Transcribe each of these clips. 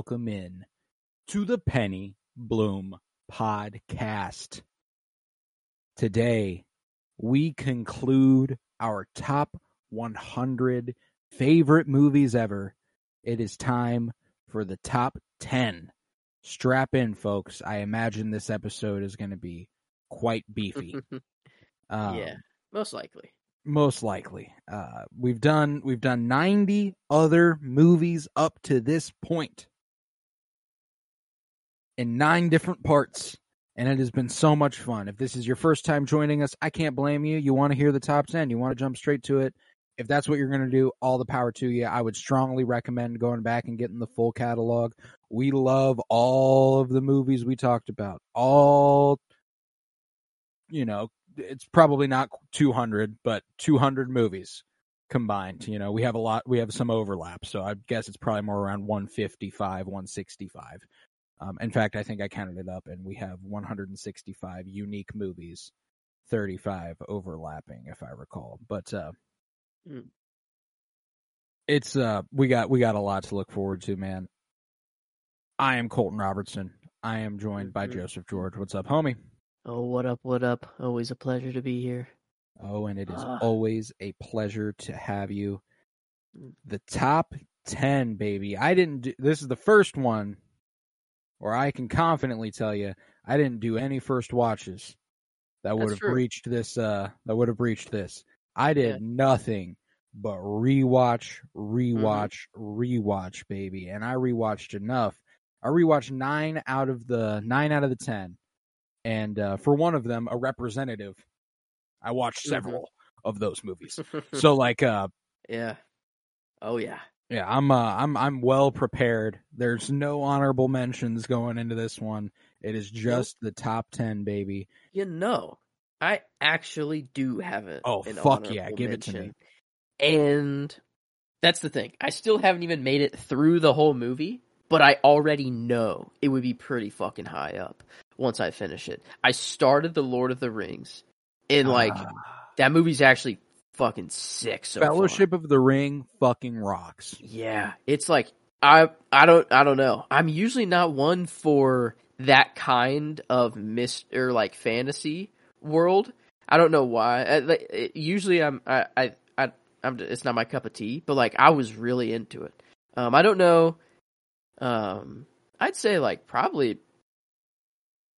welcome in to the Penny Bloom Podcast. Today, we conclude our top 100 favorite movies ever. It is time for the top 10. Strap in, folks. I imagine this episode is going to be quite beefy. Um, yeah, most likely. most likely. Uh, we've done we've done 90 other movies up to this point in nine different parts and it has been so much fun. If this is your first time joining us, I can't blame you. You want to hear the top 10, you want to jump straight to it. If that's what you're going to do, all the power to you. I would strongly recommend going back and getting the full catalog. We love all of the movies we talked about. All you know, it's probably not 200, but 200 movies combined. You know, we have a lot, we have some overlap. So I guess it's probably more around 155, 165. Um, in fact, I think I counted it up and we have 165 unique movies, 35 overlapping, if I recall. But, uh, Mm. it's, uh, we got, we got a lot to look forward to, man. I am Colton Robertson. I am joined by Mhm. Joseph George. What's up, homie? Oh, what up? What up? Always a pleasure to be here. Oh, and it is Ah. always a pleasure to have you. Mm. The top 10, baby. I didn't do this is the first one where I can confidently tell you I didn't do any first watches that would have breached this uh that would have breached this. I did Yeah. nothing but rewatch, Mm-hmm. rewatch, rewatch, baby. And I rewatched enough. I rewatched 9 out of the 9 out of the 10. And uh, for one of them, a representative, I watched Mhm. several of those movies. so like uh yeah. Oh yeah. Yeah, I'm uh, I'm I'm well prepared. There's no honorable mentions going into this one. It is just the top 10, baby. You know, I actually do have it. Oh, fuck yeah, give it to me. And that's the thing. I still haven't even made it through the whole movie, but I already know it would be pretty fucking high up once I finish it. I started the Lord of the Rings, and like Ah, that movie's actually fucking sick. So far. Fellowship of the Ring fucking rocks. Yeah, it's like I I don't I don't know. I'm usually not one for that kind of mist or like fantasy world. I don't know why. I, like, usually I'm I I I I'm it's not my cup of tea, but like I was really into it. Um I don't know um I'd say like probably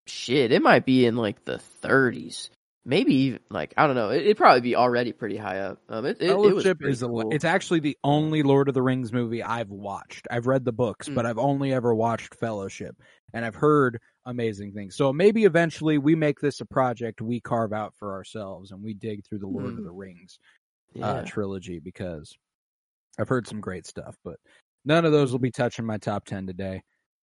shit, it might be in like the 30s. Maybe even like I don't know. It, it'd probably be already pretty high up. Um, it, it, it was Fellowship pretty is a, cool. it's actually the only Lord of the Rings movie I've watched. I've read the books, Mm. but I've only ever watched Fellowship, and I've heard amazing things. So maybe eventually we make this a project we carve out for ourselves, and we dig through the Lord of Mm. the Rings yeah. uh, trilogy because I've heard some great stuff, but none of those will be touching my top ten today.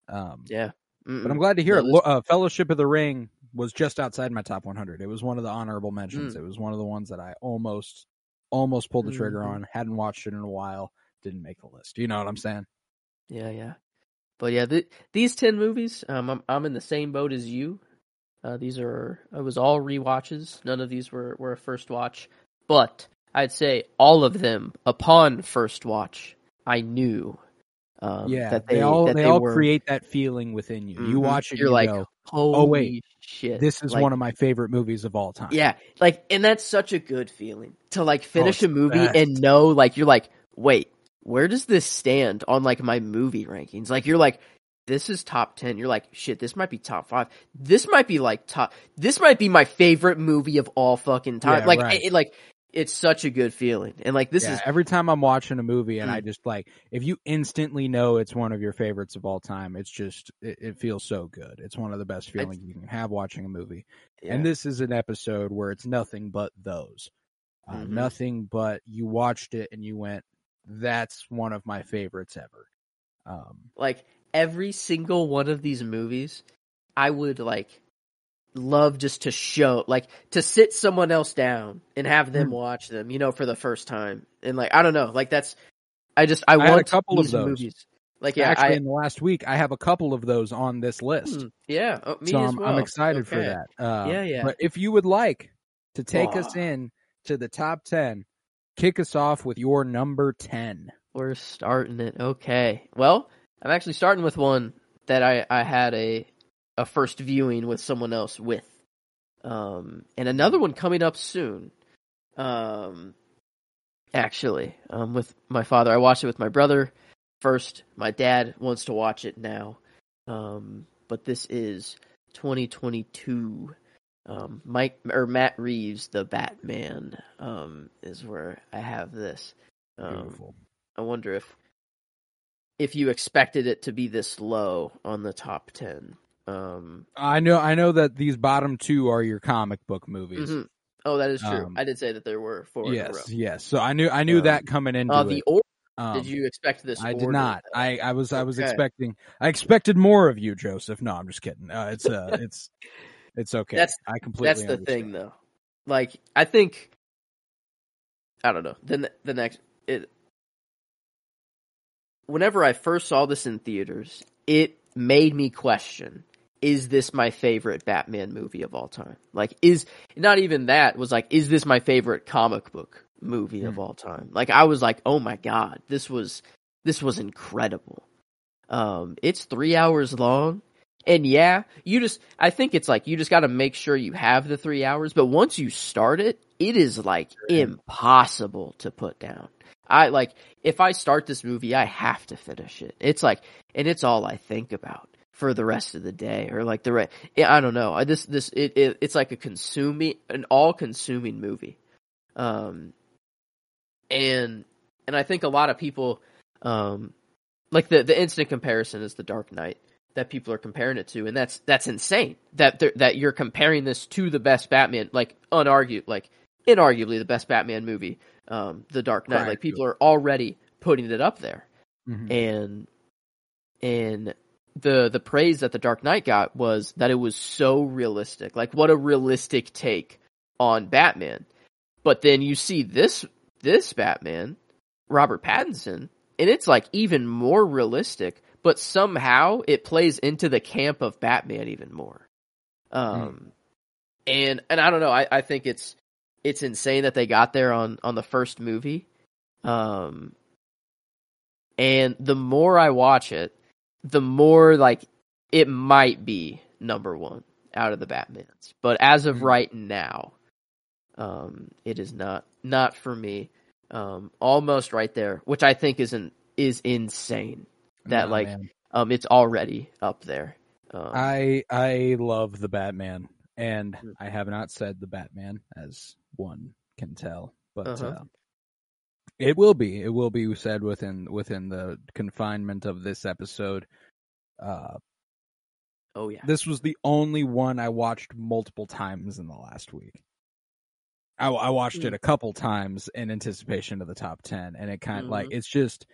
Um, yeah. but Mm-mm. I'm glad to hear No, it. this- Uh, Fellowship of the Ring was just outside my top 100. It was one of the honorable mentions. Mm. It was one of the ones that I almost almost pulled the trigger Mhm. on. Hadn't watched it in a while. Didn't make the list. You know what I'm saying? Yeah, yeah. But yeah, th- these ten movies, um, I'm I'm in the same boat as you. Uh, these are it was all rewatches. None of these were were a first watch, but I'd say all of them upon first watch, I knew. Um, yeah, that they, they, all they, they all were, create that feeling within you. You Mhm. watch it, You're you like, go, Holy wait, shit! "This is Like, one of my favorite movies of all time." Yeah, like, and that's such a good feeling to like oh, finish it's a movie best. and know, like, you're like, wait, where does this stand on like my movie rankings? Like, you're like, this is top 10. You're like, shit, this might be top five. This might be like top, this might be my favorite movie of all fucking time. Yeah, like, right. it, like, it's such a good feeling. And like this Yeah, is every time I'm watching a movie and Mm. I just like if you instantly know it's one of your favorites of all time, it's just it, it feels so good. It's one of the best feelings you can have watching a movie. And this is an episode where it's nothing but those. Uh, Mhm. Nothing but you watched it and you went, "That's one of my favorites ever." Um, like every single one of these movies i would like love just to show like to sit someone else down and have them Mm. watch them you know for the first time and like i don't know like that's i just i, I had a couple of those. movies like yeah actually, I, in the last week, I have a couple of those on this list, Hmm, yeah oh, me so as I'm, well. I'm excited for that. Uh, Yeah, yeah. But if you would like to take us Oh. in to the top ten, kick us off with your number ten. we're starting it okay well i'm actually starting with one that i i had a a first viewing with someone else with. Um and another one coming up soon um actually um with my father. I watched it with my brother first. My dad wants to watch it now. Um but this is 2022 um mike or matt reeves the batman um is where i have this. Um Beautiful. I wonder if if you expected it to be this low on the top ten. Um, I know, I know that these bottom two are your comic book movies. mhm. Oh, that is true. Um, I did say that there were four in a row. Yes, yes. So I knew, I knew Um, that coming into Uh, the order. Um, did you expect this? I did not. I, I was I was expecting I expected more of you, Joseph. No, I'm just kidding. Uh, it's uh it's it's okay. That's- I completely That's the understand. thing, though. Like, I think I don't know. Then the next it. Whenever I first saw this in theaters, it made me question: Is this my favorite Batman movie of all time? Like, is not even that was like, is this my favorite comic book movie of Hmm. all time? Like, I was like, oh my god, this was this was incredible. Um, it's three hours long. And yeah, you just, I think it's like, you just gotta make sure you have the three hours, but once you start it, it is like impossible to put down. I like, if I start this movie, I have to finish it. It's like, and it's all I think about for the rest of the day or like the re- I don't know. I, this, this, it, it, it's like a consuming, an all consuming movie. Um, and, and I think a lot of people, um, like the, the instant comparison is the Dark Knight that people are comparing it to, and that's that's insane. That that you're comparing this to the best Batman, like unargued, like inarguably the best Batman movie, um, The Dark Knight. Right. Like people are already putting it up there, Mhm. and and the the praise that The Dark Knight got was that it was so realistic. Like what a realistic take on Batman. But then you see this this Batman, Robert Pattinson, and it's like even more realistic, but somehow it plays into the camp of Batman even more. Um and and I don't know, I, I think it's it's insane that they got there on on the first movie. Um and the more I watch it, the more like it might be number 1 out of the Batmans. But as of Hmm. right now, um it is not not for me. Um almost right there, which I think is an is insane. that, Nah, like, man. Um it's already up there. Um, I I love the Batman, and Mm. I have not said the Batman as one can tell, but Uh-huh. uh, it will be it will be said within within the confinement of this episode. Uh, oh yeah. this was the only one I watched multiple times in the last week. I, I watched it a couple times in anticipation of the top ten, and it kind of like it's just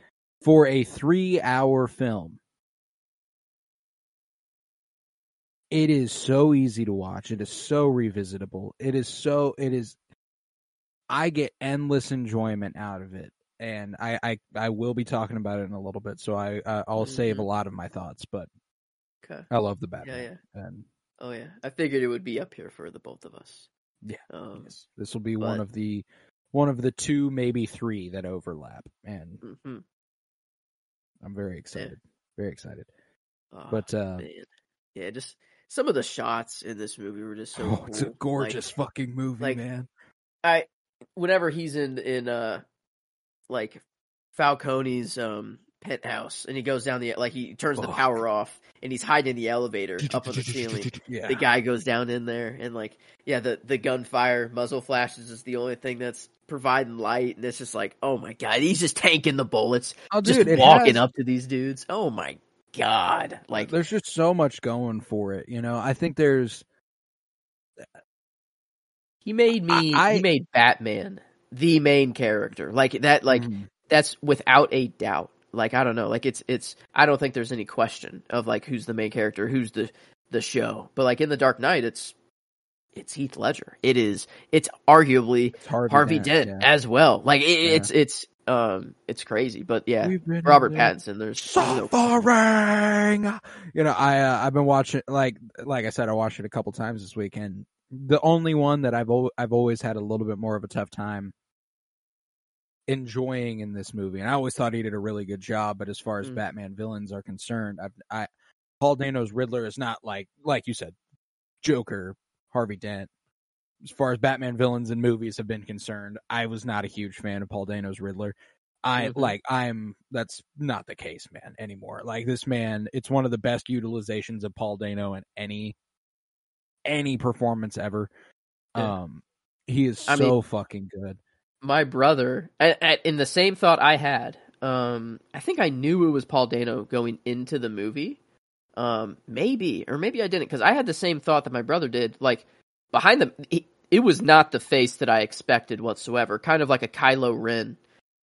for a three-hour film. It is so easy to watch. It is so revisitable. It is so. It is. I get endless enjoyment out of it, and I I, I will be talking about it in a little bit, so I uh, I'll save a Mhm. lot of my thoughts. But Okay. I love the Yeah, Batman, yeah. and Oh yeah. I figured it would be up here for the both of us. Yeah. Um Yes. This will be one of the one of the two, maybe three that overlap, and mhm. I'm very excited. Very excited. Oh, But uh man. Yeah, just some of the shots in this movie were just so oh, it's a cool. Like, gorgeous fucking movie, like, man. I whenever he's in in uh like Falcone's um penthouse, and he goes down the like he turns the Fuck. power off, and he's hiding in the elevator up on the ceiling. Yeah. The guy goes down in there, and like yeah, the the gunfire muzzle flashes is the only thing that's providing light, and it's just like oh my god, he's just tanking the bullets, Oh, just dude, it walking has- up to these dudes. Oh my god, like there's just so much going for it. You know, I think there's he made me I- he made Batman the main character, like that, like. Mm. that's without a doubt. Like I don't know, like it's it's I don't think there's any question of like who's the main character, who's the the show. But like in the Dark Knight, it's it's Heath Ledger. It is it's arguably it's Harvey, Harvey Dent, Dent yeah. as well. Like it, Yeah. it's it's um it's crazy, but yeah, Robert in Pattinson. There's, there's no suffering. You know, I uh, I've been watching like like I said, I watched it a couple times this week, and the only one that I've al- I've always had a little bit more of a tough time enjoying in this movie, and I always thought he did a really good job. But as far as Mm. Batman villains are concerned, I've, I Paul Dano's Riddler is not like like you said, Joker, Harvey Dent. As far as Batman villains in movies have been concerned, I was not a huge fan of Paul Dano's Riddler. I Mhm. like I'm that's not the case, man, anymore. Like this man, it's one of the best utilizations of Paul Dano in any any performance ever. Yeah. Um he is I so mean- fucking good. my brother a- a- in the same thought I had. Um, I think I knew it was Paul Dano going into the movie. Um, maybe or maybe I didn't because I had the same thought that my brother did. Like behind the, it, it was not the face that I expected whatsoever. Kind of like a Kylo Ren,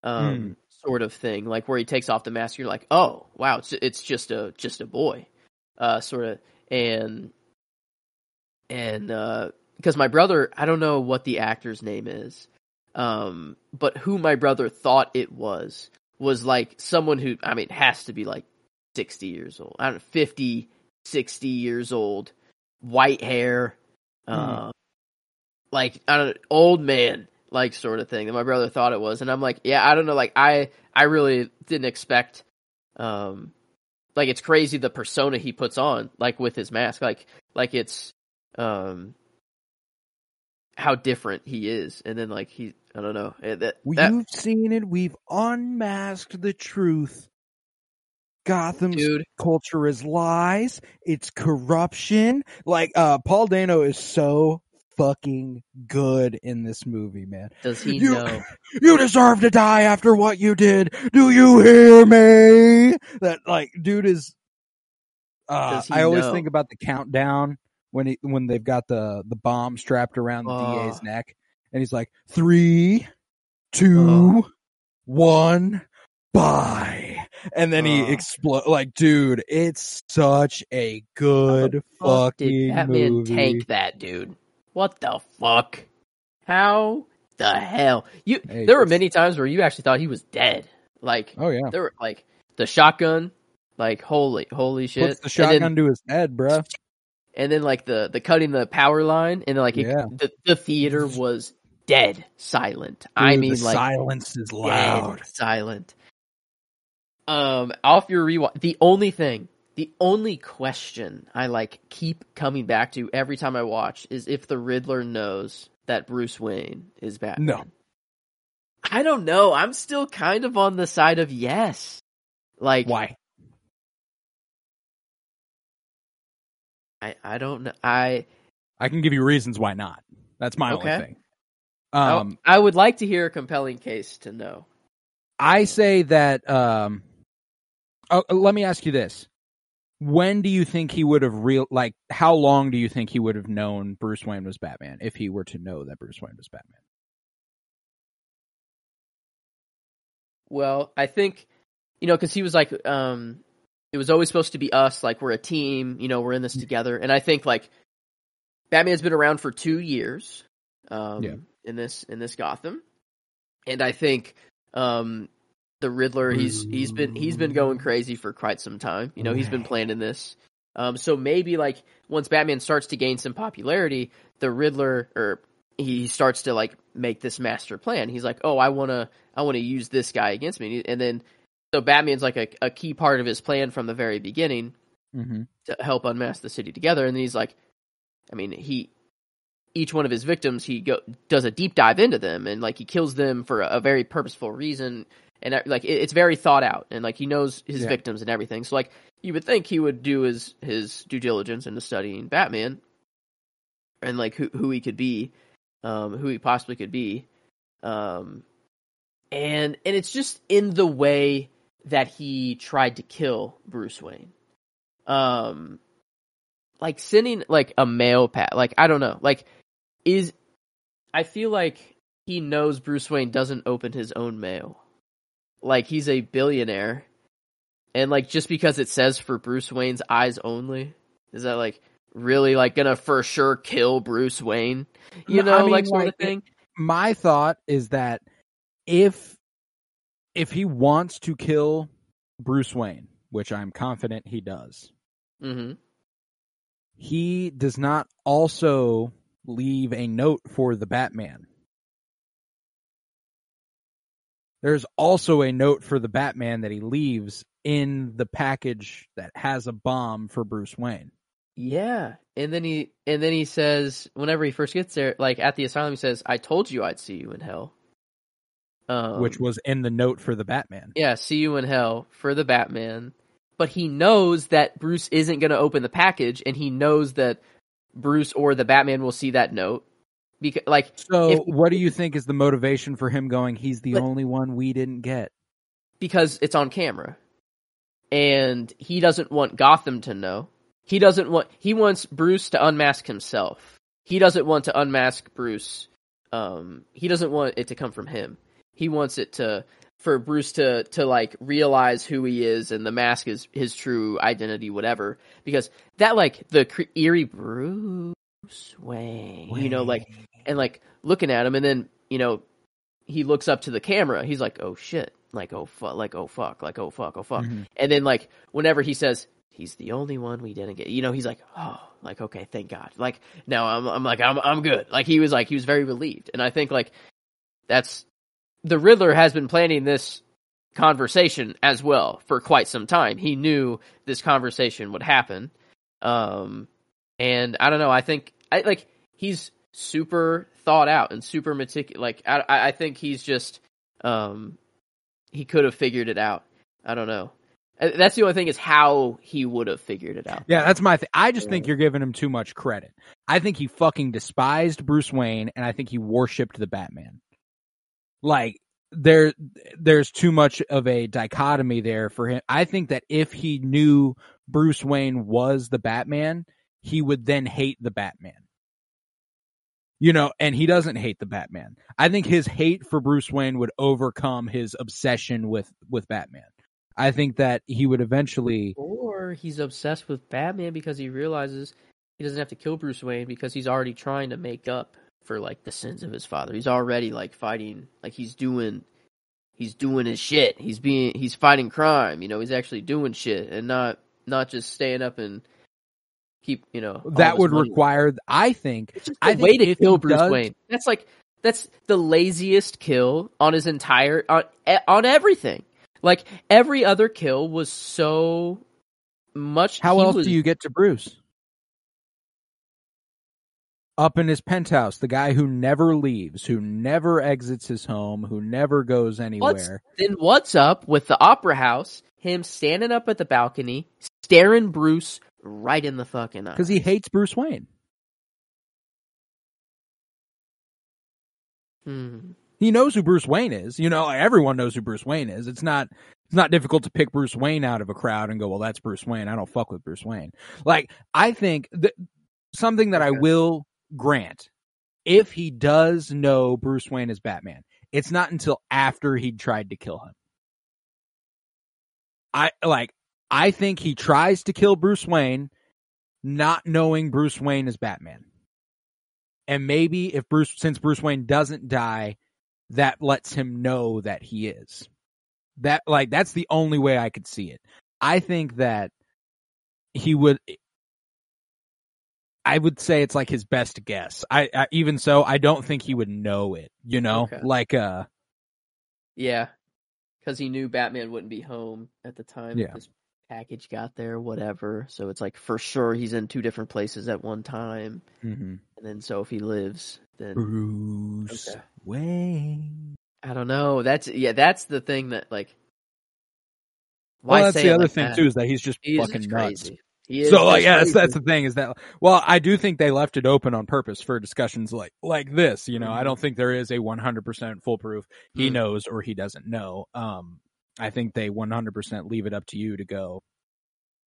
um, Hmm. sort of thing. Like where he takes off the mask, you're like, oh wow, it's it's just a just a boy, uh, sort of and and uh because my brother i don't know what the actor's name is um but who my brother thought it was was like someone who i mean has to be like 60 years old i don't know 50 60 years old white hair uh like i don't know old man like sort of thing that my brother thought it was and i'm like yeah i don't know like i i really didn't expect um like it's crazy the persona he puts on like with his mask like like it's um how different he is and then like he i don't know that, Well, that You've seen it. We've unmasked the truth. Gotham's dude culture is lies. It's corruption. Like uh Paul Dano is so fucking good in this movie, man. does he You- know You deserve to die after what you did. Do you hear me? That like dude is uh I always know? think about the countdown when he when they've got the the bomb strapped around the Oh. DA's neck and he's like three, two, one, bye. And then he Oh. explode like dude, it's such a good fuck did fucking batman movie. tank that dude what the fuck how the hell you Hey, there were many times where you actually thought he was dead like Oh yeah. there were like the shotgun like holy holy shit Puts the shotgun then- to his head, bruh. And then like the the cutting the power line and then like it- Yeah. the the theater was dead silent i mean like silence is loud. silent um off your rewatch the only thing the only question i like keep coming back to every time i watch is if the riddler knows that bruce wayne is batman No. i don't know i'm still kind of on the side of yes like Why? I i don't know i I can give you reasons why not. That's my Okay. only thing. Um, I would like to hear a compelling case to know I say that. Um, oh, let me ask you this: When do you think he would have real like? How long do you think he would have known Bruce Wayne was Batman if he were to know that Bruce Wayne was Batman? Well, I think you know because he was like, um, it was always supposed to be us. Like we're a team. You know, we're in this together. And I think like Batman's been around for two years. Um, Yeah. in this in this Gotham, and I think um the Riddler he's he's been he's been going crazy for quite some time. You know, he's been planning this. Um, so maybe like once Batman starts to gain some popularity, the Riddler or he starts to like make this master plan. He's like, oh, I want to I want to use this guy against me, and then so Batman's like a, a key part of his plan from the very beginning Mm-hmm. to help unmask the city together. And then he's like, I mean, he each one of his victims he go does a deep dive into them and like he kills them for a, a very purposeful reason. and uh, like it, it's very thought out, and like he knows his Yeah. victims and everything. So like you would think he would do his his due diligence into studying Batman, and like who who he could be, um, who he possibly could be, um, and and it's just in the way that he tried to kill Bruce Wayne, um, like sending like a mail pat, like I don't know, like is I feel like he knows Bruce Wayne doesn't open his own mail, like he's a billionaire, and like just because it says for Bruce Wayne's eyes only, is that like really like gonna for sure kill Bruce Wayne? You No, I know, mean, like sort like, of thing. my thought is that if if he wants to kill Bruce Wayne, which I'm confident he does, hmm he does not also leave a note for the Batman. There's also a note for the Batman that he leaves in the package that has a bomb for Bruce Wayne. Yeah, and then he and then he says whenever he first gets there, like at the asylum, he says, "I told you I'd see you in hell." Um, which was in the note for the Batman. yeah, see you in hell for the Batman. But he knows that Bruce isn't going to open the package, and he knows that Bruce or the Batman will see that note. Because, like, So, If- what do you think is the motivation for him going? He's the But- only one we didn't get. because it's on camera, and he doesn't want Gotham to know. He doesn't want. He wants Bruce to unmask himself. He doesn't want to unmask Bruce. Um, he doesn't want it to come from him. He wants it to for Bruce to to like realize who he is and the mask is his true identity, whatever. Because that like the cre- eerie Bruce Wayne, you know, like and like looking at him, and then you know he looks up to the camera. He's like, "Oh shit!" Like, "Oh fuck!" Like, "Oh fuck!" Like, "Oh fuck!" Oh fuck! Mhm. And then like whenever he says he's the only one we didn't get, you know, he's like, "Oh, like okay, thank God." Like now I'm I'm like I'm I'm good. Like he was like he was very relieved, and I think like that's the Riddler has been planning this conversation as well for quite some time. He knew this conversation would happen. Um and I don't know, I think I like he's super thought out and super meticulous. Like I I I think he's just um he could have figured it out. I don't know. Uh, That's the only thing is how he would have figured it out. Yeah, that's my thing. I just think you're giving him too much credit. I think he fucking despised Bruce Wayne, and I think he worshipped the Batman. Like there, there's too much of a dichotomy there for him. I think that if he knew Bruce Wayne was the Batman, he would then hate the Batman. You know, and he doesn't hate the Batman. I think his hate for Bruce Wayne would overcome his obsession with with Batman. I think that he would eventually Or he's obsessed with Batman because he realizes he doesn't have to kill Bruce Wayne because he's already trying to make up for like the sins of his father. He's already like fighting like he's doing he's doing his shit. He's being he's fighting crime, you know, he's actually doing shit and not not just staying up and keep, you know, that would money. require i think It's just I way think to kill Bruce does- Wayne. That's like that's the laziest kill on his entire on on everything. Like every other kill was so much. how else was- do you get to bruce up in his penthouse the guy who never leaves who never exits his home who never goes What's, anywhere then what's up with the opera house? Him standing up at the balcony, staring Bruce right in the fucking eye. because he hates bruce wayne Hmm. he knows who bruce wayne is you know everyone knows who bruce wayne is it's not it's not difficult to pick bruce wayne out of a crowd and go well that's bruce wayne i don't fuck with bruce wayne like i think that something that i will grant if he does know bruce wayne is batman it's not until after he tried to kill him. I like i think he tries to kill bruce wayne not knowing bruce wayne is batman. And maybe if bruce since bruce wayne doesn't die that lets him know that he is. That like that's the only way i could see it. I think that he would i would say it's like his best guess i, I even so i don't think he would know it you know Okay. like uh Yeah, because he knew Batman wouldn't be home at the time Yeah. this package got there, whatever. So it's like for sure he's in two different places at one time, mhm. and then so if he lives, then bruce Okay. wayne I don't know. That's yeah. That's the thing that like. Well, that's the other like thing that? too is that he's just fucking just nuts. Crazy. He is So like, yeah, that's, that's the thing is that. Well, I do think they left it open on purpose for discussions like like this. You know, I don't think there is a 100% foolproof. He Mm. knows or he doesn't know. Um, I think they 100% leave it up to you to go.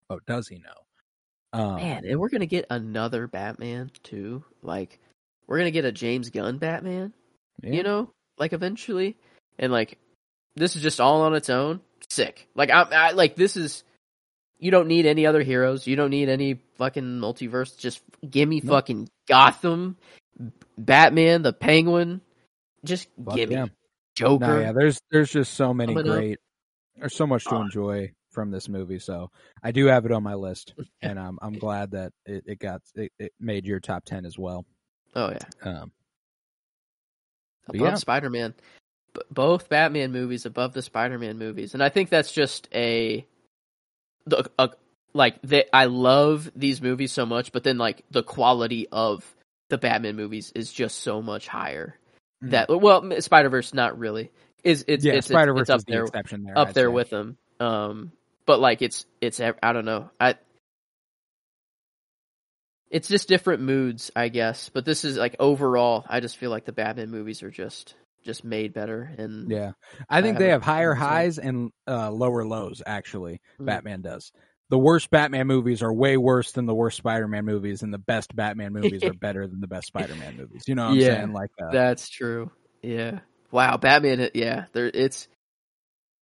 Oh, does he know? Um, Man, and we're gonna get another Batman too. Like, we're gonna get a James Gunn Batman. yeah. You know, like eventually, and like, this is just all on its own. Sick. Like I, I like this is. You don't need any other heroes. You don't need any fucking multiverse. Just give me No. fucking Gotham, Batman, the Penguin. Just Fuck give yeah. me Joker. No, yeah, there's there's just so many Coming up. great. There's so much to enjoy from this movie, so I do have it on my list, and um, I'm glad that it, it got it, it made your top ten as well. Oh yeah. Um, above yeah. Spider-Man. B- both Batman movies above the Spider-Man movies, and I think that's just a, the a, like they, I love these movies so much, but then like the quality of the Batman movies is just so much higher. Mhm. That well, Spider Verse not really is it's yeah, it's, Spider Verse it's up is the there exception there. up I'd there say. with them. Um, but like it's it's I don't know I. It's just different moods, I guess. But this is like overall, I just feel like the Batman movies are just just made better. And Yeah, I think they haven't- higher highs and uh, lower lows. Actually, Mm. Batman does. The worst Batman movies are way worse than the worst Spider-Man movies, and the best Batman movies are better than the best Spider-Man movies. You know what I'm Yeah, saying? Like, uh, that's true. Yeah. Wow, Batman. Yeah, there it's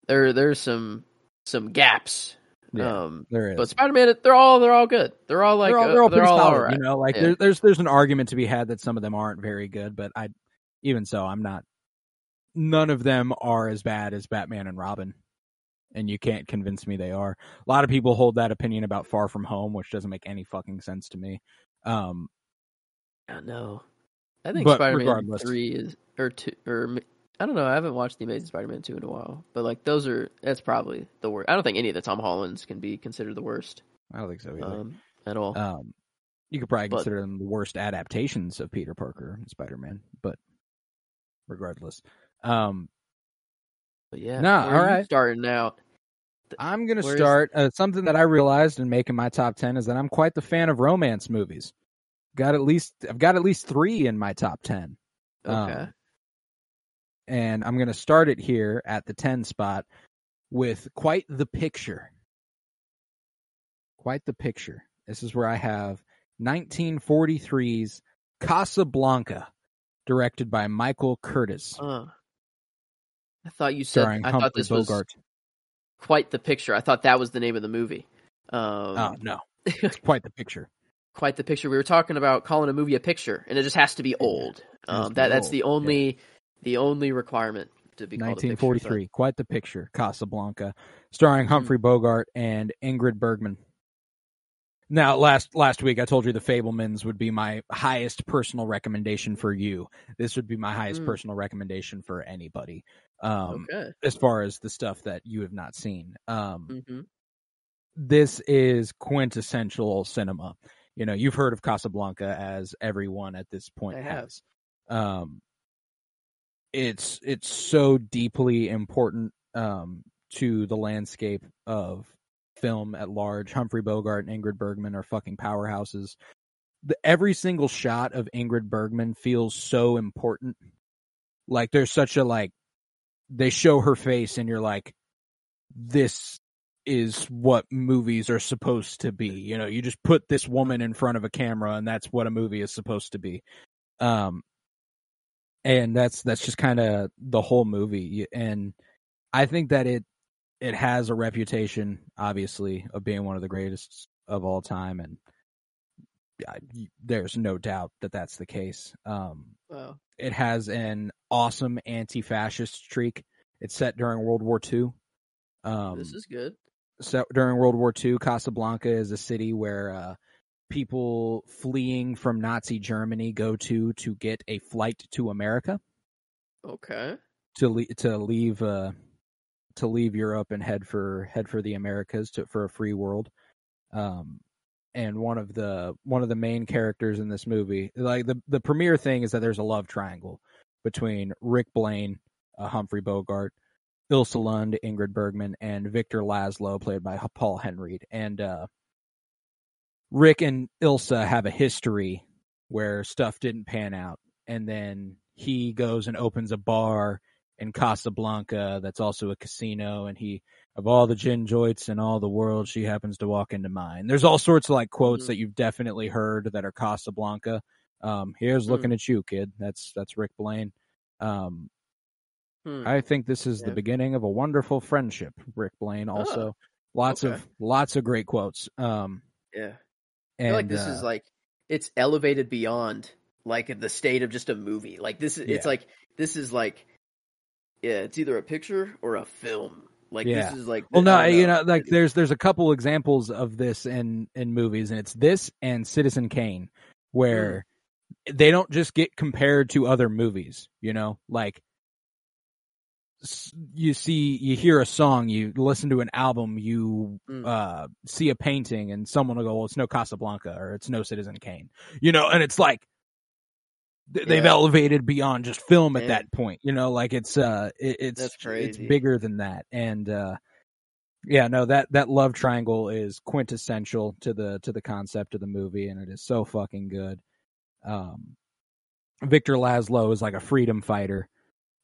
there. There's some some gaps. yeah, Um, there is. but Spider Man, they're all they're all good. They're all like they're all, uh, they're all pretty solid. alright. You know, like Yeah. there, there's there's an argument to be had that some of them aren't very good, but I even so, I'm not. None of them are as bad as Batman and Robin, and you can't convince me they are. A lot of people hold that opinion about Far From Home, which doesn't make any fucking sense to me. Um, I know. I think Spider Man three is or two or I don't know. I haven't watched the Amazing Spider Man two in a while, but like those are that's probably the worst. I don't think any of the Tom Hollands can be considered the worst I don't think so either. um, at all. Um, you could probably But- consider them the worst adaptations of Peter Parker and Spider Man, but regardless, um, but yeah, nah, where are you alright. starting out. I'm gonna Where's- start uh, something that I realized in making my top ten is that I'm quite the fan of romance movies. Got at least I've got at least three in my top ten, Um, Okay, and I'm gonna start it here at the ten spot with quite the picture. Quite the picture. This is where I have 1943's Casablanca, directed by Michael Curtiz, uh, I thought you said I Humphrey thought this was quite the picture. I thought that was the name of the movie. Um, oh no, it's quite the picture. quite the picture. We were talking about calling a movie a picture, and it just has to be old. Um, that be that's old, the yeah. only the only requirement to be called a picture, 1943, quite the picture, Casablanca, starring Hmm. Humphrey Bogart and Ingrid Bergman. Now, last last week I told you the Fabelmans would be my highest personal recommendation for you. This would be my highest Mm. personal recommendation for anybody, um, Okay. as far as the stuff that you have not seen. Um, hmm this is quintessential cinema. You know, you've heard of Casablanca as everyone at this point I have. has. Um, it's it's so deeply important um, to the landscape of film at large. Humphrey Bogart and Ingrid Bergman are fucking powerhouses. The, every single shot of Ingrid Bergman feels so important. Like there's such a like they show her face and you're like this is what movies are supposed to be. You know, you just put this woman in front of a camera and that's what a movie is supposed to be. Um and that's that's just kind of the whole movie and I think that it it has a reputation obviously of being one of the greatest of all time and I, there's no doubt that that's the case. Um Wow. it has an awesome anti-fascist streak. It's set during World War II. Um, this is good. so during World War II, Casablanca is a city where uh, people fleeing from Nazi Germany go to to get a flight to America Okay. to le- to leave uh, to leave Europe and head for head for the Americas to for a free world. Um, and one of the one of the main characters in this movie, like the the premiere thing, is that there's a love triangle between Rick Blaine, uh, Humphrey Bogart, Ilsa Lund, Ingrid Bergman, and Victor Laszlo, played by Paul Henreid. And uh, Rick and Ilsa have a history where stuff didn't pan out, and then he goes and opens a bar in Casablanca that's also a casino, and he of all the gin joints in all the world, she happens to walk into mine. There's all sorts of like quotes Mhm. that you've definitely heard that are Casablanca. Um, here's Hmm. looking at you, kid. That's that's Rick Blaine. Um, Hmm. I think this is the beginning of a wonderful friendship. Rick Blaine also lots okay. of lots of great quotes. Um, yeah. I and feel like this uh, is like it's elevated beyond like the state of just a movie. Like this is it's Yeah. like this is like yeah, it's either a picture or a film. Like Yeah. this is like Well, no, don't you know, like there's there's a couple examples of this in in movies, and it's this and Citizen Kane, where they don't just get compared to other movies. You know, like you see, you hear a song, you listen to an album, you Mm. uh see a painting, and someone will go, "Well, it's no Casablanca or it's no Citizen Kane," you know, and it's like. Th- They've Yeah. elevated beyond just film at Man. that point, you know. Like it's uh, it, it's it's bigger than that, and uh, yeah, no that that love triangle is quintessential to the to the concept of the movie, and it is so fucking good. Um, Victor Laszlo is like a freedom fighter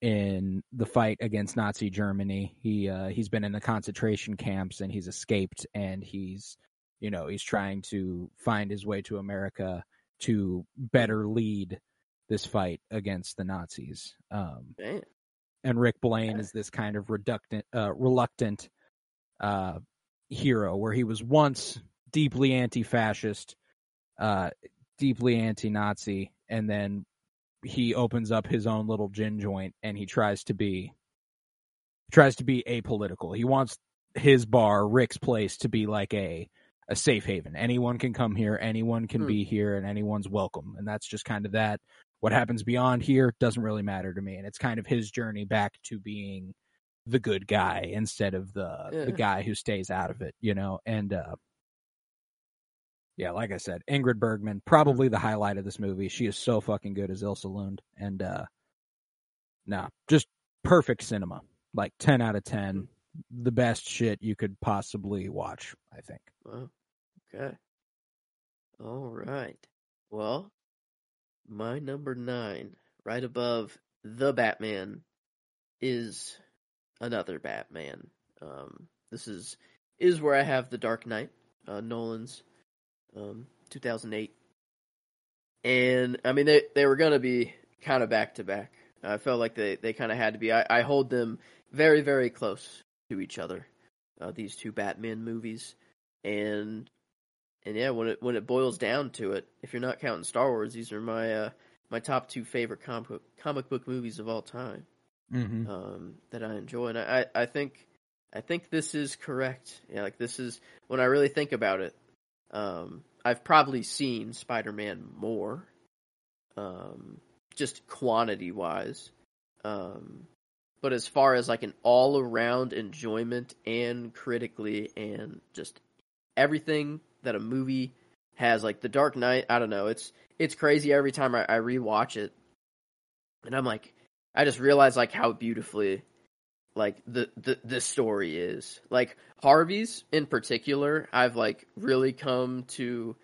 in the fight against Nazi Germany. He uh, he's been in the concentration camps and he's escaped, and he's you know he's trying to find his way to America to better lead this fight against the Nazis. Um, and Rick Blaine is this kind of reductant, uh, reluctant uh, hero, where he was once deeply anti-fascist, uh, deeply anti-Nazi, and then he opens up his own little gin joint, and he tries to be tries to be apolitical. He wants his bar, Rick's Place, to be like a a safe haven. Anyone can come here, anyone can Hmm. be here, and anyone's welcome. And that's just kind of that. What happens beyond here doesn't really matter to me. And it's kind of his journey back to being the good guy instead of the Yeah. the guy who stays out of it, you know. And uh yeah, like I said, Ingrid Bergman, probably the highlight of this movie. She is so fucking good as Ilsa Lund. And uh nah, just perfect cinema. Like ten out of ten. The best shit you could possibly watch, I think. Wow. Okay. All right. Well, my number nine, right above the Batman, is another Batman. Um, this is is where I have the Dark Knight, uh, Nolan's, um, 2008, and I mean they they were gonna be kind of back to back. I felt like they they kind of had to be. I, I hold them very very close to each other. Uh, these two Batman movies, and and yeah, when it when it boils down to it, if you're not counting Star Wars, these are my uh, my top two favorite comic book, comic book movies of all time Mm-hmm. um, that I enjoy, and I, I I think I think this is correct. Yeah, like this is when I really think about it. Um, I've probably seen Spider Man more, um, just quantity wise. Um, but as far as like an all around enjoyment and critically and just everything that a movie has, like The Dark Knight, I don't know, it's it's crazy every time I, I rewatch it, and I'm like, I just realize like how beautifully like the, the the story is. Like Harvey's in particular, I've like really come to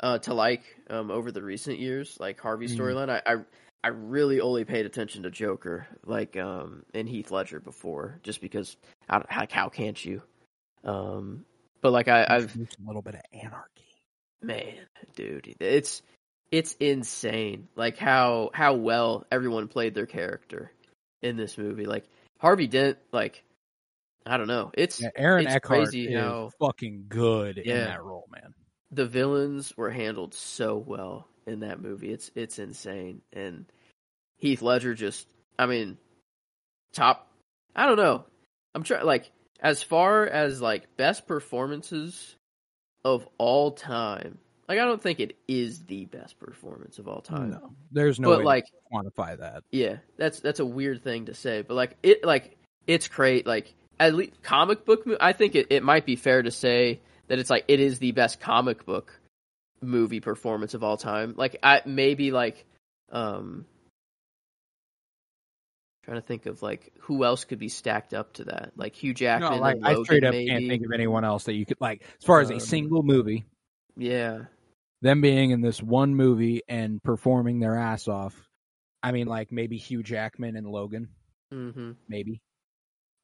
uh to like um over the recent years, like Harvey's Mhm. storyline. I, I I really only paid attention to Joker, like um and Heath Ledger before, just because how how, how can't you? Um but like I, I've a little bit of anarchy. man, dude, it's it's insane. Like how how well everyone played their character in this movie. Like Harvey Dent, like I don't know. It's Yeah, Aaron it's Eckhart crazy is how- fucking good in that role, man. the villains were handled so well in that movie. It's it's insane. And Heath Ledger just I mean top I don't know. I'm trying like as far as like best performances of all time. Like I don't think it is the best performance of all time. No, there's no But, way like- to quantify that. Yeah, that's that's a weird thing to say, but like it like it's great. Like at least comic book. Mo- I think it, it might be fair to say that it's like it is the best comic book movie performance of all time. Like I maybe like um trying to think of like who else could be stacked up to that. Like Hugh Jackman. No, like and I Logan, straight up maybe. can't think of anyone else that you could like as far as a Um, single movie. Yeah. them being in this one movie and performing their ass off. I mean, like maybe Hugh Jackman and Logan, hmm maybe.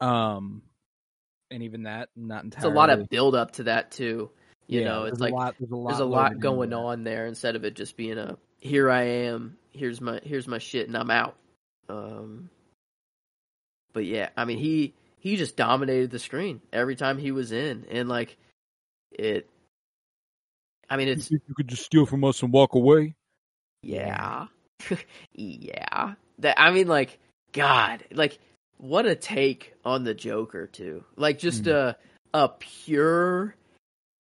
Um, and even that, not It's entirely. a lot of build up to that too. You Yeah, know, it's a like lot, there's a lot, there's a lot going on there instead of it just being a here I am, here's my here's my shit and I'm out. Um but yeah, I mean he he just dominated the screen every time he was in and like it I mean You it's think you could just steal from us and walk away? yeah. yeah. That I mean like god, like what a take on the Joker too. Like just Mm. a a pure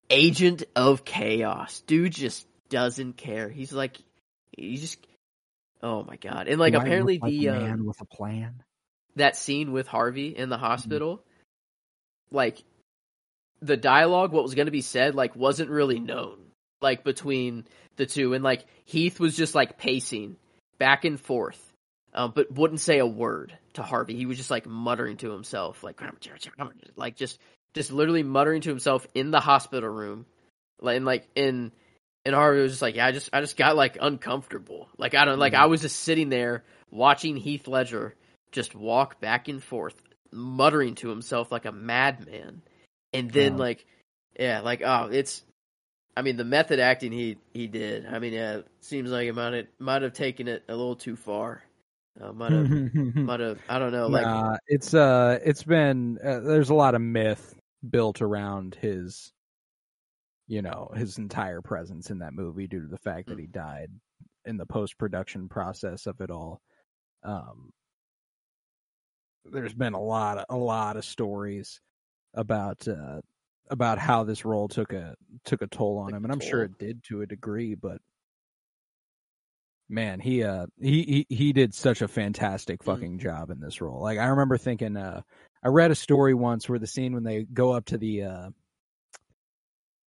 agent of chaos. Dude just doesn't care. He's like he just oh my god. And like Do apparently look like the a uh, man with a plan. That scene with Harvey in Mm-hmm. the hospital, like the dialogue, what was going to be said, like wasn't really known, like between the two, and like Heath was just like pacing back and forth, um, but wouldn't say a word to Harvey. He was just like muttering to himself, like like just just literally muttering to himself in the hospital room, like and like in. And Harvey was just like, yeah, I just, I just got like uncomfortable. Like I don't, like Mhm. I was just sitting there watching Heath Ledger just walk back and forth, muttering to himself like a madman. And then Yeah. like yeah, like oh, it's I mean the method acting he he did. I mean, yeah, it seems like it might have might have taken it a little too far. Uh, might have might have I don't know, like nah, it's uh, it's been uh, there's a lot of myth built around his, you know, his entire presence in that movie due to the fact Mm. that he died in the post production process of it all. Um, there's been a lot of a lot of stories about uh about how this role took a took a toll on him, and I'm sure it did to a degree, but man, he uh he he, he did such a fantastic Mm. fucking job in this role. Like I remember thinking uh I read a story once where the scene when they go up to the uh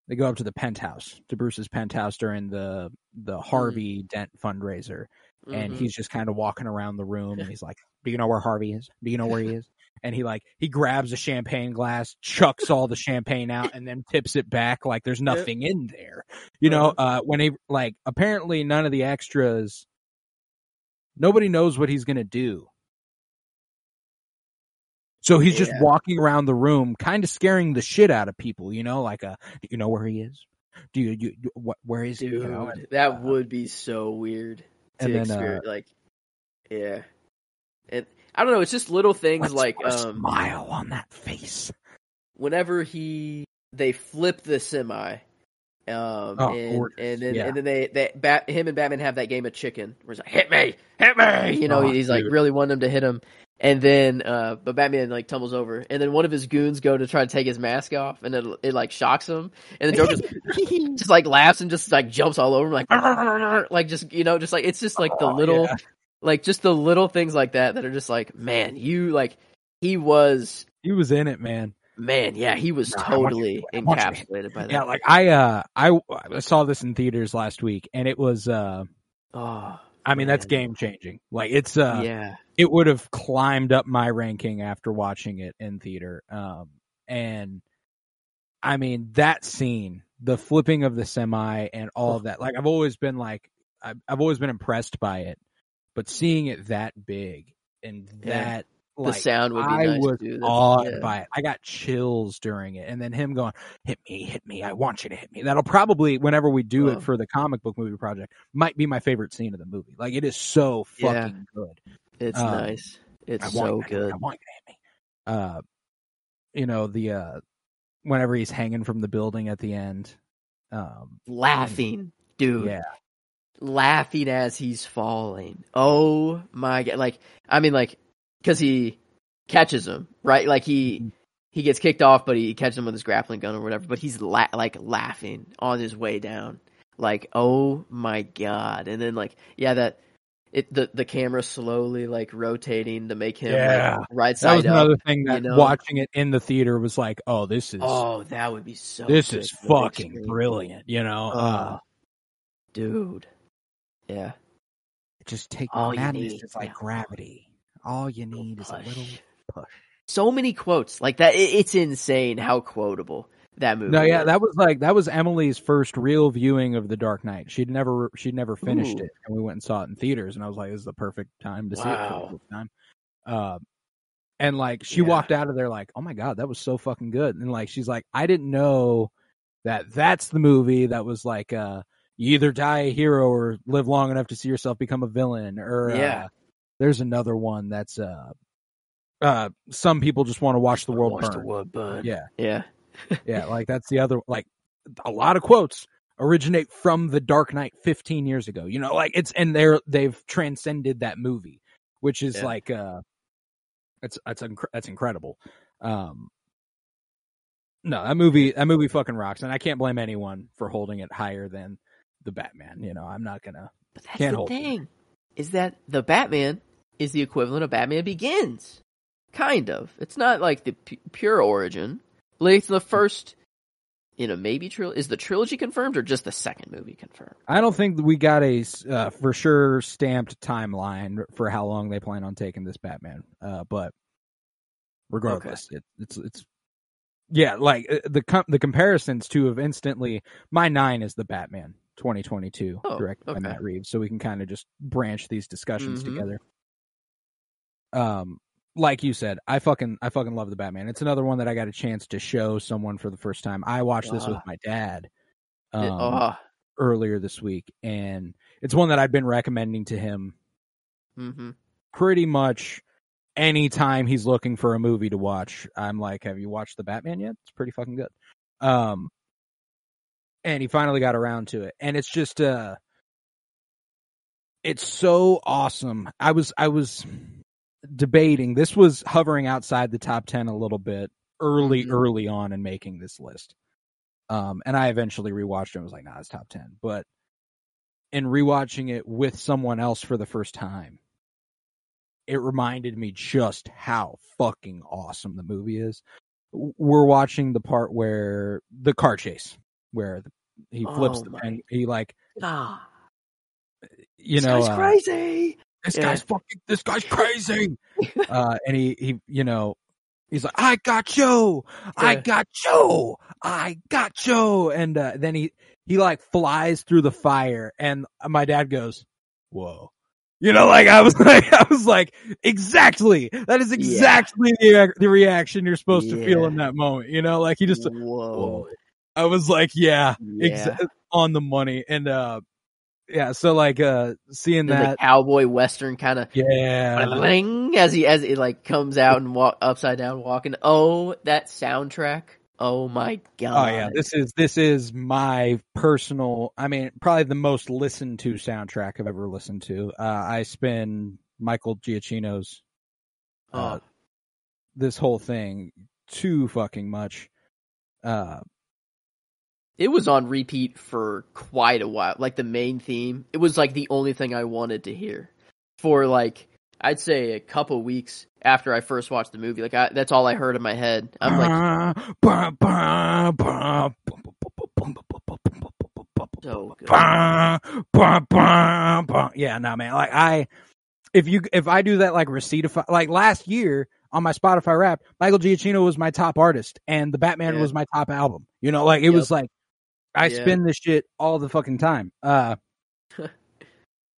they go up to the penthouse, to Bruce's penthouse during the the Harvey Dent fundraiser and mhm. he's just kind of walking around the room and he's like, "Do you know where Harvey is? Do you know where he is?" And he like he grabs a champagne glass, chucks all the champagne out, and then tips it back like there's nothing in there. You know, uh, when he like apparently none of the extras, nobody knows what he's gonna do. So he's just walking around the room, kind of scaring the shit out of people. You know, like, uh, do you know where he is? Do you, you, what? Where is he? You know, that uh, would be so weird and then, uh, like, yeah, and I don't know. It's just little things like a um, smile on that face. whenever he they flip the semi, um, Oh, and, and then Yeah. and then they they bat, him and Batman have that game of chicken where he's like, "Hit me, hit me," you know, Oh, he's like really wanting him to hit him, and then uh, but Batman like tumbles over, and then one of his goons go to try to take his mask off, and it it like shocks him, and the Joker just, just like laughs and just like jumps all over him, like like just you know, just like it's just like the Oh, little yeah. like just the little things like that that are just like, man, you like he was He was in it, man. Man, yeah, he was Nah, I want you totally to- I want you encapsulated by that. Yeah, like I uh I I saw this in theaters last week and it was uh oh, I mean that's game changing. Like it's uh yeah, it would have climbed up my ranking after watching it in theater. Um and I mean that scene, the flipping of the semi and all of that. Like I've always been like I've, I've always been impressed by it, but seeing it that big and that the sound would be I nice was too. Awed yeah. by it. I got chills during it, and then him going, "Hit me, hit me! I want you to hit me." That'll probably, whenever we do Oh. it for the comic book movie project, might be my favorite scene of the movie. Like it is so Yeah. fucking good. It's um, nice. It's I so you to hit me. good. I want you to hit me. Uh, you know the uh, whenever he's hanging from the building at the end. Um, Laughing, dude. yeah, Laughing as he's falling. Oh my god! Like, I mean, like, because he catches him, right? Like he he gets kicked off, but he catches him with his grappling gun or whatever. But he's la- like laughing on his way down. Like, oh my god! And then like, yeah, that. It, the the camera slowly like rotating to make him Yeah. like right that side was up. another thing that you know? watching it in the theater was like, oh, this is Oh, that would be so. this is for the big fucking screen. brilliant. You know, uh, Oh, dude. Yeah. just take All you madness is like gravity. All you need is a little push. So many quotes like that. It's insane how quotable that movie. No, yeah, was. that was like that was Emily's first real viewing of The Dark Knight. She'd never she'd never finished Ooh. it, and we went and saw it in theaters. And I was like, "This is the perfect time to see it." Wow. time. Uh, and like she Yeah. walked out of there like, "Oh my god, that was so fucking good!" And like she's like, "I didn't know that that's the movie that was like, uh, you either die a hero or live long enough to see yourself become a villain." Or Yeah. uh, there's another one that's uh, uh, some people just want to watch the world Watch burn. the world burn. Yeah, yeah. yeah, like that's the other like a lot of quotes originate from the Dark Knight 15 years ago. You know, like it's and they're they've transcended that movie, which is Yeah. like uh it's that's inc- that's incredible. Um no, that movie that movie fucking rocks and I can't blame anyone for holding it higher than the Batman, you know. I'm not to But that's Can't the hold thing, is that the Batman is the equivalent of Batman Begins. Kind of. It's not like the pu- pure origin. Like it's the first in a maybe trilogy. Is the trilogy confirmed or just the second movie confirmed? I don't think we got a uh, for sure stamped timeline for how long they plan on taking this Batman. Uh, but regardless, it, it's it's yeah, like uh, the com- the comparisons to have instantly. My nine is the Batman 2022, Oh, directed by. Matt Reeves, so we can kind of just branch these discussions Mhm. together. Um, like you said, I fucking I fucking love the Batman. It's another one that I got a chance to show someone for the first time. I watched this with Ah. my dad. It- Um, oh, earlier this week, and it's one that I've been recommending to him hmm pretty much anytime he's looking for a movie to watch. I'm like, "Have you watched the Batman yet? It's pretty fucking good." Um, and he finally got around to it, and it's just uh, it's so awesome. I was I was debating. This was hovering outside the top ten a little bit early, Mhm. early on in making this list. Um, and I eventually rewatched it and was like, nah, it's top 10. But in rewatching it with someone else for the first time, it reminded me just how fucking awesome the movie is. We're watching the part where the car chase, where the, he flips Oh the pen, he like, ah, you know, uh, crazy. This Yeah. guy's fucking, this guy's crazy. uh, and he, he, you know, he's like, I got you, I Yeah. got you, I got you. And, uh, then he, he like flies through the fire and my dad goes, whoa. You know, like I was like, I was like, exactly. That is exactly the, the reaction you're supposed to feel in that moment. You know, like he just, Whoa. I was like, yeah, Yeah. exa- on the money. And, uh, yeah, so like, uh, seeing that, cowboy western kind of yeah, as he as it like comes out and walk upside down walking. Oh, that soundtrack. Oh my god. Oh yeah, this is this is my personal. I mean, probably the most listened to soundtrack I've ever listened to. Uh, I spin Michael Giacchino's uh, Oh, this whole thing too fucking much. Uh, it was on repeat for quite a while. Like the main theme, it was like the only thing I wanted to hear for like I'd say a couple weeks after I first watched the movie. Like I, that's all I heard in my head. I'm like, so good. yeah, no man. Like I, if you if I do that like Receiptify, like last year on my Spotify rap, Michael Giacchino was my top artist, and the Batman Yeah. was my top album. You know, like it Yep. was like I Yeah. spin this shit all the fucking time. Uh.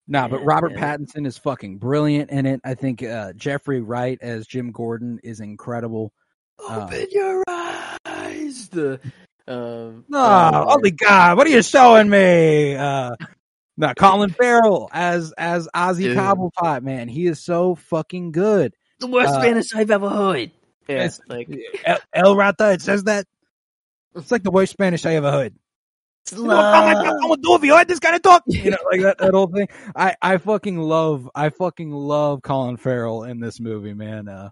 Nah, but Robert yeah. Pattinson is fucking brilliant in it. I think uh, Jeffrey Wright as Jim Gordon is incredible. Open your eyes. The um. No, uh, holy God, what are you showing me? Uh, no, Colin Farrell as as Ozzy. Cobblepot, man, he is so fucking good. the worst uh, Spanish I've ever heard. Yeah, It's- like El, El Rata, it says that. It's like the worst Spanish I ever heard. Love. You I'm like, I'm gonna do if you heard this kind of talk. You know, like that, that whole thing. I, I fucking love, I fucking love Colin Farrell in this movie, man. Uh,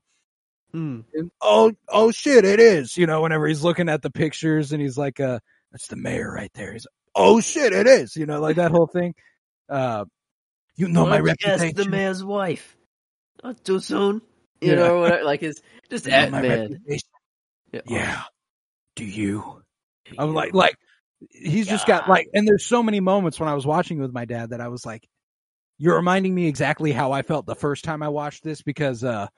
Mm. and, oh, oh shit, it is. You know, whenever he's looking at the pictures and he's like, uh, that's the mayor right there. He's like, oh shit, it is. You know, like that whole thing. Uh, you know my Why don't ask reputation. the mayor's wife. Not too soon. You Yeah. know, whatever. Like it's just You know at my man. reputation. Yeah. Yeah. Do you? I'm like, like he's just got like, and there's so many moments when I was watching with my dad that I was like, you're reminding me exactly how I felt the first time I watched this because uh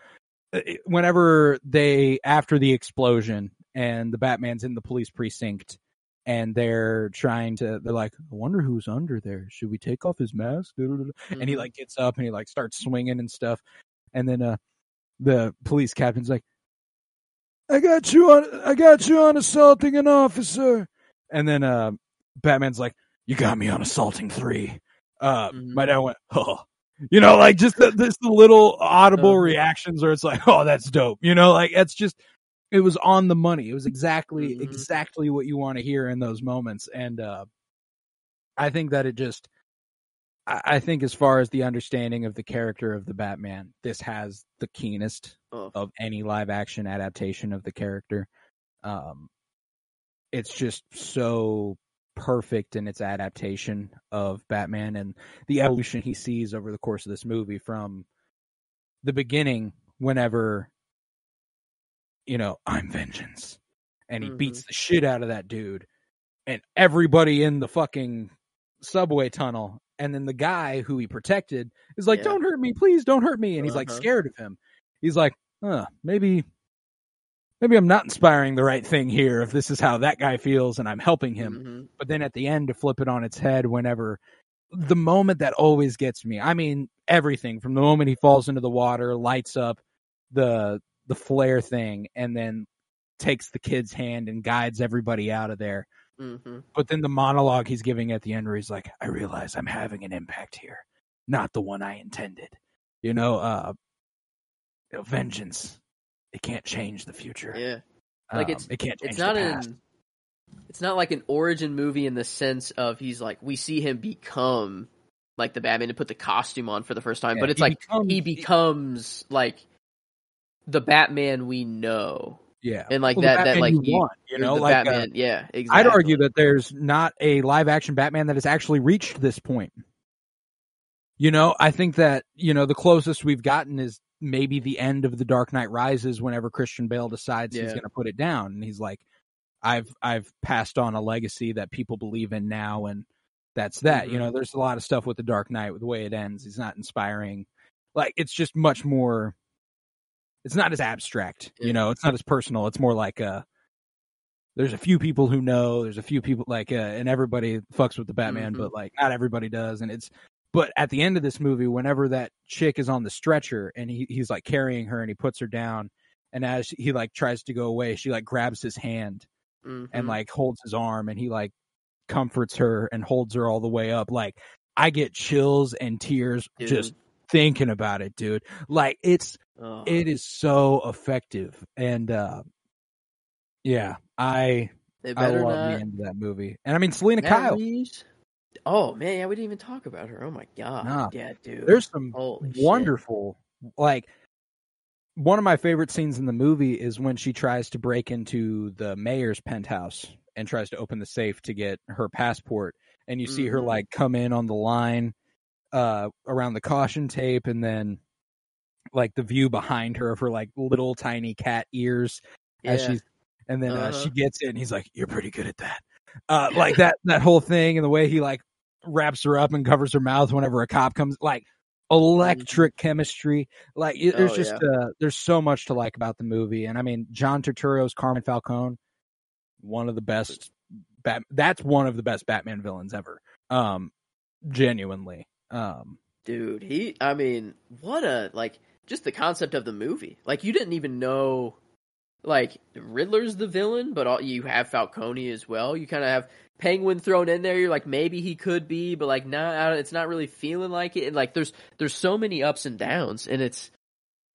whenever they after the explosion and the Batman's in the police precinct and they're trying to they're like I wonder who's under there. Should we take off his mask? Mm-hmm. and he Mhm. like gets up and he like starts swinging and stuff. And then uh the police captain's like I got you on I got you on assaulting an officer and then uh Batman's like you got me on assaulting 3 uh Mhm. my dad went oh you know like just the, this little audible Uh-huh. reactions where it's like oh that's dope you know like it's just it was on the money it was exactly Mhm. exactly what you want to hear in those moments and uh i think that it just I, I think as far as the understanding of the character of the batman this has the keenest Oh. of any live action adaptation of the character um it's just so perfect in its adaptation of Batman and the evolution he sees over the course of this movie from the beginning whenever you know I'm vengeance and he Mhm. beats the shit out of that dude and everybody in the fucking subway tunnel and then the guy who he protected is like Yeah. don't hurt me please don't hurt me and he's like Uh-huh. scared of him he's like huh maybe maybe I'm not inspiring the right thing here if this is how that guy feels and I'm helping him Mhm. but then at the end to flip it on its head whenever the moment that always gets me i mean everything from the moment he falls into the water lights up the the flare thing and then takes the kid's hand and guides everybody out of there Mm-hmm. but then the monologue he's giving at the end where he's like i realize i'm having an impact here not the one i intended you know uh you know, vengeance it can't change the future Yeah. Like, Um, it's- it can't change It's not an it's not like an origin movie in the sense of he's like we see him become like the Batman to put the costume on for the first time, Yeah, but it's he like becomes- he becomes like the Batman we know. yeah and, like, Well, that- that, like, you you- want, you know the like uh, yeah, exactly. I'd argue that there's not a live action Batman that has actually reached this point. You know, I think that, you know, the closest we've gotten is maybe the end of The Dark Knight Rises whenever Christian Bale decides he's going to put it down and he's like I've I've passed on a legacy that people believe in now and that's that. You Mhm. know, there's a lot of stuff with The Dark Knight with the way it ends. He's not inspiring. Like it's just much more it's not as abstract, Yeah. you know, it's not as personal. It's more like a there's a few people who know, there's a few people like uh, and everybody fucks with the Batman, Mhm. but like not everybody does and it's but at the end of this movie whenever that chick is on the stretcher and he, he's like carrying her and he puts her down and as he like tries to go away, she like grabs his hand and Mhm. like holds his arm and he like comforts her and holds her all the way up. Like I get chills and tears Dude. just thinking about it, dude. Like it's Oh. it is so effective and uh yeah, I I love not. the end of that movie. And I mean Selina Kyle. Oh man, yeah, we didn't even talk about her. Oh my god, Nah. yeah, dude. There's some Holy shit. wonderful like one of my favorite scenes in the movie is when she tries to break into the mayor's penthouse and tries to open the safe to get her passport and you see her Mhm. like come in on the line uh around the caution tape and then like the view behind her of her like little tiny cat ears as Yeah. she's and then uh, Uh-huh. she gets it and he's like you're pretty good at that uh like that that whole thing and the way he like wraps her up and covers her mouth whenever a cop comes like electric chemistry. Like it, there's Oh, just uh there's so much to like about the movie. And i mean john turturro's carmine falcone one of the best bat that's one of the best batman villains ever um genuinely um. Dude he i mean what a like just the concept of the movie. Like you didn't even know like riddler's the villain but all, you have falcone as well. You kind of have penguin thrown in there. You're like maybe he could be but like not it's not really feeling like it. And like there's there's so many ups and downs and it's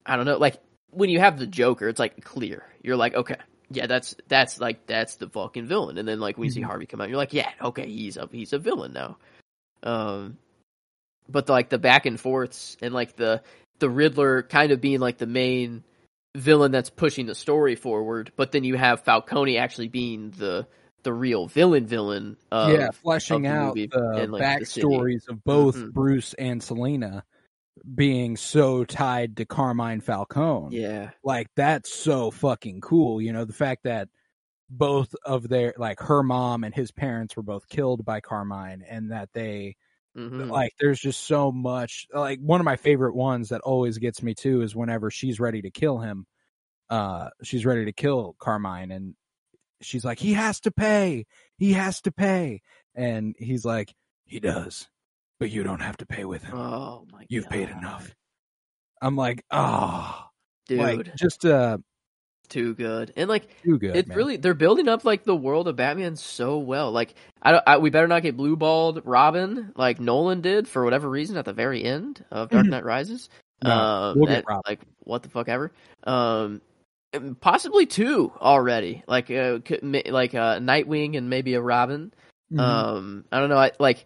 i don't know like when you have the joker it's like clear. You're like okay yeah that's that's like that's the fucking villain. And then like we see Mhm. harvey come out you're like yeah okay he's a he's a villain now. Um but like the back and forths and like the the Riddler kind of being like the main villain that's pushing the story forward, but then you have Falcone actually being the the real villain villain of yeah, fleshing the out the and, like, the backstories of both Mhm. Bruce and Selina being so tied to Carmine Falcone. yeah Like that's so fucking cool. You know, the fact that both of their like her mom and his parents were both killed by Carmine and that they Mhm. Like there's just so much like one of my favorite ones that always gets me too is whenever she's ready to kill him. Uh she's ready to kill Carmine and she's like, He has to pay. He has to pay. And he's like, He does. But you don't have to pay with him. oh my god. You've god. paid enough. I'm like, oh Dude, like just uh too good. And like too good. it's man. really they're building up like the world of Batman so well. Like I, don't, I we better not get blue balled Robin like Nolan did for whatever reason at the very end of Dark Knight Rises. No, um, we'll get that- Robin. like what the fuck ever. Um, possibly two already. Like uh, like uh, Nightwing and maybe a Robin. Mhm. Um, I don't know. I like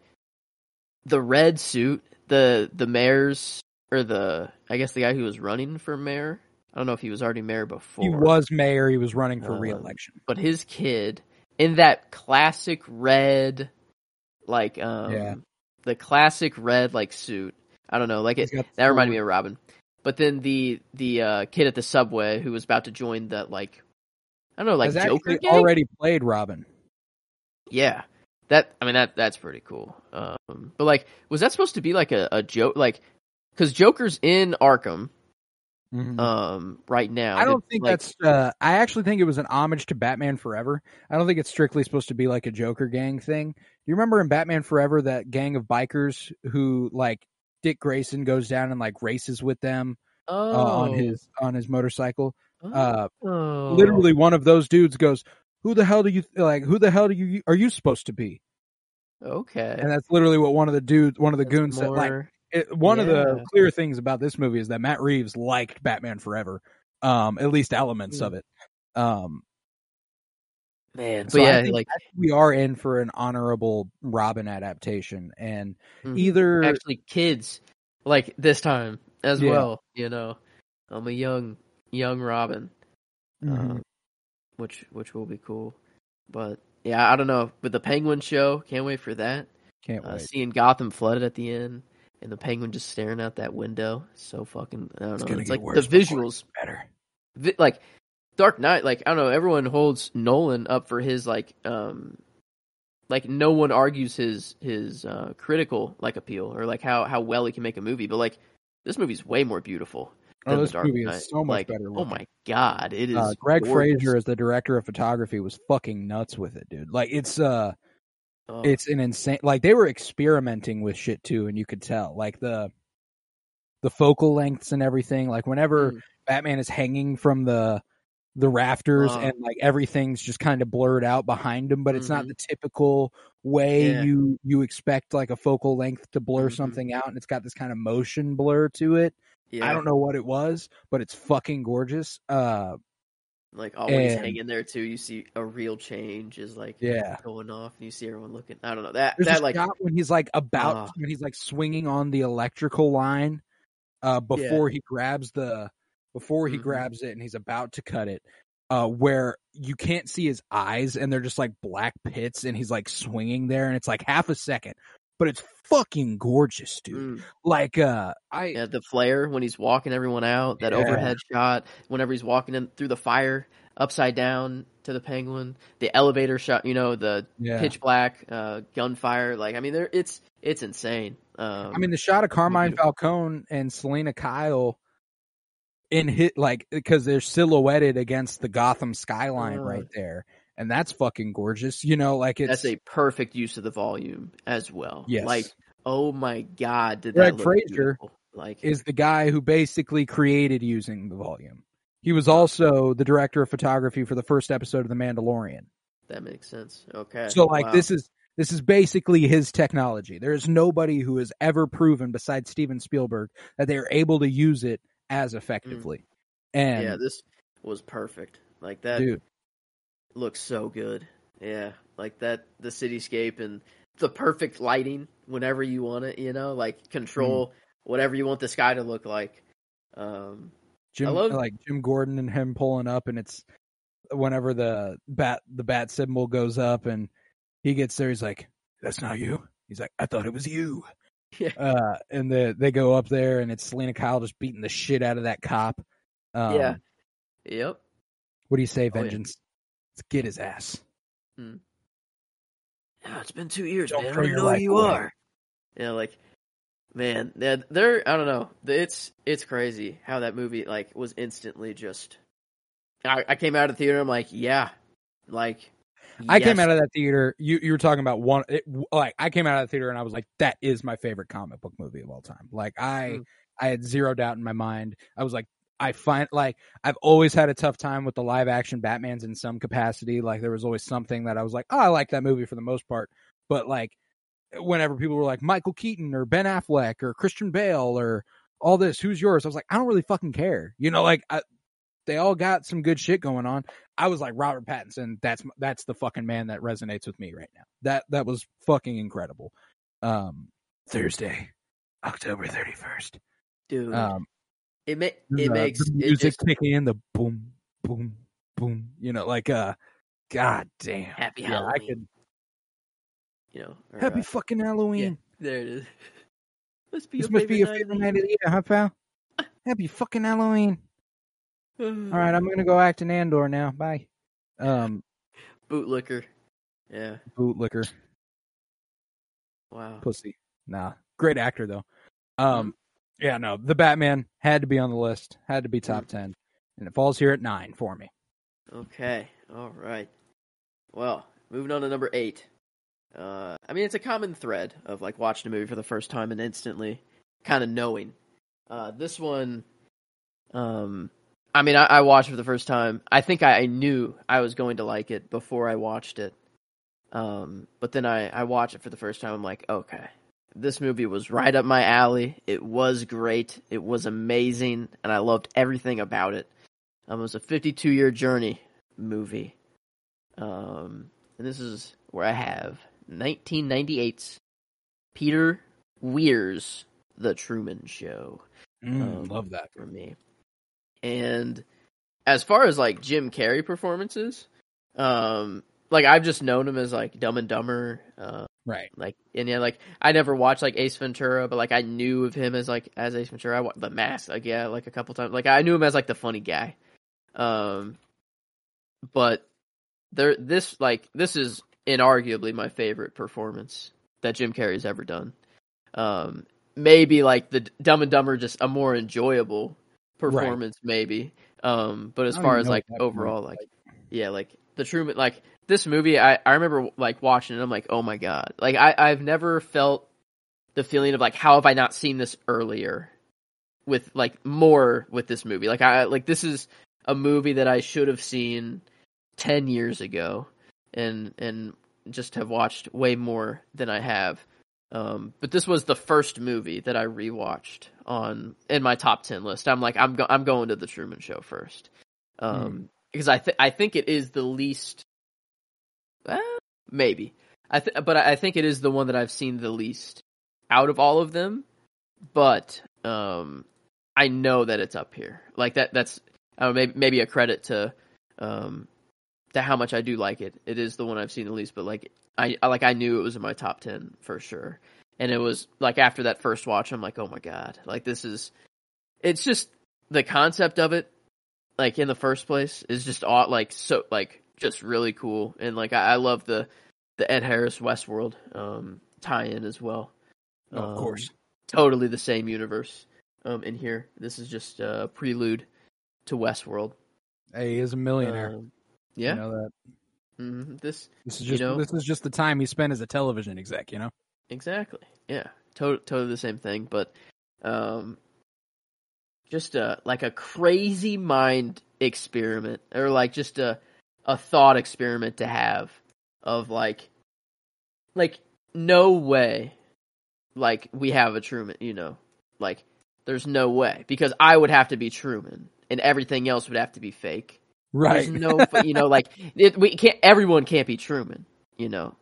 the red suit. The the mayor's or the I guess the guy who was running for mayor. I don't know if he was already mayor before. he was mayor, he was running for Um, re-election. but his kid in that classic red, like um, Yeah. the classic red like suit. I don't know, like it. That reminded me of Robin. But then the the uh, kid at the subway who was about to join that like I don't know, like Joker gang. already played Robin. Yeah, that I mean that that's pretty cool. Um, but like, was that supposed to be like a, a joke? Like, because Joker's in Arkham Mhm. um right now. I don't think like, that's. Uh, I actually think it was an homage to Batman Forever. I don't think it's strictly supposed to be like a Joker gang thing. You remember in Batman Forever that gang of bikers who like Dick Grayson goes down and like races with them oh, uh, on his on his motorcycle? Uh, oh. literally, one of those dudes goes, "Who the hell do you like? Who the hell do you are you supposed to be?" okay. And that's literally what one of the dudes, one of the That's goons said. Like more- it, one of the clear things about this movie is that Matt Reeves liked Batman Forever, um, at least elements Hmm. of it. Um, man, but So I yeah, think like we are in for an honorable Robin adaptation, and mhm. either actually kids like this time as Yeah. well. You know, I'm a young young Robin. Mhm. uh, which which will be cool. But yeah, I don't know. But the Penguin show, can't wait for that. can't Uh, wait. seeing Gotham flooded at the end, and the Penguin just staring out that window, so fucking. I don't It's know. It's like worse the visuals, Better. vi- like Dark Knight. Like I don't know. Everyone holds Nolan up for his like um. Like no one argues his his uh, critical like appeal or like how, how well he can make a movie, but like this movie's way more beautiful Oh, than this Dark movie Knight. is so much like, better. Oh my god, it is. Uh, Greig gorgeous. Fraser as the director of photography was fucking nuts with it, dude. Like it's uh, Oh, it's an insane. Like they were experimenting with shit too, and you could tell. Like the the focal lengths and everything. Like whenever Mm. Batman is hanging from the the rafters Wow. and like everything's just kind of blurred out behind him, but it's not Mhm. the typical way Yeah. you you expect like a focal length to blur Mhm. something out, and it's got this kind of motion blur to it. yeah. I don't know what it was, but it's fucking gorgeous. Uh, Like he's And- hanging there too, you see a real change is like yeah. going off, and you see everyone looking. I don't know that There's that like when he's like about Ah. when he's like swinging on the electrical line uh before he grabs the before he Mhm. grabs it and he's about to cut it uh where you can't see his eyes and they're just like black pits and he's like swinging there and it's like half a second but it's fucking gorgeous dude mm, like uh i yeah, the flare when he's walking everyone out, that Yeah. overhead shot whenever he's walking in through the fire upside down to the penguin, the elevator shot, you know, the yeah pitch black uh, gunfire. Like I mean, there it's it's insane. Um, I mean, the shot of Carmine beautiful. Falcone and Selina Kyle in hit like because they're silhouetted against the Gotham skyline Uh. right there, and that's fucking gorgeous. You know, like it's that's a perfect use of the volume as well. Yes. like oh my god, did Greig that look Fraser beautiful. Like is the guy who basically created using the volume. He was also the director of photography for the first episode of The Mandalorian. that makes sense. Okay, So like Wow. this is this is basically his technology. There is nobody who has ever proven besides Steven Spielberg that they are able to use it as effectively. And Mm. yeah, this was perfect. Like that dude, looks so good. Yeah, like that the cityscape and the perfect lighting whenever you want it. You know, like control Mm. whatever you want the sky to look like. Um, Jim love- like Jim Gordon and him pulling up and it's whenever the bat the bat symbol goes up and he gets there he's like that's not you he's like I thought it was you Yeah. uh and the they go up there and it's Selina Kyle just beating the shit out of that cop um, Yeah. yep. what do you say Oh, vengeance let's get his ass Yeah, it's been two years, Don't man. I don't know who you away. are. Yeah, like man, they're, they're I don't know. It's it's crazy how that movie like was instantly just. I, I came out of the theater. I'm like, yeah, like. I came out of that theater. You you were talking about one. It, like I came out of the theater and I was like, that is my favorite comic book movie of all time. Like I Mm. I had zero doubt in my mind. I was like, I find like I've always had a tough time with the live action Batman's in some capacity. Like there was always something that I was like, oh, I like that movie for the most part. But like whenever people were like Michael Keaton or Ben Affleck or Christian Bale or all this, who's yours? I was like, I don't really fucking care. You know, like I, they all got some good shit going on. I was like Robert Pattinson. That's that's the fucking man that resonates with me right now. That that was fucking incredible. Um, Thursday, October thirty first. dude. Um, it ma- the- makes the it music just kicking in, the boom, boom, boom. You know, like uh, god damn. happy Yeah, I Halloween. could. you know, or, Happy uh, fucking Halloween. there it is. Must be This must be your favorite night of the year, huh, pal? Happy fucking Halloween. All All right, I'm gonna go act in Andor now. Bye. Um, bootlicker. Yeah. bootlicker, Wow. pussy. Nah, great actor though. Um, yeah, no, the Batman had to be on the list. Had to be top ten, and it falls here at nine for me. Okay. All right. Well, moving on to number eight. Uh, I mean, it's a common thread of like watching a movie for the first time and instantly kind of knowing. Uh, this one, um, I mean, I, I watched it for the first time. I think I, I knew I was going to like it before I watched it. Um, but then I, I watched it for the first time. I'm like, okay, this movie was right up my alley. It was great. It was amazing, and I loved everything about it. Um, it was a 52 year journey movie. Um, and this is where I have 1998's Peter Weir's The Truman Show Mm, Um, love that. for me. And as far as like Jim Carrey performances, um, like I've just known him as like Dumb and Dumber, uh, Right. like and yeah, like I never watched like Ace Ventura, but like I knew of him as like as Ace Ventura. I wa- the Mask, like yeah, like a couple times. Like I knew him as like the funny guy. Um, but there, this like this is inarguably my favorite performance that Jim Carrey's ever done. Um, maybe like the Dumb and Dumber, just a more enjoyable performance, maybe. Um, but as far as like overall, movie like yeah, like the Truman, like this movie, I I remember like watching it. I'm like, oh my god, like I I've never felt the feeling of like how have I not seen this earlier with like more with this movie. Like I like this is a movie that I should have seen 10 years ago and and just have watched way more than I have. Um, but this was the first movie that I rewatched on in my top 10 list. I'm like I'm go- I'm going to the Truman Show first. Um, because I th- I think it is the least eh, maybe. I th- but I think it is the one that I've seen the least out of all of them. But um I know that it's up here. Like that that's I maybe maybe a credit to um to how much I do like it. It is the one I've seen the least, but like I like I knew it was in my top 10 for sure. And it was like after that first watch I'm like, "Oh my god. Like this is it's just the concept of it like in the first place is just aw- like so like just really cool and like I, I love the the Ed Harris Westworld um tie-in as well. of Um, course. totally the same universe um in here. This is just a prelude to Westworld. Hey, he is a millionaire. Um, yeah. You know that. hmm This This is you just know- this is just the time he spent as a television exec. You know. exactly. Yeah. To- totally the same thing, but um just a like a crazy mind experiment or like just a a thought experiment to have of like like no way like we have a Truman, you know. Like there's no way because I would have to be Truman and everything else would have to be fake. Right. There's no, you know, like it, we can't. Everyone can't be Truman, you know.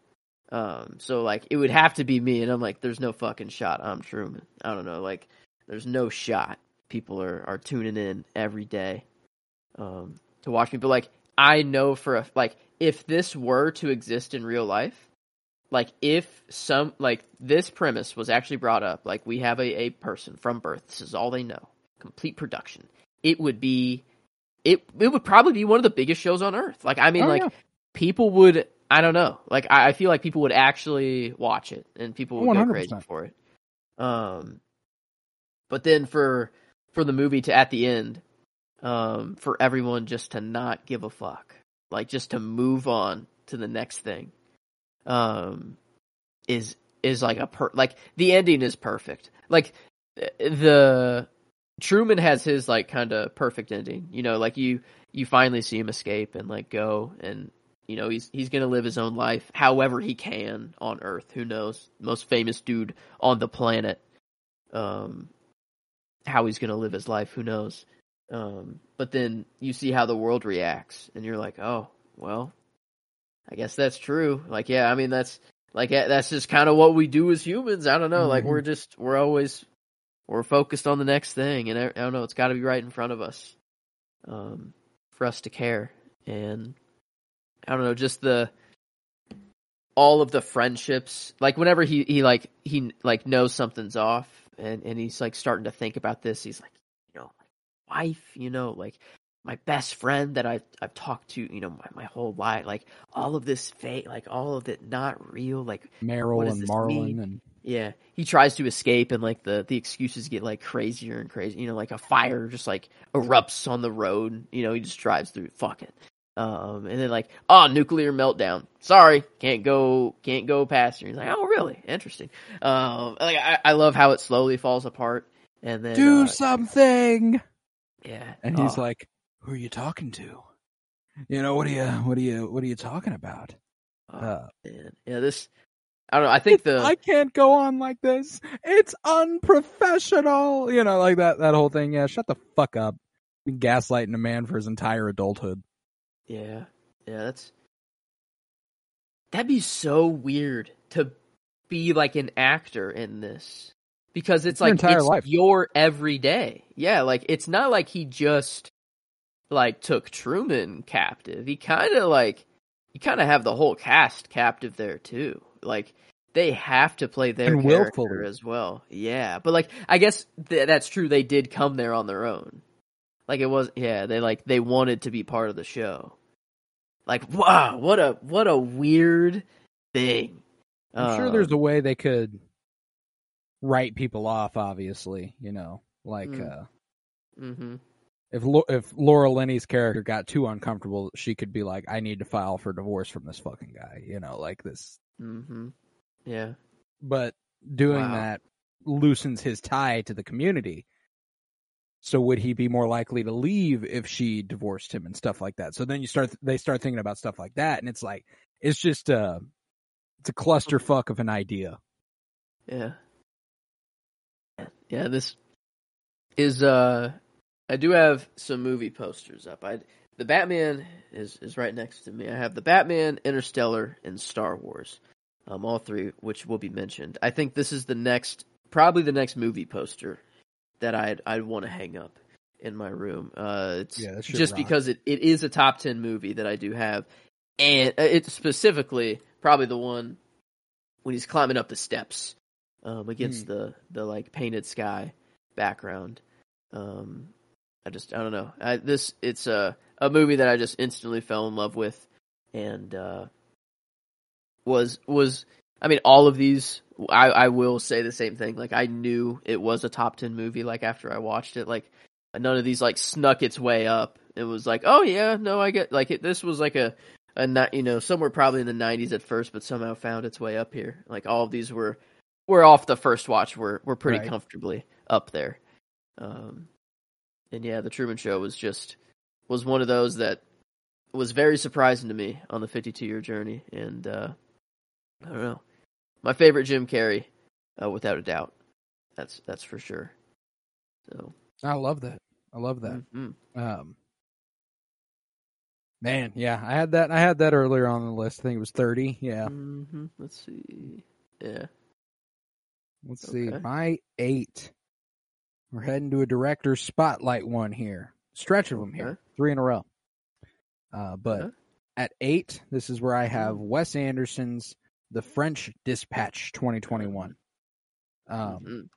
Um, so like it would have to be me, and I'm like, there's no fucking shot. I'm Truman. I don't know, like there's no shot. People are are tuning in every day, um, to watch me. But like I know for a like if this were to exist in real life, like if some like this premise was actually brought up, like we have a a person from birth. This is all they know. Complete production. It would be it it would probably be one of the biggest shows on earth. Like I mean, Oh, like yeah. people would I don't know. Like I, I feel like people would actually watch it and people would go 100%. crazy for it. Um, but then for for the movie to at the end, um, for everyone just to not give a fuck, like just to move on to the next thing, um, is is like a per like the ending is perfect. Like the Truman has his like kind of perfect ending. You know, like you you finally see him escape and like go and you know he's he's gonna live his own life however he can on Earth. Who knows? Most famous dude on the planet. Um, how he's gonna live his life? Who knows? Um, but then you see how the world reacts, and you're like, oh well, I guess that's true. Like, yeah, I mean that's like that's just kind of what we do as humans. I don't know. Like Mhm. we're just we're always we're focused on the next thing, and I, I don't know. It's got to be right in front of us, um, for us to care. And I don't know, just the all of the friendships. Like whenever he he like he like knows something's off, and and he's like starting to think about this. He's like, you know, my wife, you know, like my best friend that I I've talked to, you know, my, my whole life, like all of this fake, like all of it not real, like Meryl and Marlon mean? and yeah, he tries to escape, and like the the excuses get like crazier and crazier. You know, like a fire just like erupts on the road. You know, he just drives through. Fuck it. Um, and then like, oh, nuclear meltdown. Sorry, can't go, can't go past here. He's like, oh, really? Interesting. Um, like I, I love how it slowly falls apart, and then do uh, something. Yeah, And he's oh, like, "Who are you talking to? You know what are you what are you what are you talking about?" oh, Uh, yeah, this. I don't know. I think the I can't go on like this. It's unprofessional. You know, like that that whole thing. Yeah, shut the fuck up. Gaslighting a man for his entire adulthood. Yeah, yeah, that's that'd be so weird to be like an actor in this because it's Your like entire it's your everyday. Yeah, like it's not like he just like took Truman captive. He kind of like you kind of have the whole cast captive there too. Like they have to play their And character willfully. as well. Yeah, but like I guess th- that's true. They did come there on their own. Like it was, yeah. They like they wanted to be part of the show. Like wow, what a what a weird thing. I'm sure there's Um, a way they could write people off. Obviously, you know, like Mm. uh, mhm. if if Laura Linney's character got too uncomfortable, she could be like, "I need to file for divorce from this fucking guy." You know, like this. Mm-hmm. Yeah. But doing Wow. that loosens his tie to the community. So would he be more likely to leave if she divorced him and stuff like that? So then you start they start thinking about stuff like that, and it's like it's just a it's a clusterfuck of an idea. Yeah. Yeah, this is uh I do have some movie posters up. I the Batman is is right next to me. I have the Batman, Interstellar, and Star Wars. Um all three which will be mentioned. I think this is the next probably the next movie poster that I'd I'd want to hang up in my room. Uh it's Yeah, just rocks. because it, it is a top 10 movie that I do have and uh, it's specifically probably the one when he's climbing up the steps um, against the the like painted sky background. Um, I just I don't know. I, this it's a a movie that I just instantly fell in love with, and uh, was was I mean all of these. I I will say the same thing. Like I knew it was a top ten movie. Like after I watched it, like none of these like snuck its way up. It was like, oh yeah, no, I get like it, this was like a a ni- you know somewhere probably in the 90s at first, but somehow found its way up here. Like all of these were were off the first watch. We're we're pretty Right. comfortably up there. Um, and yeah, the Truman Show was just was one of those that was very surprising to me on the 52 year journey, and uh, I don't know, my favorite Jim Carrey, uh, without a doubt. That's that's for sure. So I love that. I love that. mhm. Um, man, yeah, I had that. I had that earlier on the list. I think it was thirty. Yeah. Mhm. let's see. Yeah. Let's see. My eight. We're heading to a director's spotlight one here. Stretch of them here, Okay. three in a row. Uh, but Okay. at eight, this is where I have Mm. Wes Anderson's The French Dispatch 2021. Um, Mhm.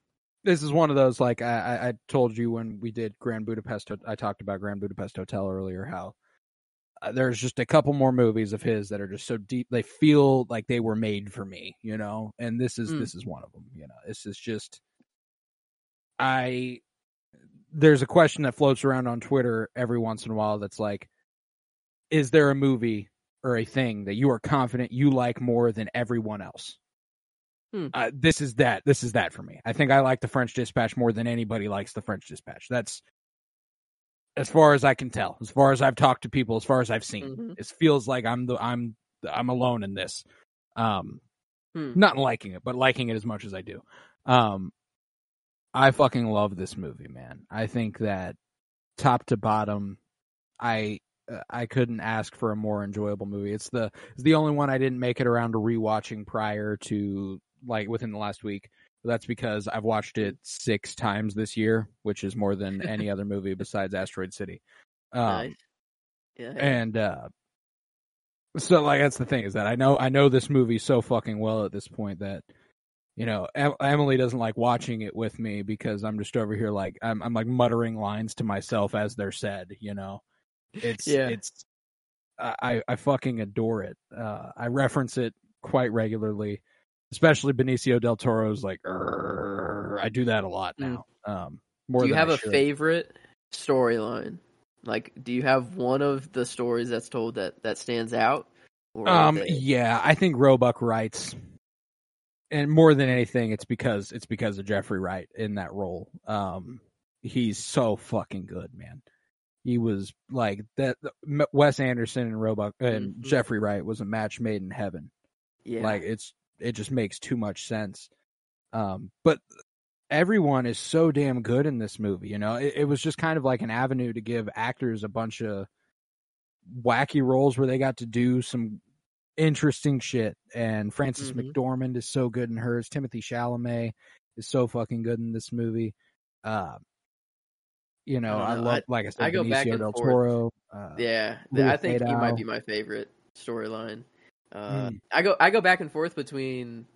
this is one of those like I, I told you when we did Grand Budapest. I talked about Grand Budapest Hotel earlier. How uh, there's just a couple more movies of his that are just so deep. They feel like they were made for me, you know. And this is Mm. this is one of them. You know, this is just I. There's a question that floats around on Twitter every once in a while that's like, is there a movie or a thing that you are confident you like more than everyone else? Hmm. Uh, this is that. This is that for me. I think I like the French Dispatch more than anybody likes the French Dispatch. That's as far as I can tell, as far as I've talked to people, as far as I've seen. Mhm. It feels like I'm the I'm I'm alone in this. Um, Hmm. not liking it, but liking it as much as I do. Um, I fucking love this movie, man. I think that top to bottom, I uh, I couldn't ask for a more enjoyable movie. It's the it's the only one I didn't make it around to rewatching prior to like within the last week. That's because I've watched it six times this year, which is more than any other movie besides Asteroid City. Um, Nice. Yeah. and uh so like that's the thing is that i know i know this movie so fucking well at this point that you know em- emily doesn't like watching it with me because i'm just over here like i'm, I'm like muttering lines to myself as they're said you know it's Yeah. it's I, I i fucking adore it uh i reference it quite regularly especially benicio del toro's like i do that a lot Mm. now um more do you have I a should. favorite storyline? Like, do you have one of the stories that's told that that stands out? Um, they- yeah, I think Roebuck Wright's, and more than anything, it's because it's because of Jeffrey Wright in that role. Um, he's so fucking good, man. He was like that. Wes Anderson and Roebuck and Mhm. Jeffrey Wright was a match made in heaven. yeah, Like it's it just makes too much sense. Um, but everyone is so damn good in this movie. You know, it, it was just kind of like an avenue to give actors a bunch of wacky roles where they got to do some interesting shit. And Frances Mhm. McDormand is so good in hers. Timothy Chalamet is so fucking good in this movie. Uh, you know, I I, love, like I said, I go back and del forth. Toro. Uh, yeah. I think he might be my favorite storyline. Uh, Mm. I go I go back and forth between.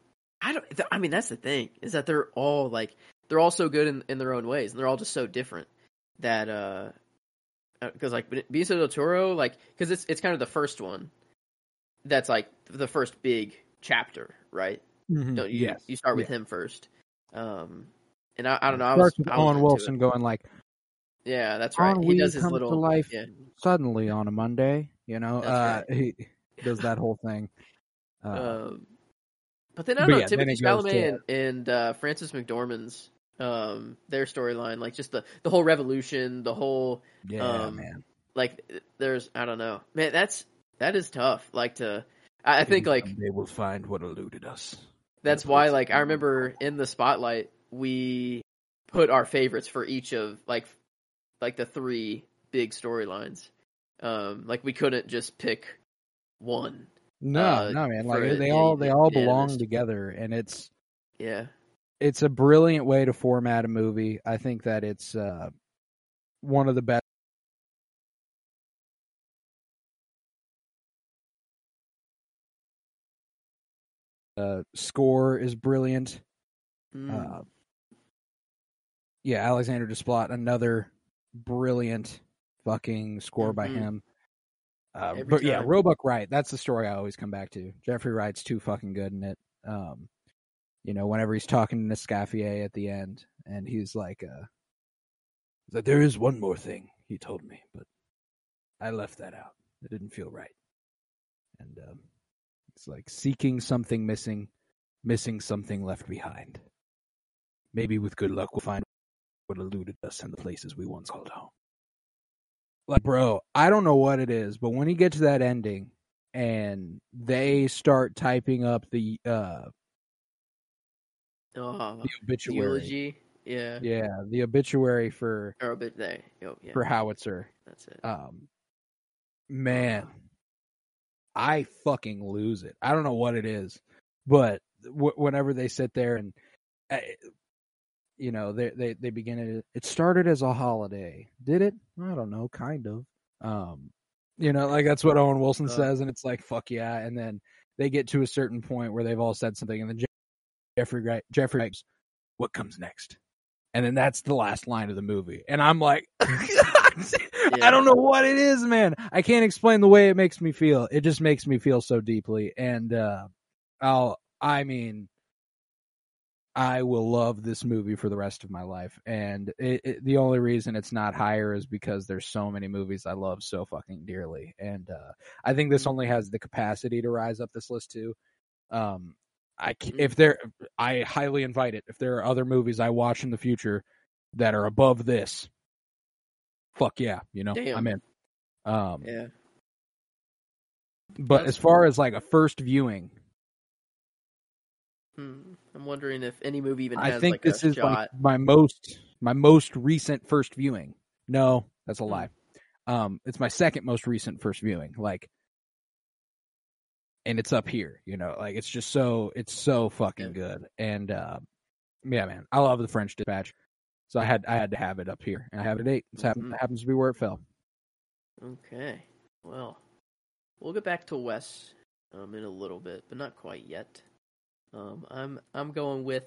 I don't. I mean, that's the thing is that they're all like they're all so good in, in their own ways, and they're all just so different that uh because like Benicio del Toro like because it's it's kind of the first one that's like the first big chapter, right? mhm, Don't you? yes. You start with yeah. him first. Um, and I, I don't know. I was, with I Owen Wilson going like, Yeah, that's right. He does his comes little to life Yeah, suddenly on a Monday. You know, That's uh, he does that whole thing. Uh, um, but then I don't know yeah, Timothy Chalamet and, and uh, Frances McDormand's um their storyline, like just the the whole revolution, the whole yeah, um, man. like there's I don't know, man. That's that is tough. Like to I, I think like they will find what eluded us. that's why like I remember in the spotlight we put our favorites for each of like like the three big storylines. Um, like we couldn't just pick one. No, uh, no, man. Like for they the- all they all yeah, belong this- together, and it's Yeah, it's a brilliant way to format a movie. I think that it's uh, one of the best. Uh, score is brilliant. Mm. Uh, yeah, Alexander Desplat, another brilliant fucking score by Mhm. him. Uh, Every but yeah, time. Roebuck Wright, that's the story I always come back to. Jeffrey Wright's too fucking good in it. Um, you know, whenever he's talking to Nescaffier at the end, and he's like, uh, that there is one more thing he told me, but I left that out. It didn't feel right. And um, it's like seeking something missing, missing something left behind. Maybe with good luck, we'll find what eluded us in the places we once called home. Like, bro, I don't know what it is, but when you get to that ending and they start typing up the uh oh, the obituary, eulogy. Yeah. yeah, the obituary for Or there. Yeah. for Howitzer, That's it. um, man, I fucking lose it. I don't know what it is, but w- whenever they sit there and, uh, you know, they they they begin it. It started as a holiday, did it? I don't know, kind of. Um, you know, like that's what Owen Wilson Uh. says, and it's like fuck yeah. And then they get to a certain point where they've all said something, and then Jeffrey Jeffrey Wright, goes, what comes next? And then that's the last line of the movie, and I'm like, I don't know what it is, man. I can't explain the way it makes me feel. It just makes me feel so deeply. And uh I'll I mean I will love this movie for the rest of my life. And it, it, the only reason it's not higher is because there's so many movies I love so fucking dearly. And uh I think this only has the capacity to rise up this list too. Um I c- if there I highly invite it. If there are other movies I watch in the future that are above this, fuck yeah, you know, Damn. I'm in. Um, Yeah. but That's as far as like a first viewing, Hmm. I'm wondering if any movie even I think like this is shot. like my most my most recent first viewing. No, that's a Hmm. lie. Um, it's my second most recent first viewing. Like, and it's up here. You know, like it's just so it's so fucking good. And uh, yeah, man, I love the French Dispatch. So I had I had to have it up here, and I have it at eight. It happens, Mhm. happens to be where it fell. Okay. Well, we'll get back to Wes um, in a little bit, but not quite yet. Um, I'm I'm going with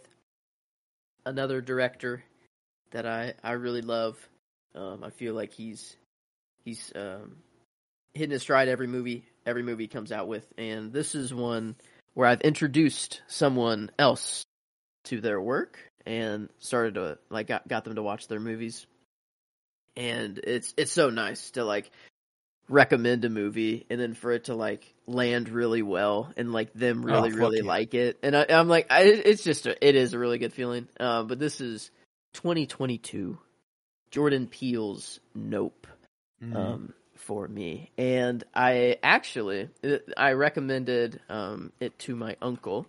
another director that I I really love. Um, I feel like he's he's um, hitting his stride every movie every movie comes out with, and this is one where I've introduced someone else to their work and started to like got got them to watch their movies, and it's it's so nice to like recommend a movie and then for it to like land really well and like them really Oh, really yeah. like it and I, I'm like I, it's just a, it is a really good feeling. Uh, but this is 2022, Jordan Peele's Nope Mm-hmm. um, for me, and I actually I recommended um, it to my uncle,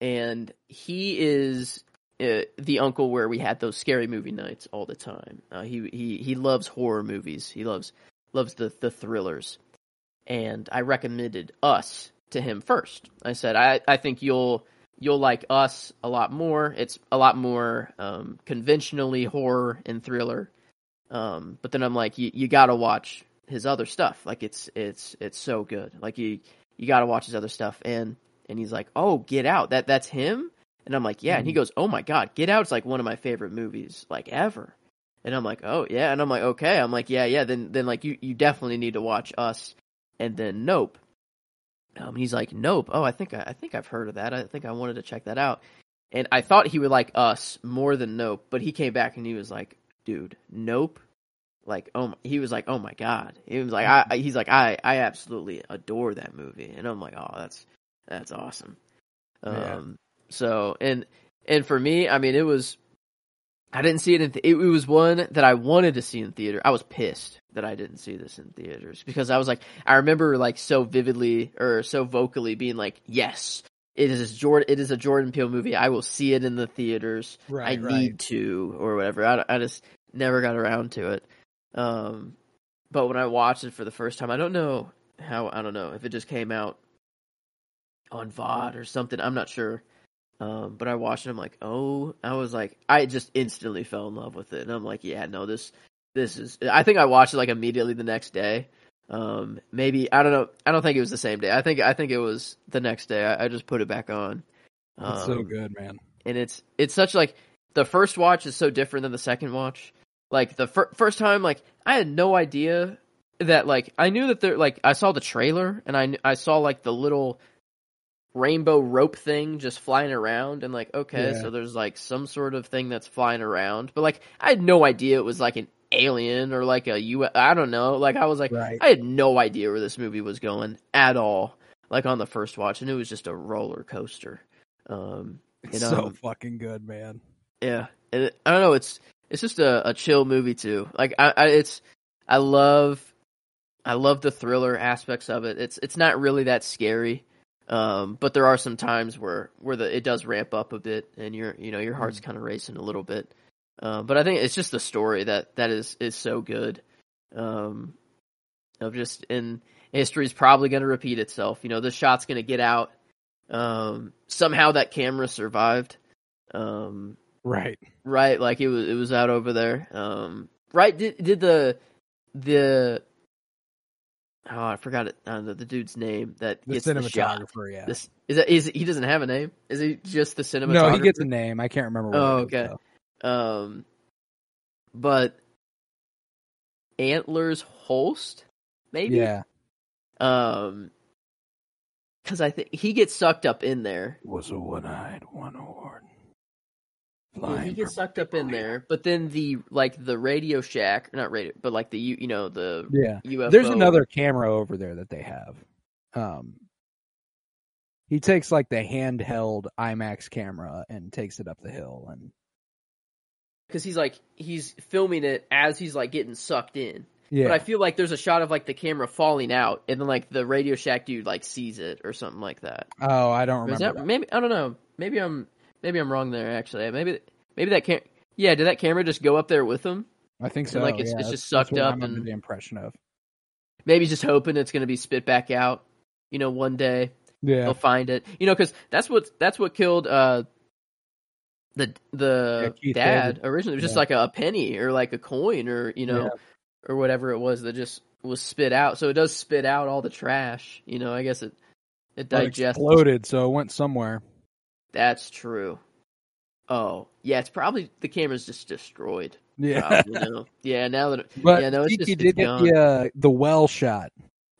and he is uh, the uncle where we had those scary movie nights all the time. Uh, he he he loves horror movies. He loves loves the the thrillers, and I recommended Us to him first. I said I I think you'll you'll like Us a lot more. It's a lot more um, conventionally horror and thriller. Um, but then I'm like, you, you gotta watch his other stuff. Like it's it's it's so good. Like you you gotta watch his other stuff. And and he's like, oh, Get Out. That that's him. And I'm like, yeah. And he goes, oh my god, Get Out Out's like one of my favorite movies like ever. And I'm like, oh yeah. And I'm like, okay. I'm like, yeah, yeah. Then then like you you definitely need to watch Us. And then Nope. Um, he's like, Nope. Oh, I think I, I think I've heard of that. I think I wanted to check that out. And I thought he would like Us more than Nope, but he came back and he was like, dude, Nope. Like, oh, my, he was like, oh my god. He was like, I, I- he's like, I, I absolutely adore that movie, and I'm like, oh, that's, that's awesome. Yeah. Um, so and and for me, I mean, it was, I didn't see it in. Th- it, was one that I wanted to see in theater. I was pissed that I didn't see this in theaters because I was like, I remember like so vividly or so vocally being like, yes. It is Jordan. It is a Jordan Peele movie. I will see it in the theaters. I need to or whatever. I, I just never got around to it. Um, but when I watched it for the first time, I don't know how. I don't know if it just came out on VOD or something. I'm not sure. Um, but I watched it. I'm like, oh, I was like, I just instantly fell in love with it, and I'm like, yeah, no, this, this is. I think I watched it like immediately the next day. Um, maybe I don't know. I don't think it was the same day. I think I think it was the next day. I, I just put it back on. It's so Um, good, man. and it's it's such like the first watch is so different than the second watch. Like the fir- first time, like I had no idea that like I knew that there like I saw the trailer and I I saw like the little rainbow rope thing just flying around and like okay Yeah. so there's like some sort of thing that's flying around but like I had no idea it was like an alien or like a U I don't know like I was like Right. I had no idea where this movie was going at all like on the first watch and it was just a roller coaster um It's so know, fucking good, man. yeah, and it, I don't know. It's it's just a, a chill movie too. Like I, I, it's I love I love the thriller aspects of it. It's it's not really that scary, um, but there are some times where where the it does ramp up a bit, and your you know your heart's kind of racing a little bit. Um, but I think it's just the story that that is is so good. Um, of just and history's probably going to repeat itself. You know, the shot's going to get out. Um, somehow that camera survived. Um, Right. right like it was it was out over there um right did did the the oh i forgot it uh, the, the dude's name that The gets the shot cinematographer, yeah. this is that is he doesn't have a name is he just the cinematographer no, he gets a name. I can't remember. What Oh, it is, okay. though. um but Antlers Holst, maybe. Yeah. Um, because I think he gets sucked up in there. Was a one-eyed, one-horn. Yeah, he gets sucked up in there, but then the like the Radio Shack, not radio, but like the you you know the Yeah. UFO. There's another camera over there that they have. Um, he takes like the handheld IMAX camera and takes it up the hill, and because he's like he's filming it as he's like getting sucked in. yeah, But I feel like there's a shot of like the camera falling out, and then like the Radio Shack dude like sees it or something like that. oh, I don't remember. that that. maybe I don't know. Maybe I'm maybe I'm wrong there. Actually, maybe maybe that cam. Yeah, did that camera just go up there with him? I think and, so. like, it's- yeah, it's just sucked up I'm and- the impression of. Maybe just hoping it's going to be spit back out. You know, one day Yeah, they'll find it. You know, because that's what that's what killed uh the the Yeah, dad David. originally. It was just Yeah. like a penny or like a coin or you know or whatever it was that just was spit out. So it does spit out all the trash. You know, I guess it it Well, it exploded, so it went somewhere. That's true. Oh yeah, it's probably the camera's just destroyed. Yeah, Probably, you know? Yeah, now that but yeah, no, it's Tiki just- did get the uh, the well shot.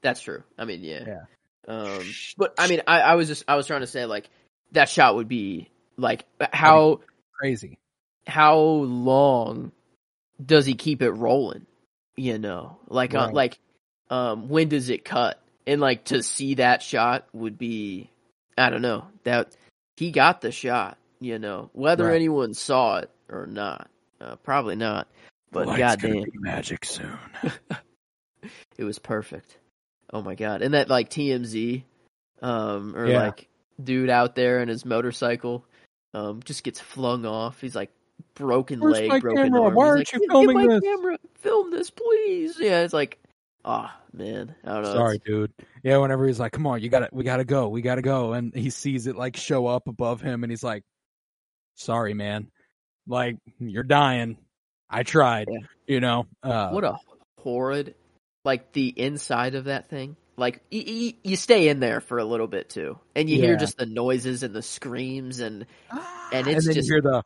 that's true. I mean, yeah. Yeah. Um, but I mean, I, I was just I was trying to say like that shot would be like how Crazy. how long does he keep it rolling? You know, like uh, like um, when does it cut? And like to see that shot would be I don't know that he got the shot. You know, whether Right. anyone saw it or not, uh, probably not. But goddamn, magic soon. it was perfect. Oh my god! And that like TMZ, um, or Yeah. like dude out there in his motorcycle, um, just gets flung off. He's like broken Where's leg, broken camera? arm. Why He's aren't like, you filming get my this?" camera, film this, please. Yeah, it's like, ah, man, I don't know. Sorry, It's- dude. Yeah, whenever he's like, "Come on, you gotta, we gotta go, we gotta go," and he sees it like show up above him, and he's like, "Sorry, man. Like you're dying. I tried. Yeah. You know. Uh, what a horrid, like the inside of that thing. Like y- y- you stay in there for a little bit too, and you hear just the noises and the screams and and it's then just you hear the,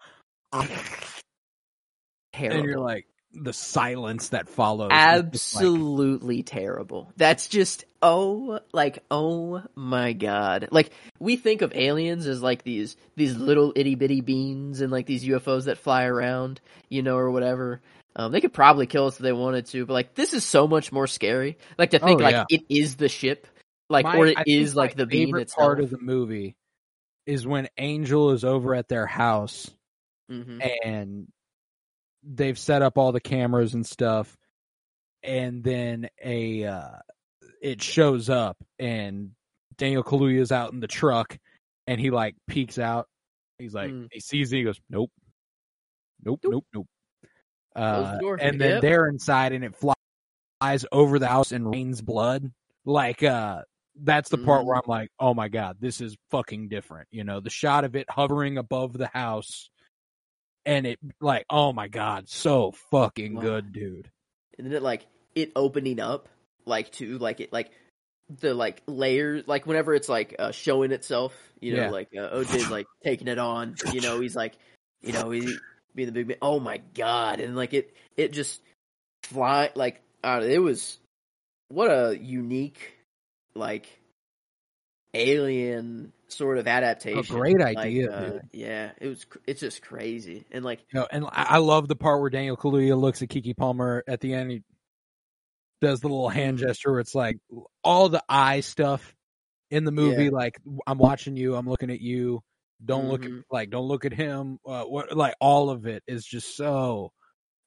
terrible. and you're like the silence that follows. just like- absolutely terrible. That's just oh like oh my god. Like we think of aliens as like these these little itty bitty beans and like these UFOs that fly around, you know, or whatever. Um, they could probably kill us if they wanted to, but like this is so much more scary. Like to think Oh, like yeah. it is the ship, like My- or it I is like the bean itself. part of the movie is when Angel is over at their house hmm and they've set up all the cameras and stuff and then a uh it shows up and Daniel Kaluuya's out in the truck and he like peeks out he's like Mm. he sees it he goes nope nope Nope. nope uh, the and then Yep. they're inside and it flies over the house and rains blood like uh that's the part Mm. where I'm like, oh my god, this is fucking different. You know, the shot of it hovering above the house, and it like, oh my god, so fucking Wow. good, dude. and then it like it opening up like to like it like the like layers like whenever it's like uh, showing itself you know Yeah. like uh, OJ's like taking it on you know he's like you know he being the big man oh my god and like it it just fly like uh, it was what a unique like alien sort of adaptation A great Like, idea, uh, yeah it was it's just crazy and like You know, and I I love the part where Daniel Kaluuya looks at Keke Palmer at the end. He does the little hand gesture where it's like all the eye stuff in the movie. Yeah. Like I'm watching you, I'm looking at you. Don't look at like don't look at him. Uh, what like all of it is just so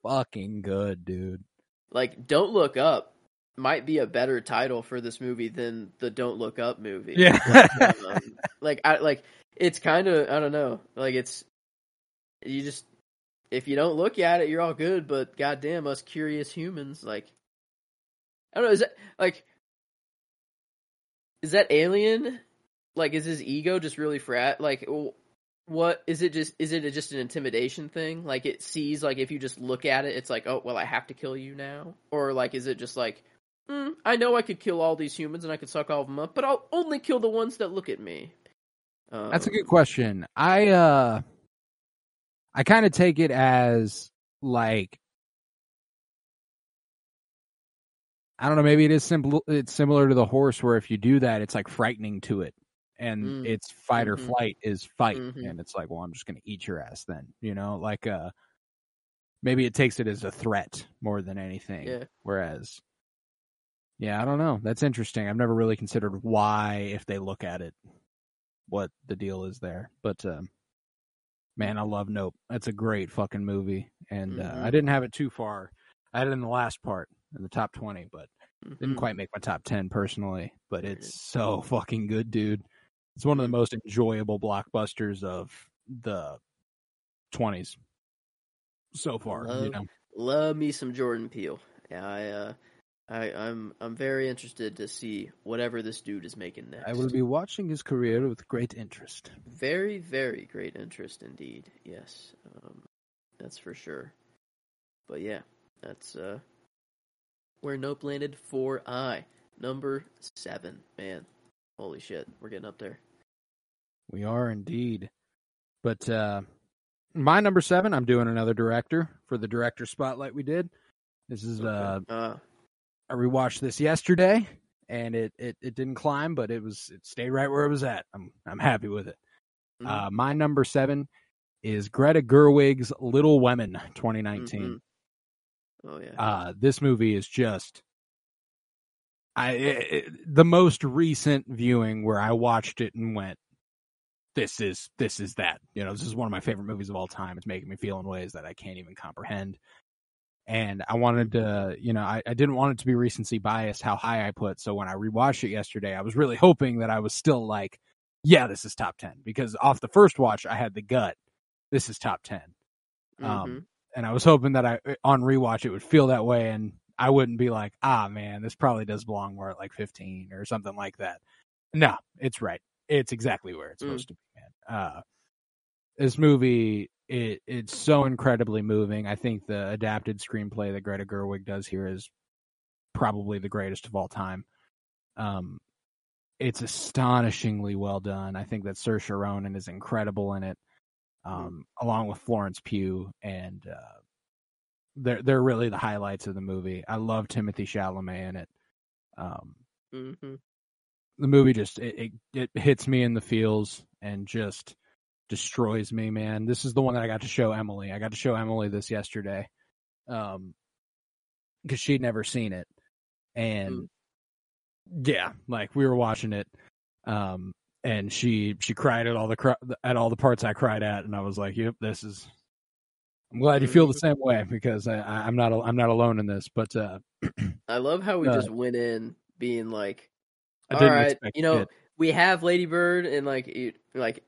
fucking good, dude. like don't look up might be a better title for this movie than the don't look up movie. Yeah. um, like i like it's kind of i don't know. Like it's you just if you don't look at it you're all good but goddamn us curious humans like i don't know is that like is that alien? Like is his ego just really frat like what is it just is it just an intimidation thing? Like it sees like if you just look at it it's like oh well i have to kill you now? Or like is it just like mm, i know i could kill all these humans and i could suck all of them up but i'll only kill the ones that look at me um, That's a good question. I uh I kind of take it as like I don't know. Maybe it is simple. It's similar to the horse, where if you do that, it's like frightening to it, and Mm. its fight or Mhm. flight is fight, Mhm. and it's like, well, I'm just gonna eat your ass then. You know, like uh, maybe it takes it as a threat more than anything. Yeah. Whereas, yeah, I don't know. That's interesting. I've never really considered why, if they look at it, what the deal is there. But um, man, I love Nope. That's a great fucking movie, and uh, Mhm. I didn't have it too far. I had it in the last part in the top twenty, but didn't Mhm. quite make my top 10 personally, but it's so fucking good, dude. It's one of the most enjoyable blockbusters of the 20s so far, you Love- know. Love me some Jordan Peele. Yeah, I, uh, I, I'm, I'm very interested to see whatever this dude is making next. I will be watching his career with great interest. very, very great interest indeed. Yes, um, that's for sure. But yeah, that's uh, where Nope landed for I number seven. Man, holy shit, we're getting up there. We are indeed. But uh my number 7, I'm doing another director for the director spotlight we did. This is uh Uh, I rewatched this yesterday and it, it it didn't climb, but it was it stayed right where it was at. I'm I'm happy with it. mhm, Uh, my number seven is Greta Gerwig's Little Women 2019. mhm. Oh yeah. Uh, this movie is just, I it, it- the most recent viewing where I watched it and went, this is this is that. You know, this is one of my favorite movies of all time. It's making me feel in ways that I can't even comprehend. And I wanted to, you know, I, I didn't want it to be recency bias how high I put. So when I rewatched it yesterday, I was really hoping that I was still like, yeah, this is top 10. Because off the first watch, I had the gut, this is top 10 Mhm. um, and I was hoping that I on rewatch it would feel that way, and I wouldn't be like, ah, man, this probably does belong more at like 15 or something like that. No, it's right. It's exactly where it's Mm. supposed to be, man. Uh, this movie, it it's so incredibly moving. I think the adapted screenplay that Greta Gerwig does here is probably the greatest of all time. Um, it's astonishingly well done. I think that Saoirse Ronan is incredible in it um, along with Florence Pugh, and uh, they're they're really the highlights of the movie. I love Timothy Chalamet in it. Um, Mhm. the movie just it, it it hits me in the feels and just destroys me, man. This is the one that I got to show Emily. I got to show Emily this yesterday, um, because she'd never seen it, and yeah, like we were watching it, um, and she she cried at all the at all the parts I cried at, and I was like, "Yep, this is." I'm glad you feel the same way because I, I'm not I'm not alone in this, but uh, I love how we Uh, just went in being like, All right, you know, it. we have Lady Bird, and like, you, like,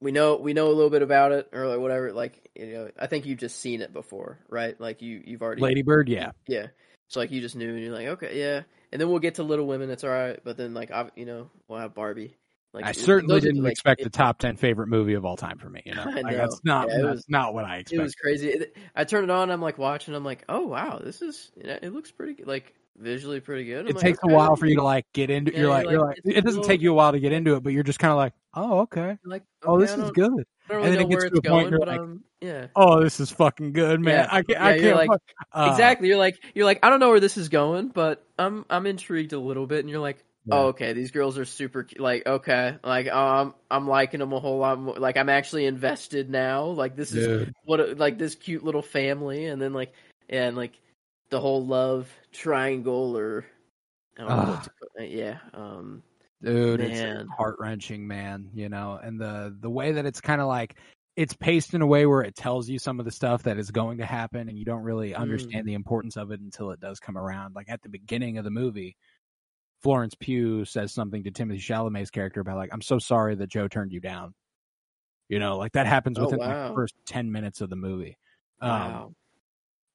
we know we know a little bit about it, or like whatever. Like, you know, I think you've just seen it before, right? Like, you you've already, Lady Bird, yeah, yeah. So like, you just knew, and you're like, okay, yeah. And then we'll get to Little Women. It's all right, but then like, I, you know, we'll have Barbie. Like, I it- certainly didn't like, expect it- the top ten favorite movie of all time for me. You know, I Like, that's not Yeah, was- not what I expected. It was crazy. It, I turned it on. I'm like watching. I'm like, oh wow, this is. It, it looks pretty. good, Like visually pretty good. I'm it like, takes okay. a while for you to like get into. Yeah, you're you're like, you're like, like, it doesn't a take you a while to get into it, but you're just kind of like, oh okay, Like, oh this is good. I don't And really then it know gets where to a point going, you're but like, um, yeah. Oh, this is fucking good, man. Yeah. I can't. Yeah, I can't. like- uh, exactly. You're like you're like I don't know where this is going, but I'm I'm intrigued a little bit, and you're like, oh okay, these girls are super. Like okay, like um I'm liking them a whole lot more. Like I'm actually invested now. Like this is Dude. what like this cute little family, and then like and like the whole love triangle or I don't know what to call it. yeah um dude Man. it's heart wrenching man you know and the the way that it's kind of like it's paced in a way where it tells you some of the stuff that is going to happen and you don't really Mm. understand the importance of it until it does come around like at the beginning of the movie florence pugh says something to timothy chalamet's character about like i'm so sorry that jo turned you down you know like that happens Oh, within like, the first 10 minutes of the movie um, wow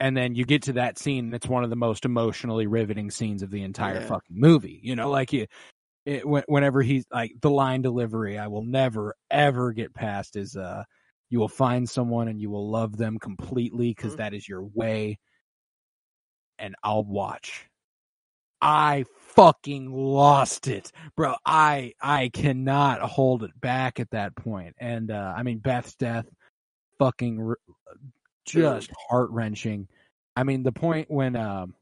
and then you get to that scene it's one of the most emotionally riveting scenes of the entire Yeah. fucking movie you know like you it, whenever he's like the line delivery i will never ever get past is uh you will find someone and you will love them completely because Mhm. is your way and i'll watch i fucking lost it bro i i cannot hold it back at that point and uh i mean beth's death fucking r- just heart wrenching. I mean, the point when um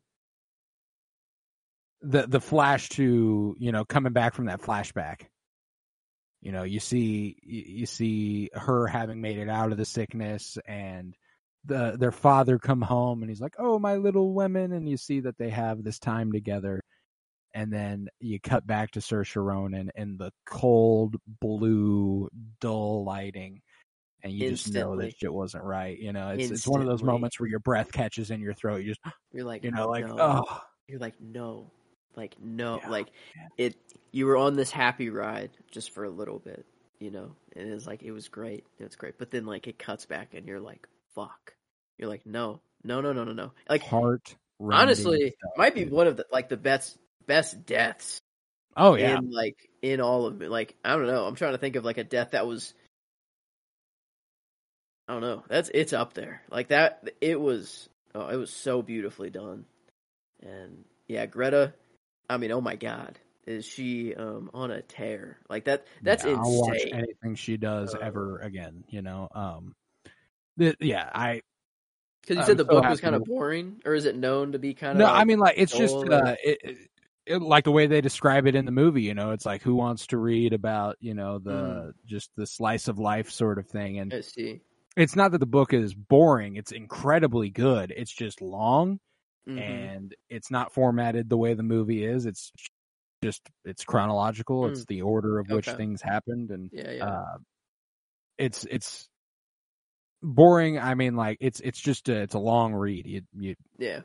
the the flash to you know coming back from that flashback. You know, you see you, see her having made it out of the sickness and the their father come home and he's like, "Oh, my little women," and you see that they have this time together. And then you cut back to Saoirse Ronan and the cold blue, dull lighting, and you just know that shit wasn't right. You know, it's it's one of those moments where your breath catches in your throat. You just, You're like, you know, like, no. oh, You're like, no, like no, Yeah, like it. You were on this happy ride just for a little bit, you know, and it's like it was great, it's great. But then like it cuts back, and you're like, fuck. You're like, no, no, no, no, no, no. Like heart. honestly, might be one of the like the best best deaths Oh yeah, in like in all of it. Like I don't know. I'm trying to think of like a death that was. I don't know. That's it's up there. Like that. It was. Oh, it was so beautifully done. And yeah, Greta. I mean, oh my god, is she um on a tear? Like that. That's Yeah, I'll watch insane. anything she does Uh, ever again. You know, um, th- yeah, I Because you I'm said the so book was kind of boring, or is it known to be kind of? no, I mean like it's just uh, it, it, it- like the way they describe it in the movie. You know, it's like who wants to read about you know the Mm. just the slice of life sort of thing, and I see. It's not that the book is boring; it's incredibly good. It's just long. Mhm. and it's not formatted the way the movie is. It's just it's chronological. It's the order of which Mm. Okay. things happened, and Yeah, yeah. uh, it's it's boring. I mean, like it's it's just a, it's a long read. You, you yeah.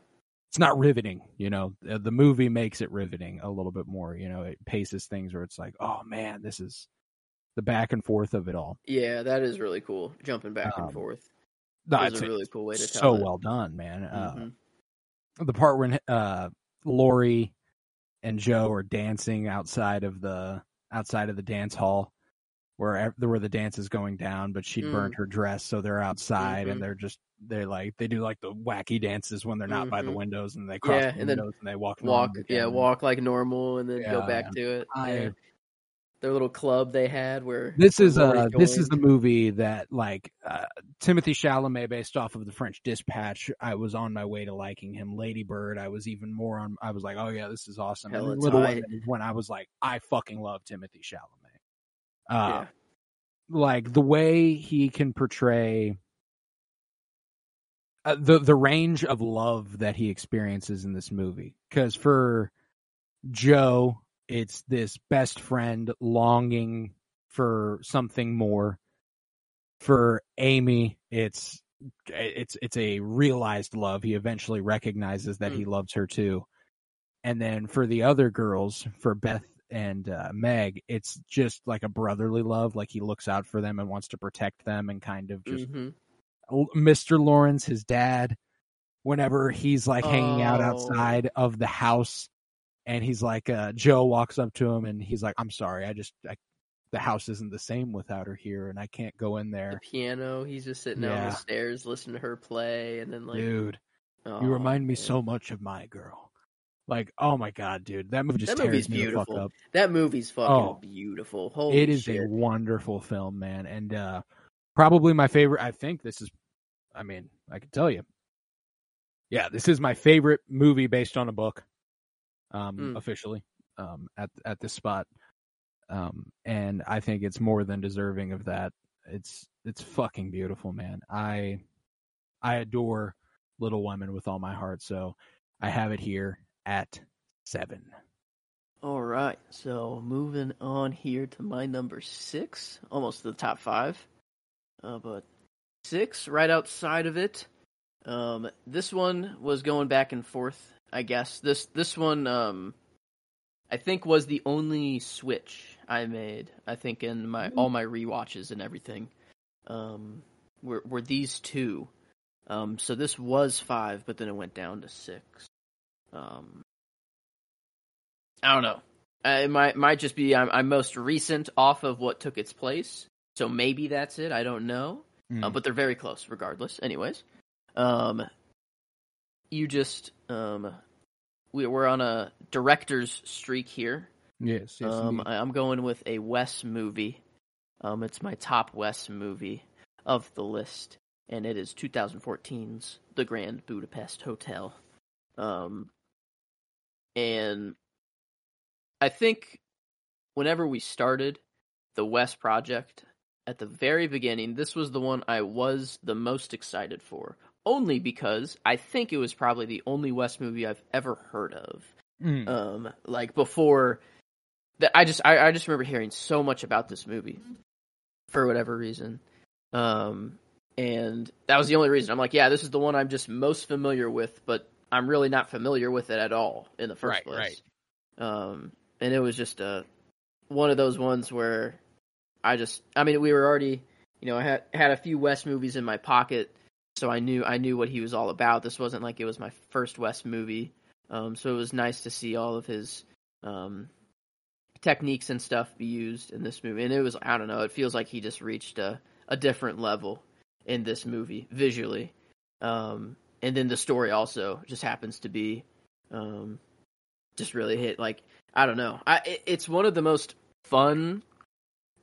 it's not riveting. You know, the movie makes it riveting a little bit more. You know, it paces things where it's like, oh man, this is the back and forth of it all. Yeah, that is really cool. Jumping back and Um, forth. No, That's a really cool way to so it. well done, man. Uh, Mhm. the part when uh Laurie and Jo are dancing outside of the outside of the dance hall where where the dance is going down but she'd Mm. burned her dress so they're outside Mhm. and they're just they like they do like the wacky dances when they're not by the Mhm. windows and they cross Yeah, the and then windows and they walk walk yeah again. walk like normal and then go back yeah. to it I- yeah. Their little club they had where This is uh this is the movie that like uh, Timothy Chalamet based off of the French Dispatch. I was on my way to liking him. Lady Bird, I was even more on. I was like, oh yeah, this is awesome. Hella and Little. Women when I was like, I fucking love Timothy Chalamet. Uh, yeah like the way he can portray uh, the the range of love that he experiences in this movie. Because for Jo, it's this best friend longing for something more. For Amy, it's it's it's a realized love. He eventually recognizes that he loves her too. And then for the other girls, for Beth and uh, Meg, it's just like a brotherly love. Like he looks out for them and wants to protect them and kind of just Mhm. Mr. Lawrence, his dad, whenever he's like hanging out Oh. outside of the house and he's like, uh, Jo walks up to him and he's like, I'm sorry, I just, I, the house isn't the same without her here and I can't go in the there. piano he's just sitting out on the stairs listening to her play and then like Dude, oh, you remind me so much of my girl. Like, oh my God, dude, that movie just That tears movie's me the fuck beautiful. up. that movie's fucking Oh. beautiful holy it is shit. a wonderful film, man, and uh probably my favorite. I think this is. I mean, I can tell you. Yeah, this is my favorite movie based on a book. Um, Mm. officially, um, at at this spot, um, and I think it's more than deserving of that. It's it's fucking beautiful, man. I I adore Little Women with all my heart, so I have it here at seven. All right, so moving on here to my number six, almost the top five, uh, but six right outside of it. Um, this one was going back and forth. I guess this this one, um, I think was the only switch I made. I think in my all my rewatches and everything, um, were were these two. Um, so this was five, but then it went down to six. Um, I don't know. It might might just be I'm, I'm most recent off of what took its place, so maybe that's it. I don't know, uh, Mm. but they're very close, regardless. Anyways, um, you just um, we we're on a director's streak here. Yes, yes, um. I, I'm going with a Wes movie. Um, it's my top Wes movie of the list, and it is 2014's The Grand Budapest Hotel. Um, and I think whenever we started the Wes project at the very beginning, this was the one I was the most excited for. Only because I think it was probably the only Wes movie I've ever heard of. Mm. Um, like before that, I just I, I just remember hearing so much about this movie for whatever reason. Um, and that was the only reason. I'm like, yeah, this is the one I'm just most familiar with, but I'm really not familiar with it at all in the first Right, place. Um, and it was just uh, one of those ones where I just, I mean, we were already, you know, I had had a few Wes movies in my pocket, so I knew I knew what he was all about. This wasn't like it was my first Wes movie, um, so it was nice to see all of his um, techniques and stuff be used in this movie. And it was, I don't know, it feels like he just reached a, a different level in this movie visually. Um, and then the story also just happens to be um, just really hit. Like, I don't know. I, it, it's one of the most fun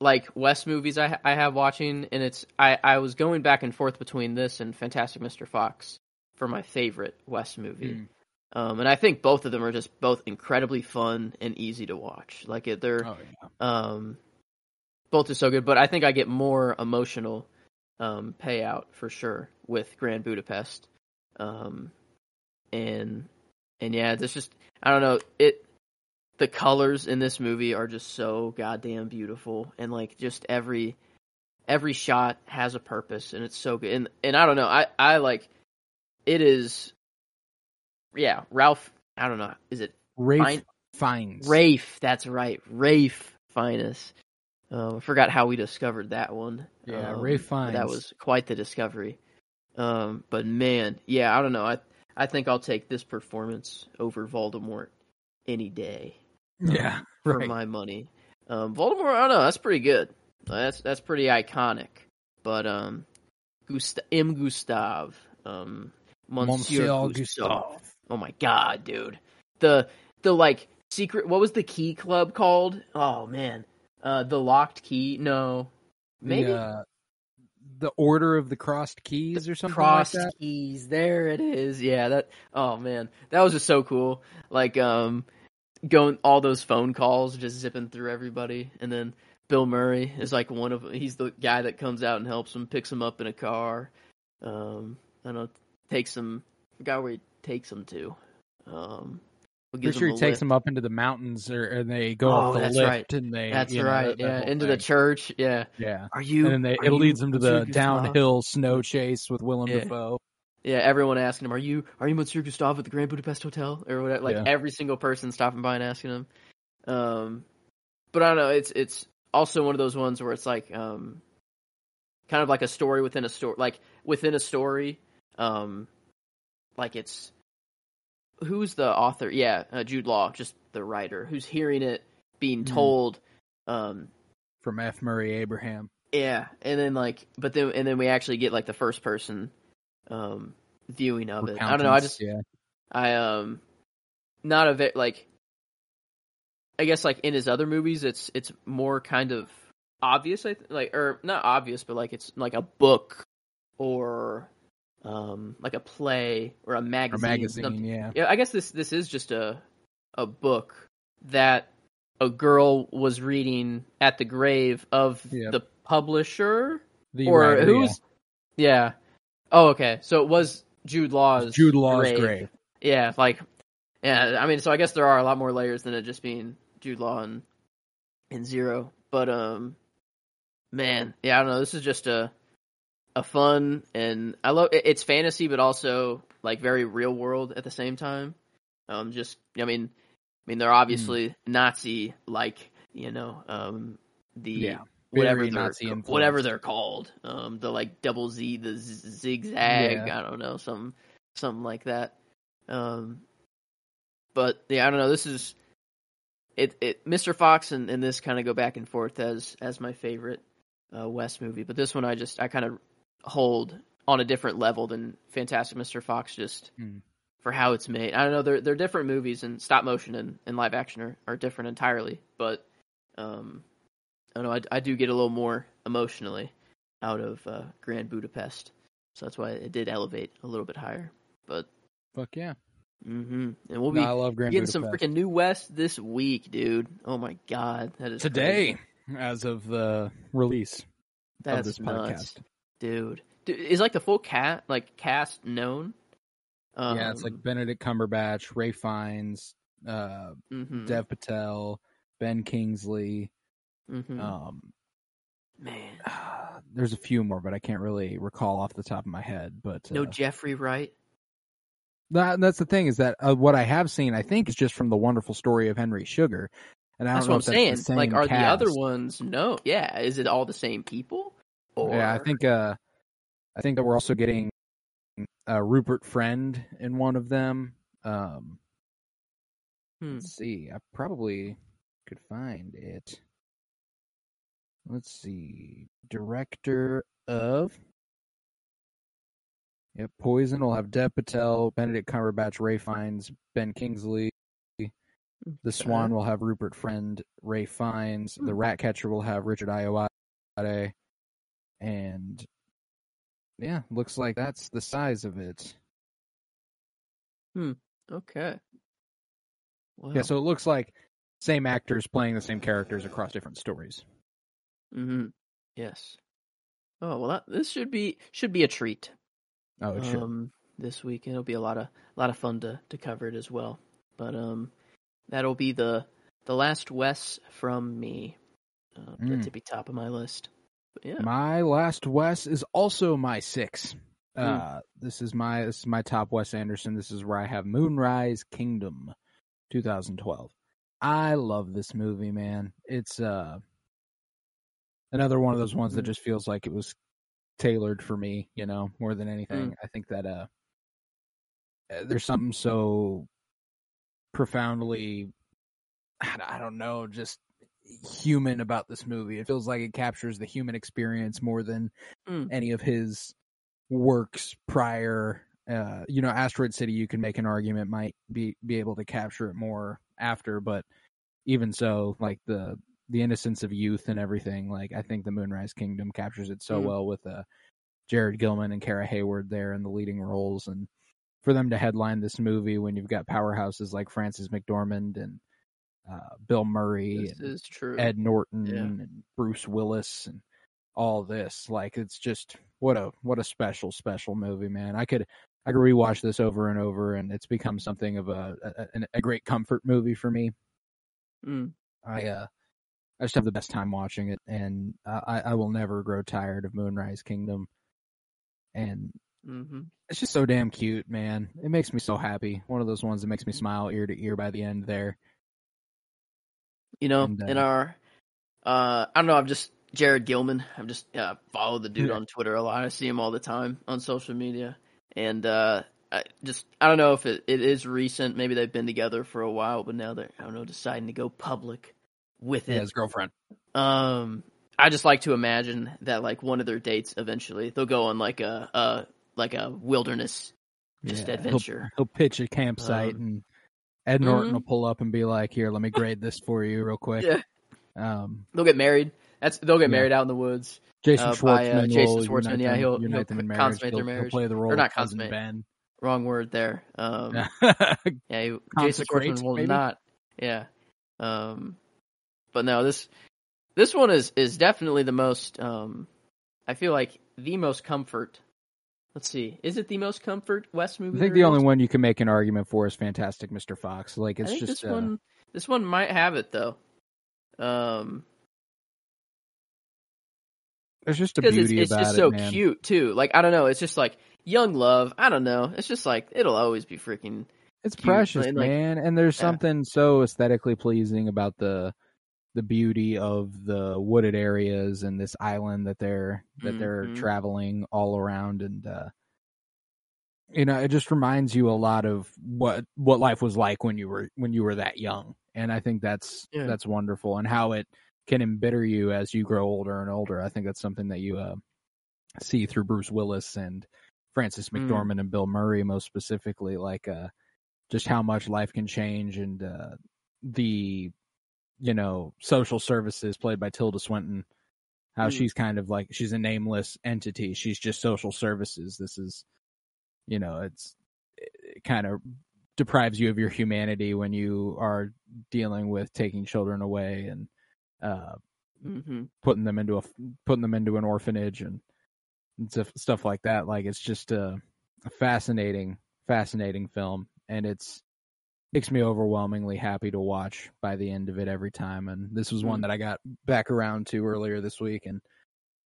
like Wes movies I I have watching, and it's I I was going back and forth between this and Fantastic Mr. Fox for my favorite Wes movie. Mm. Um, and I think both of them are just both incredibly fun and easy to watch. Like it, they're Oh yeah. um, both are so good. But I think I get more emotional um, payout for sure with Grand Budapest. Um, and and yeah, there's just I don't know it. The colors in this movie are just so goddamn beautiful, and like just every every shot has a purpose, and it's so good. And and I don't know, I I like it is. Yeah, Ralph. I don't know. Is it Rafe Fine- Fiennes. Rafe? That's right, Rafe Finest. Um, I forgot how we discovered that one. Yeah, um, Rafe That was quite the discovery. Um, but man, yeah, I don't know. I I think I'll take this performance over Voldemort any day Yeah. for Right. my money. Um, Voldemort, I don't know. That's pretty good. That's that's pretty iconic. But um, Gust- M. Gustave, um, Monsieur, Monsieur Gustave. Gustave. Oh my god, dude. The the like secret. What was the key club called? Oh man, uh, the locked key. No, maybe The, uh, the Order of the Crossed Keys or something crossed like keys. There it is. Yeah, that. Oh man, that was just so cool. Like um, going all those phone calls, just zipping through everybody, and then Bill Murray is like one of. He's the guy that comes out and helps him, picks him up in a car. Um, I don't know, takes him. I forgot where he takes him to. Um, Pretty sure he takes lift. them up into the mountains, or and they go Oh, up the that's lift, right. and they. That's you know, right. that- yeah, into the church. Yeah. Yeah, Are you? and then they it leads them to the downhill snow chase with Willem Yeah. Dafoe. Yeah, everyone asking him, "Are you are you Monsieur Gustave at the Grand Budapest Hotel?" or whatever. Like Yeah. every single person stopping by and asking him. Um, but I don't know. It's it's also one of those ones where it's like um, kind of like a story within a story, like within a story. Um, like it's who's the author? Yeah, uh, Jude Law, just the writer who's hearing it being Mhm. told. Um, from F. Murray Abraham. yeah, and then like, but then and then we actually get like the first person um viewing of it. I don't know. I just yeah. I um not a bit like I guess like in his other movies it's it's more kind of obvious I th- like or not obvious but like it's like a book or um like a play or a Or magazine, magazine, yeah. Yeah, I guess this this is just a a book that a girl was reading at the grave of Yeah. the publisher The or writer, who's yeah. Oh, okay. So it was Jude. Law's Jude Law's grave. grave. Yeah, like yeah. I mean, so I guess there are a lot more layers than it just being Jude Law and and Zero. But um, man, yeah, I don't know. This is just a a fun and I love it's fantasy, but also like very real world at the same time. Um, just I mean, I mean they're obviously Nazi like you know um the Yeah, whatever they're Nazi influenced. whatever they're called um the like double Z the z- zigzag Yeah. I don't know some something like that um but yeah I don't know this is it it Mr. Fox and, and this kind of go back and forth as as my favorite uh, Wes movie but this one I just I kind of hold on a different level than Fantastic Mr. Fox just Hmm. for how it's made. I don't know. They're they're different movies, and stop motion and, and live action are, are different entirely. But um, I don't know. I, I do get a little more emotionally out of uh, Grand Budapest, so that's why it did elevate a little bit higher. But Fuck yeah. Mm-hmm. And we'll be No, I love Grand getting some freaking New Wes this week, dude. Oh my god, that is today crazy. as of the release That's of this nuts, podcast. dude. Dude, Is like the full cat like cast known? Um, yeah, it's like Benedict Cumberbatch, Ray Fiennes, uh, mhm, Dev Patel, Ben Kingsley. Mhm. Um, man. there's a few more, but I can't really recall off the top of my head. But No uh, Jeffrey Wright. that, that's the thing is that uh, what I have seen, I think, is just from the wonderful story of Henry Sugar. And I That's what I'm saying. Like, are the other ones no? Yeah, is it all the same people? Or Yeah, I think uh I think that we're also getting uh Rupert Friend in one of them. Um Hmm. let's see. I probably could find it. Let's see. Director of Yep, Poison will have Dev Patel, Benedict Cumberbatch, Ralph Fiennes, Ben Kingsley. The Swan will have Rupert Friend, Ralph Fiennes. The Hmm. Ratcatcher will have Richard Ayoade. And yeah, looks like that's the size of it. Hmm. Okay. Wow. Yeah, so it looks like same actors playing the same characters across different stories. Hmm Yes. Oh well, that, this should be should be a treat. Oh, it should. um, this week. It'll be a lot of a lot of fun to to cover it as well. But um, that'll be the the last Wes from me. Uh, Mm. The tippy top of my list. But yeah. My last Wes is also my six. Hmm. Uh, this is my this is my top Wes Anderson. This is where I have Moonrise Kingdom, 2012. I love this movie, man. It's uh another one of those ones that Mhm. just feels like it was tailored for me, you know, more than anything. I think that uh uh, there's something so profoundly I I don't know, just human about this movie. It feels like it captures the human experience more than Mm. any of his works prior. Uh, you know, Asteroid City, you can make an argument might be be able to capture it more after, but even so, like the the innocence of youth and everything, like I think the Moonrise Kingdom captures it so Mm. well with uh, Jared Gilman and Kara Hayward there in the leading roles, and for them to headline this movie when you've got powerhouses like Frances McDormand and uh, Bill Murray This and is true. Ed Norton Yeah. and Bruce Willis and all this. Like it's just what a what a special special movie, man. I could I could rewatch this over and over, and it's become something of a a, a great comfort movie for me. Mm. I uh I just have the best time watching it, and I I will never grow tired of Moonrise Kingdom. And hmm it's just so damn cute, man. It makes me so happy. One of those ones that makes me smile ear to ear by the end there. You know, And, uh, in our, uh, I don't know. I'm just Jared Gilman. I'm just uh, follow the dude Yeah. on Twitter a lot. I see him all the time on social media, and uh, I just I don't know if it, it is recent. Maybe they've been together for a while, but now they're I don't know deciding to go public with Yeah, it. his girlfriend. Um, I just like to imagine that like one of their dates eventually they'll go on like a uh like a wilderness just Yeah, he'll- adventure. He'll, pitch a campsite Um, and Ed Norton mhm. will pull up and be like, "Here, let me grade this for you real quick." Yeah. Um, They'll get married. That's they'll get Yeah. married out in the woods. Jason Uh, Schwartzman. by, uh, Jason Schwartzman, yeah, he'll- he'll them in marriage. consummate He'll, their he'll marriage. play the role Or not consummate. Ben. Wrong word there. Um, Yeah. yeah, he, Jason Schwartzman will maybe? not. Yeah. Um, but no, this this one is is definitely the most. Um, I feel like the most comfort. Let's see, is it the most comfort Wes movie? I think the only one you can make an argument for is Fantastic Mr. Fox. Like it's just this uh, one. This one might have it though. Um, there's just a because it's beauty it's about just it, so man. cute too. Like I don't know, it's just like young love. I don't know. It's just like it'll always be freaking. It's cute, precious, like- man, and there's Yeah. something so aesthetically pleasing about the the beauty of the wooded areas and this island that they're that they're Mhm. traveling all around and uh you know it just reminds you a lot of what what life was like when you were when you were that young and i think that's Yeah. that's wonderful and how it can embitter you as you grow older and older i think that's something that you uh see through bruce willis and frances Mm. mcdormand and bill murray most specifically like uh just how much life can change and uh the you know social services played by tilda swinton how Mm. she's kind of like she's a nameless entity she's just social services this is you know it's it kind of deprives you of your humanity when you are dealing with taking children away and uh, hmm putting them into a putting them into an orphanage and, and stuff stuff like that. Like it's just a, a fascinating, fascinating film, and it's makes me overwhelmingly happy to watch by the end of it every time. And this was one Mm. that I got back around to earlier this week, and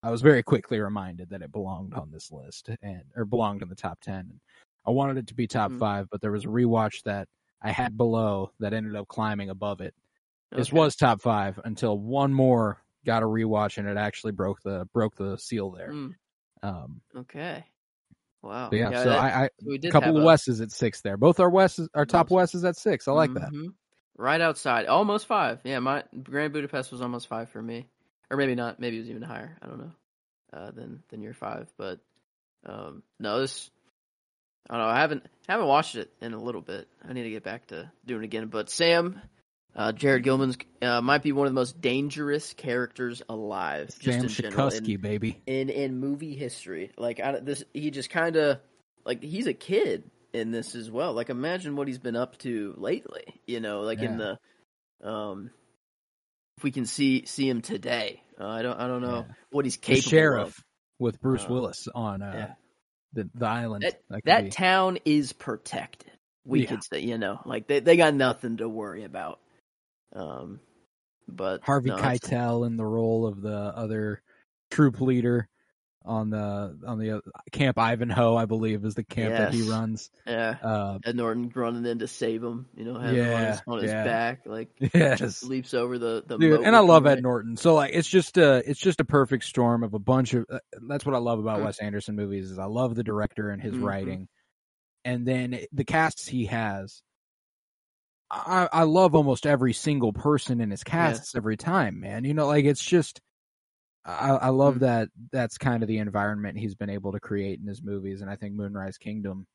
I was very quickly reminded that it belonged on this list and or belonged in the top ten. I wanted it to be top Mhm. five, but there was a rewatch that I had below that ended up climbing above it. This was top five until one more got a rewatch and it actually broke the broke the seal there. Mm, Um, okay. Wow. but yeah, so that- I, I we a couple of Wes's at six there. Both our Wes's, our top Wes. Wes's at six. I like that. Mhm. Right outside, almost five. Yeah, my Grand Budapest was almost five for me, or maybe not. Maybe it was even higher. I don't know. Uh, than than your five, but um, no, this. I don't know. I haven't haven't watched it in a little bit. I need to get back to doing it again. But Sam, uh, Jared Gilman's uh, might be one of the most dangerous characters alive. Just Sam in general. In- baby. in in movie history. Like I, this, he just kind of like he's a kid in this as well. Like imagine what he's been up to lately. You know, like in the um, if we can see see him today. Uh, I don't I don't know Yeah. what he's The capable sheriff of. with Bruce Uh, Willis on uh, yeah. the the island. That, that be- town is protected. We Yeah. could say, you know, like they they got nothing to worry about. Um, but Harvey no, Keitel in the role of the other troop leader on the on the uh, Camp Ivanhoe, I believe, is the camp that he runs. Yeah, Uh, Ed Norton running in to save him. You know, having him on his, on his yeah. back, like yes, leaps over the the dude and i love ed norton so like it's just a it's just a perfect storm of a bunch of uh, that's what i love about Mhm. wes anderson movies is i love the director and his Mhm. writing and then the casts he has I, I love almost every single person in his casts every time, man. You know, like it's just I, I love Mhm. that that's kind of the environment he's been able to create in his movies, and I think Moonrise Kingdom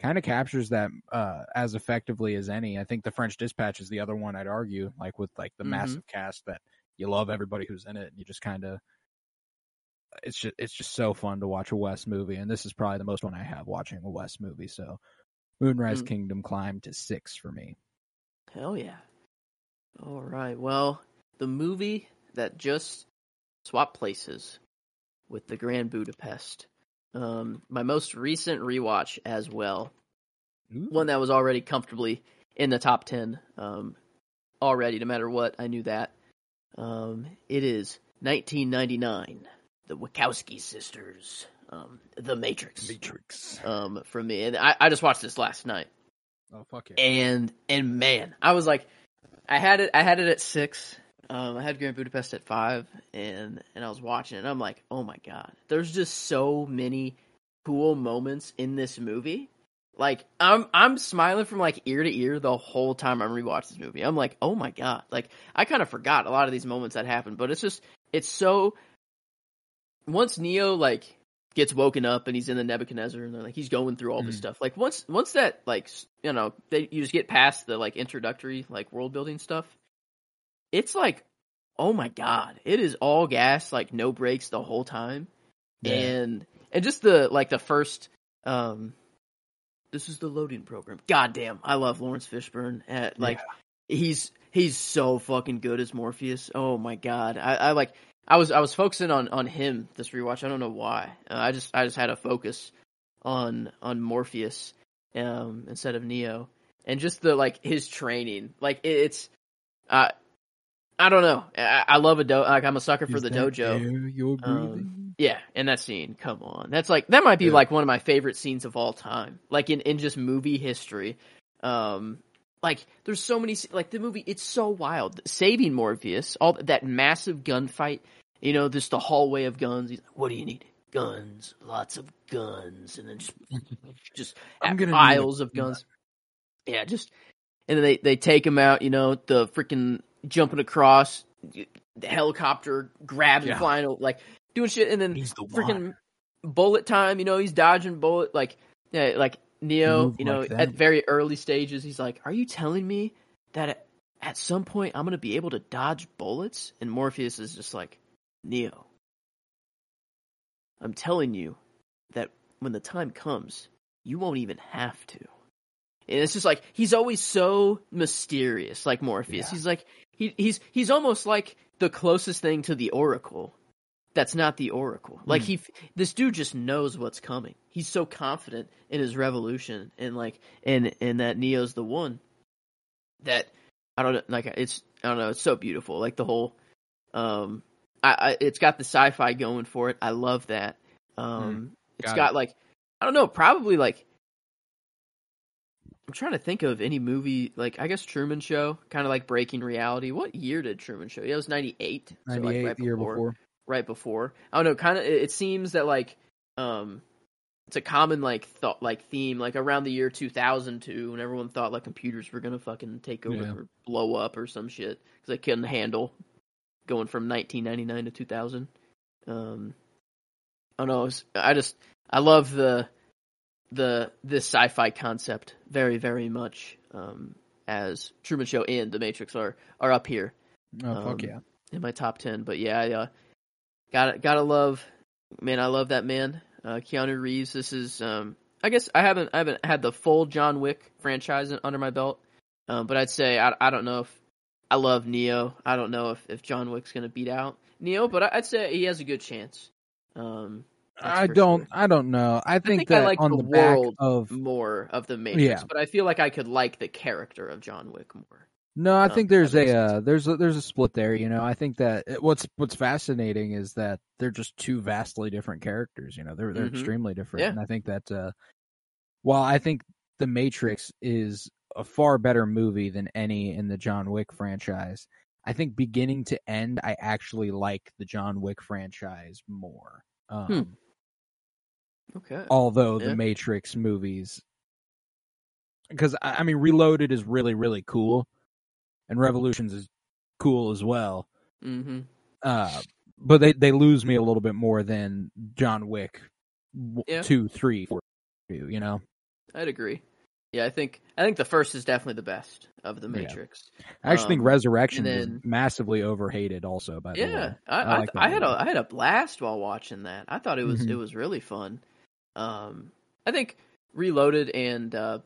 kind of captures that uh, as effectively as any. I think The French Dispatch is the other one I'd argue, like with like the Mhm. massive cast that you love everybody who's in it, and you just kind of it's just it's just so fun to watch a Wes movie, and this is probably the most one I have watching a Wes movie. So Moonrise Mm. Kingdom climbed to six for me. Hell yeah. All right. Well, the movie that just swapped places with the Grand Budapest. Um, my most recent rewatch as well. One that was already comfortably in the top 10 um, already, no matter what. I knew that. Um, it is 1999. The Wachowski sisters. Um, the Matrix. Matrix. Um, from me. And I, I just watched this last night Oh fuck it. and and man, I was like, I had it, I had it at six. Um, I had Grand Budapest at five, and and I was watching it. and I'm like, oh my god, there's just so many cool moments in this movie. Like I'm I'm smiling from like ear to ear the whole time I'm rewatching this movie. I'm like, oh my god, like I kind of forgot a lot of these moments that happened, but it's just it's so. Once Neo like gets woken up and he's in the Nebuchadnezzar and they're like he's going through all this Mhm. stuff. Like once once that like you know they you just get past the like introductory like world building stuff, it's like oh my god, it is all gas like no brakes the whole time, Yeah. and and just the like the first um this is the loading program. God damn, I love Laurence Fishburne. At, like he's he's so fucking good as Morpheus. Oh my god, I, I like I was I was focusing on on him this rewatch. I don't know why. Uh, I just I just had a focus on on Morpheus um instead of Neo, and just the like his training. Like it, it's uh I don't know. I, I love a do. Like I'm a sucker for Is the dojo. you're Um. Yeah, and that scene, come on. That's like that might be Yeah. like one of my favorite scenes of all time. Like in in just movie history. Um like there's so many like the movie it's so wild. Saving Morpheus, all that massive gunfight, you know, just the hallway of guns. He's like, "What do you need?" Guns, lots of guns, and then just just I'm gonna need piles of gun. guns. Yeah, just and then they they take him out. You know, the freaking jumping across the helicopter, grabbing, Yeah. flying, like doing shit, and then He's the freaking bullet time. You know, he's dodging bullet like yeah, like Neo. You know, like at very early stages, he's like, "Are you telling me that at, some point I'm gonna be able to dodge bullets?" And Morpheus is just like, "Neo, I'm telling you that when the time comes, you won't even have to." And it's just like he's always so mysterious, like Morpheus. Yeah. He's like he he's he's almost like the closest thing to the Oracle. That's not the Oracle. Like Hmm. he, this dude just knows what's coming. He's so confident in his revolution and like and and that Neo's the one. That I don't know, like it's I don't know, it's so beautiful. Like the whole, um, I, I it's got the sci-fi going for it. I love that. Um, it's Hmm. got got it. like I don't know, probably like I'm trying to think of any movie like I guess Truman Show, kind of like breaking reality. What year did Truman Show? Yeah, it was '98. '98, so like right the year before, before. Right before. I don't know. Kind of. It, seems that like um, it's a common like thought like theme like around the year 2002 when everyone thought like computers were gonna fucking take over Yeah. or blow up or some shit because they couldn't handle going from 1999 to 2000. Um, I don't know. it's- I just I love the the this sci-fi concept very very much. Um, as Truman Show and The Matrix are are up here Oh Um, fuck yeah. in my top ten. But yeah, I uh, gotta gotta love, man. I love that man, uh, Keanu Reeves. This is, um, I guess I haven't I haven't had the full John Wick franchise under my belt, um, but I'd say I I don't know if I love Neo. I don't know if if John Wick's gonna beat out Neo, but I- I'd say he has a good chance. Um, I don't. sure. I don't know. I think, think I like on the the, world of more of the Matrix, Yeah. but I feel like I could like the character of John Wick more. No, I um, think there's a uh, there's a, there's a split there. You know, I think that it- what's what's fascinating is that they're just two vastly different characters. You know, they're they're Mhm. extremely different, Yeah. and I think that uh, while I think the Matrix is a far better movie than any in the John Wick franchise, I think beginning to end, I actually like the John Wick franchise more. Um, Hmm. Okay. although Yeah. the Matrix movies, because I I mean, Reloaded is really really cool, and Revolutions is cool as well. Mm-hmm. Uh, but they they lose me a little bit more than John Wick Yeah. two, three, four, two. You know, I'd agree. Yeah, I think I think the first is definitely the best of the Yeah. Matrix. I actually think Um, Resurrection and is massively overhated. Also, by the Yeah, way, I, I I, like I had a. I had a blast while watching that. I thought it was Mhm. it was really fun. Um, I think Reloaded and uh,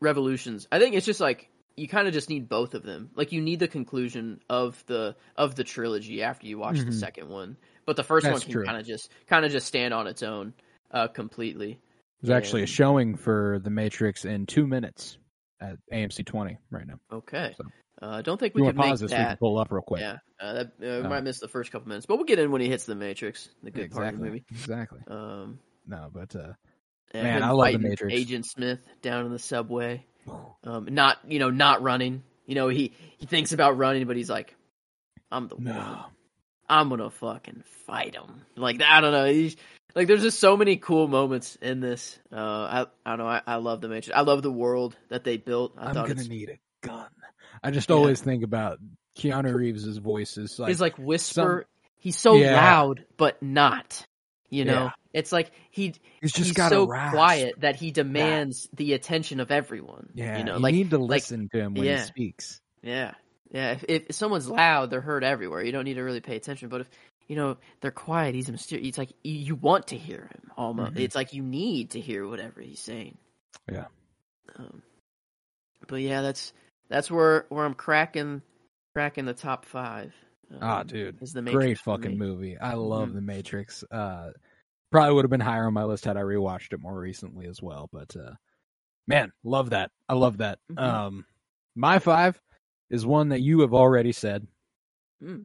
Revolutions. I think it's just like you kind of just need both of them. Like you need the conclusion of the of the trilogy after you watch the Mhm. second one, but the first That's one can kind of just kind of just stand on its own uh, completely. There's actually a showing for the Matrix in two minutes at AMC twenty right now. Okay. So- Uh, I don't think we you make pause this? We can pull up real quick. Yeah, uh, that, uh, we Oh. might miss the first couple minutes, but we'll get in when he hits the Matrix, the good part of the exactly. movie. Exactly. Um, No, but uh, Man, I love The Matrix. Agent Smith down in the subway, um, not you know not running. You know he he thinks about running, but he's like, I'm the one. I'm gonna fucking fight him. Like I don't know. He's like there's just so many cool moments in this. Uh, I I don't know. I, I love the Matrix. I love the world that they built. I I'm thought gonna it's, need a gun. I just Yeah. always think about Keanu Reeves's voice is like, he's like whisper. he's so Yeah. loud, but not. You know, Yeah. it's like he he's just he's got so a quiet that he demands the attention of everyone. Yeah, you know, you like need to like- listen to him when yeah. he speaks. yeah, yeah. If, if someone's loud, they're heard everywhere. You don't need to really pay attention. But if you know they're quiet, he's mysterious. It's like you, you want to hear him almost. Mhm. It's like you need to hear whatever he's saying. Yeah. Um, but yeah, that's that's where where I'm cracking cracking the top five. Um, Ah, dude, is the Matrix great fucking movie. I love Mhm. The Matrix. Uh, probably would have been higher on my list had I rewatched it more recently as well. But uh, man, love that. I love that. Mhm. Um, my five is one that you have already said. Mm.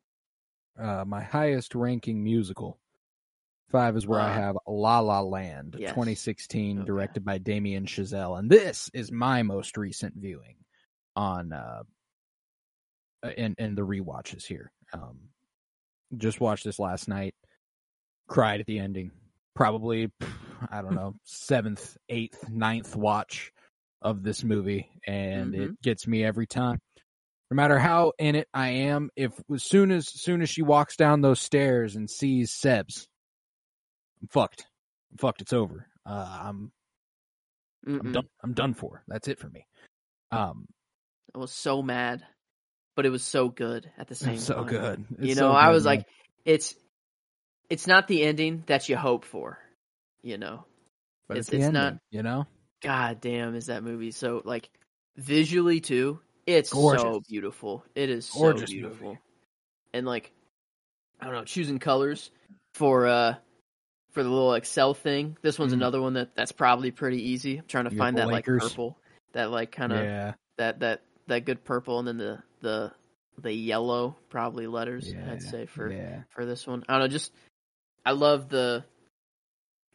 Uh, my highest ranking musical. Five is where I Ah. have La La Land, Yes. 2016, Okay. directed by Damien Chazelle, and this is my most recent viewing on uh, in in the rewatches here. Um, just watched this last night. Cried at the ending. Probably, I don't know, seventh, eighth, ninth watch of this movie, and Mm-hmm. it gets me every time. No matter how in it I am, if as soon as soon as she walks down those stairs and sees Sebs, I'm fucked. I'm fucked. It's over. Uh, I'm I'm done. I'm done for. That's it for me. Um, I was so mad, but it was so good at the same time. so time. good. you know, so I was man. like, it's it's not the ending that you hope for. You know, but it's- it's, the it's ending, not- you know. God damn, is that movie so like visually too? It's so Gorgeous. beautiful. It is so Gorgeous beautiful. movie. And like I don't know, choosing colors for uh for the little Excel thing. This one's Mhm. another one that that's probably pretty easy. I'm trying to You find that like purple, that like kind of yeah, that that that good purple, and then the the the yellow probably letters. yeah, I'd say for yeah. for this one. I don't know, just I love the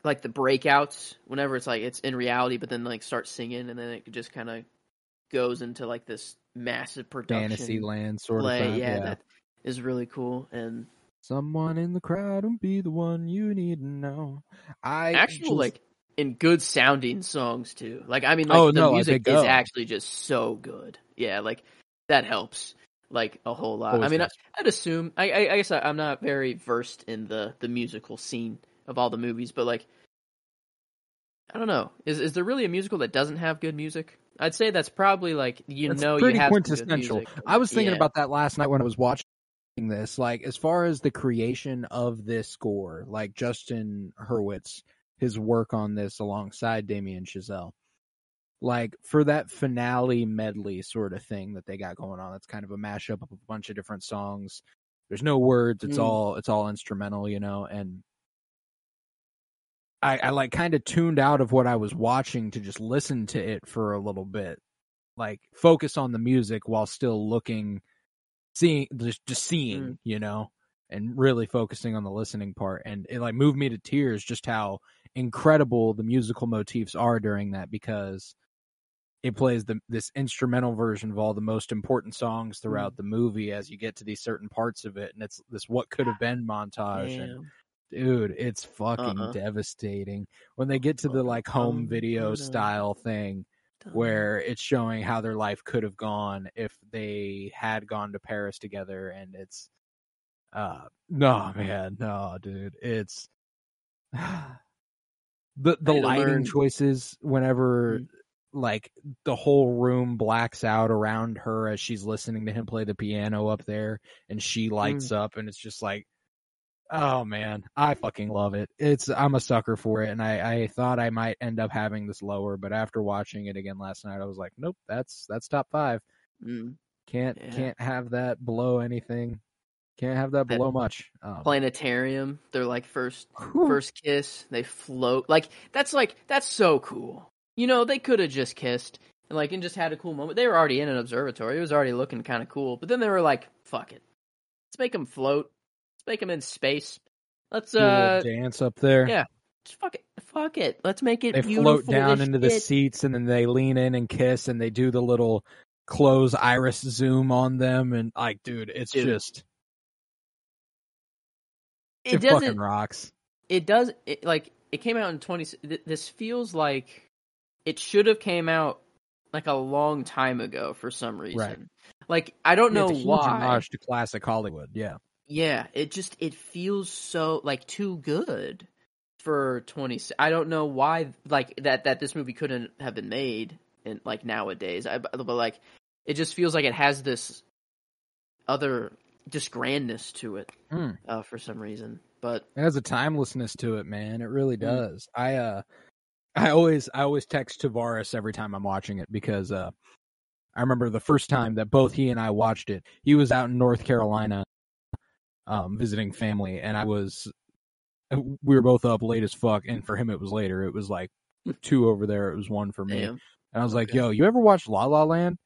like the breakouts whenever it's like it's in reality, but then like start singing, and then it just kind of goes into like this massive production fantasy land sort play. of thing. yeah, Yeah, that is really cool. And someone in the crowd will be the one you need to know. I actually just- like in good sounding songs too. Like I mean, oh, like Oh, the no, music is actually just so good. Yeah, like that helps like a whole lot. I mean, I, I'd assume. I, I, I guess I, I'm not very versed in the the musical scene of all the movies, but like, I don't know. Is is there really a musical that doesn't have good music? I'd say that's probably like you It's know pretty you have quintessential. music, I was thinking yeah. about that last night when I was watching this. Like, as far as the creation of this score, like Justin Hurwitz, his work on this alongside Damien Chazelle, like for that finale medley sort of thing that they got going on. It's kind of a mashup of a bunch of different songs. There's no words. It's Mm. all it's all instrumental, you know, and. I, I like kind of tuned out of what I was watching to just listen to it for a little bit like focus on the music while still looking seeing just just seeing Mm. you know and really focusing on the listening part and it like moved me to tears just how incredible the musical motifs are during that because it plays the this instrumental version of all the most important songs throughout the movie as you get to these certain parts of it and it's this what could have been montage and dude it's fucking Uh-uh. devastating. When they get to the like home video style thing where it's showing how their life could have gone if they had gone to Paris together and it's uh no man no dude it's the the I had to lighting learn- choices whenever Mm. Like the whole room blacks out around her as she's listening to him play the piano up there and she lights Mm. up and it's just like oh man i fucking love it it's i'm a sucker for it and i i thought i might end up having this lower but after watching it again last night i was like nope that's that's top five Mm. can't Yeah. can't have that below anything can't have that below much um, Planetarium, their like first whew. first kiss, they float. Like that's like that's so cool. You know, they could have just kissed and like and just had a cool moment. They were already in an observatory. It was already looking kind of cool. But then they were like, "Fuck it, let's make them float. Let's make them in space. Let's uh, dance up there yeah, just fuck it, fuck it. Let's make it they float down into the seats and then they lean in and kiss and they do the little close iris zoom on them and like dude it's Dude, just It it fucking rocks it does it, like it came out in 20 th- this feels like it should have came out like a long time ago for some reason Right. like i don't Yeah, know it's a huge why homage to classic hollywood yeah yeah it just it feels so like too good for 20 i don't know why like that that this movie couldn't have been made in like nowadays I, but like it just feels like it has this other just grandness to it Mm. uh, for some reason but It has a timelessness to it, man. It really Mm. does. I uh I always I always text Tavares every time I'm watching it because uh I remember the first time that both he and I watched it. He was out in North Carolina um visiting family and I was we were both up late as fuck and for him it was later. It was like two over there, it was one for me. damn And I was like, Okay. "Yo, you ever watched La La Land?"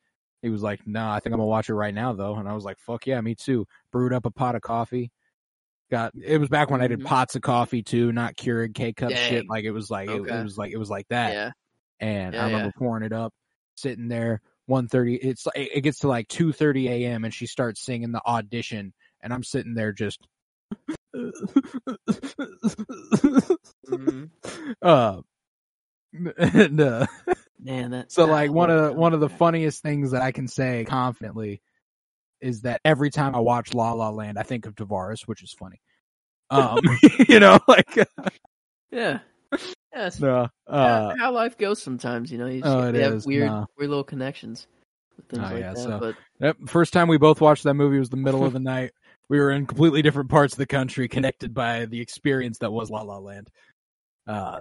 He was like, "No, I think I'm gonna watch it right now, though." And I was like, "Fuck yeah, me too." Brewed up a pot of coffee. Got it was back when I did Mhm. pots of coffee too, not Keurig K cup shit. Like it was like it, Okay. it was like it was like that. yeah And Yeah, I remember pouring it up, sitting there. 1.30 It's like it gets to like two thirty a.m. and she starts singing the audition, and I'm sitting there just. hmm uh, and uh, Man, that So like one of one of the funniest things that I can say confidently is that every time I watch La La Land, I think of Tavares, which is funny. Um, you know, like Yeah. Yes. no, uh, how life goes sometimes, you know. You just Oh, we have is, weird weird little connections with things Oh, like yeah, that. so- But yep, first time we both watched that movie was the middle of the night. We were in completely different parts of the country, connected by the experience that was La La Land. Uh,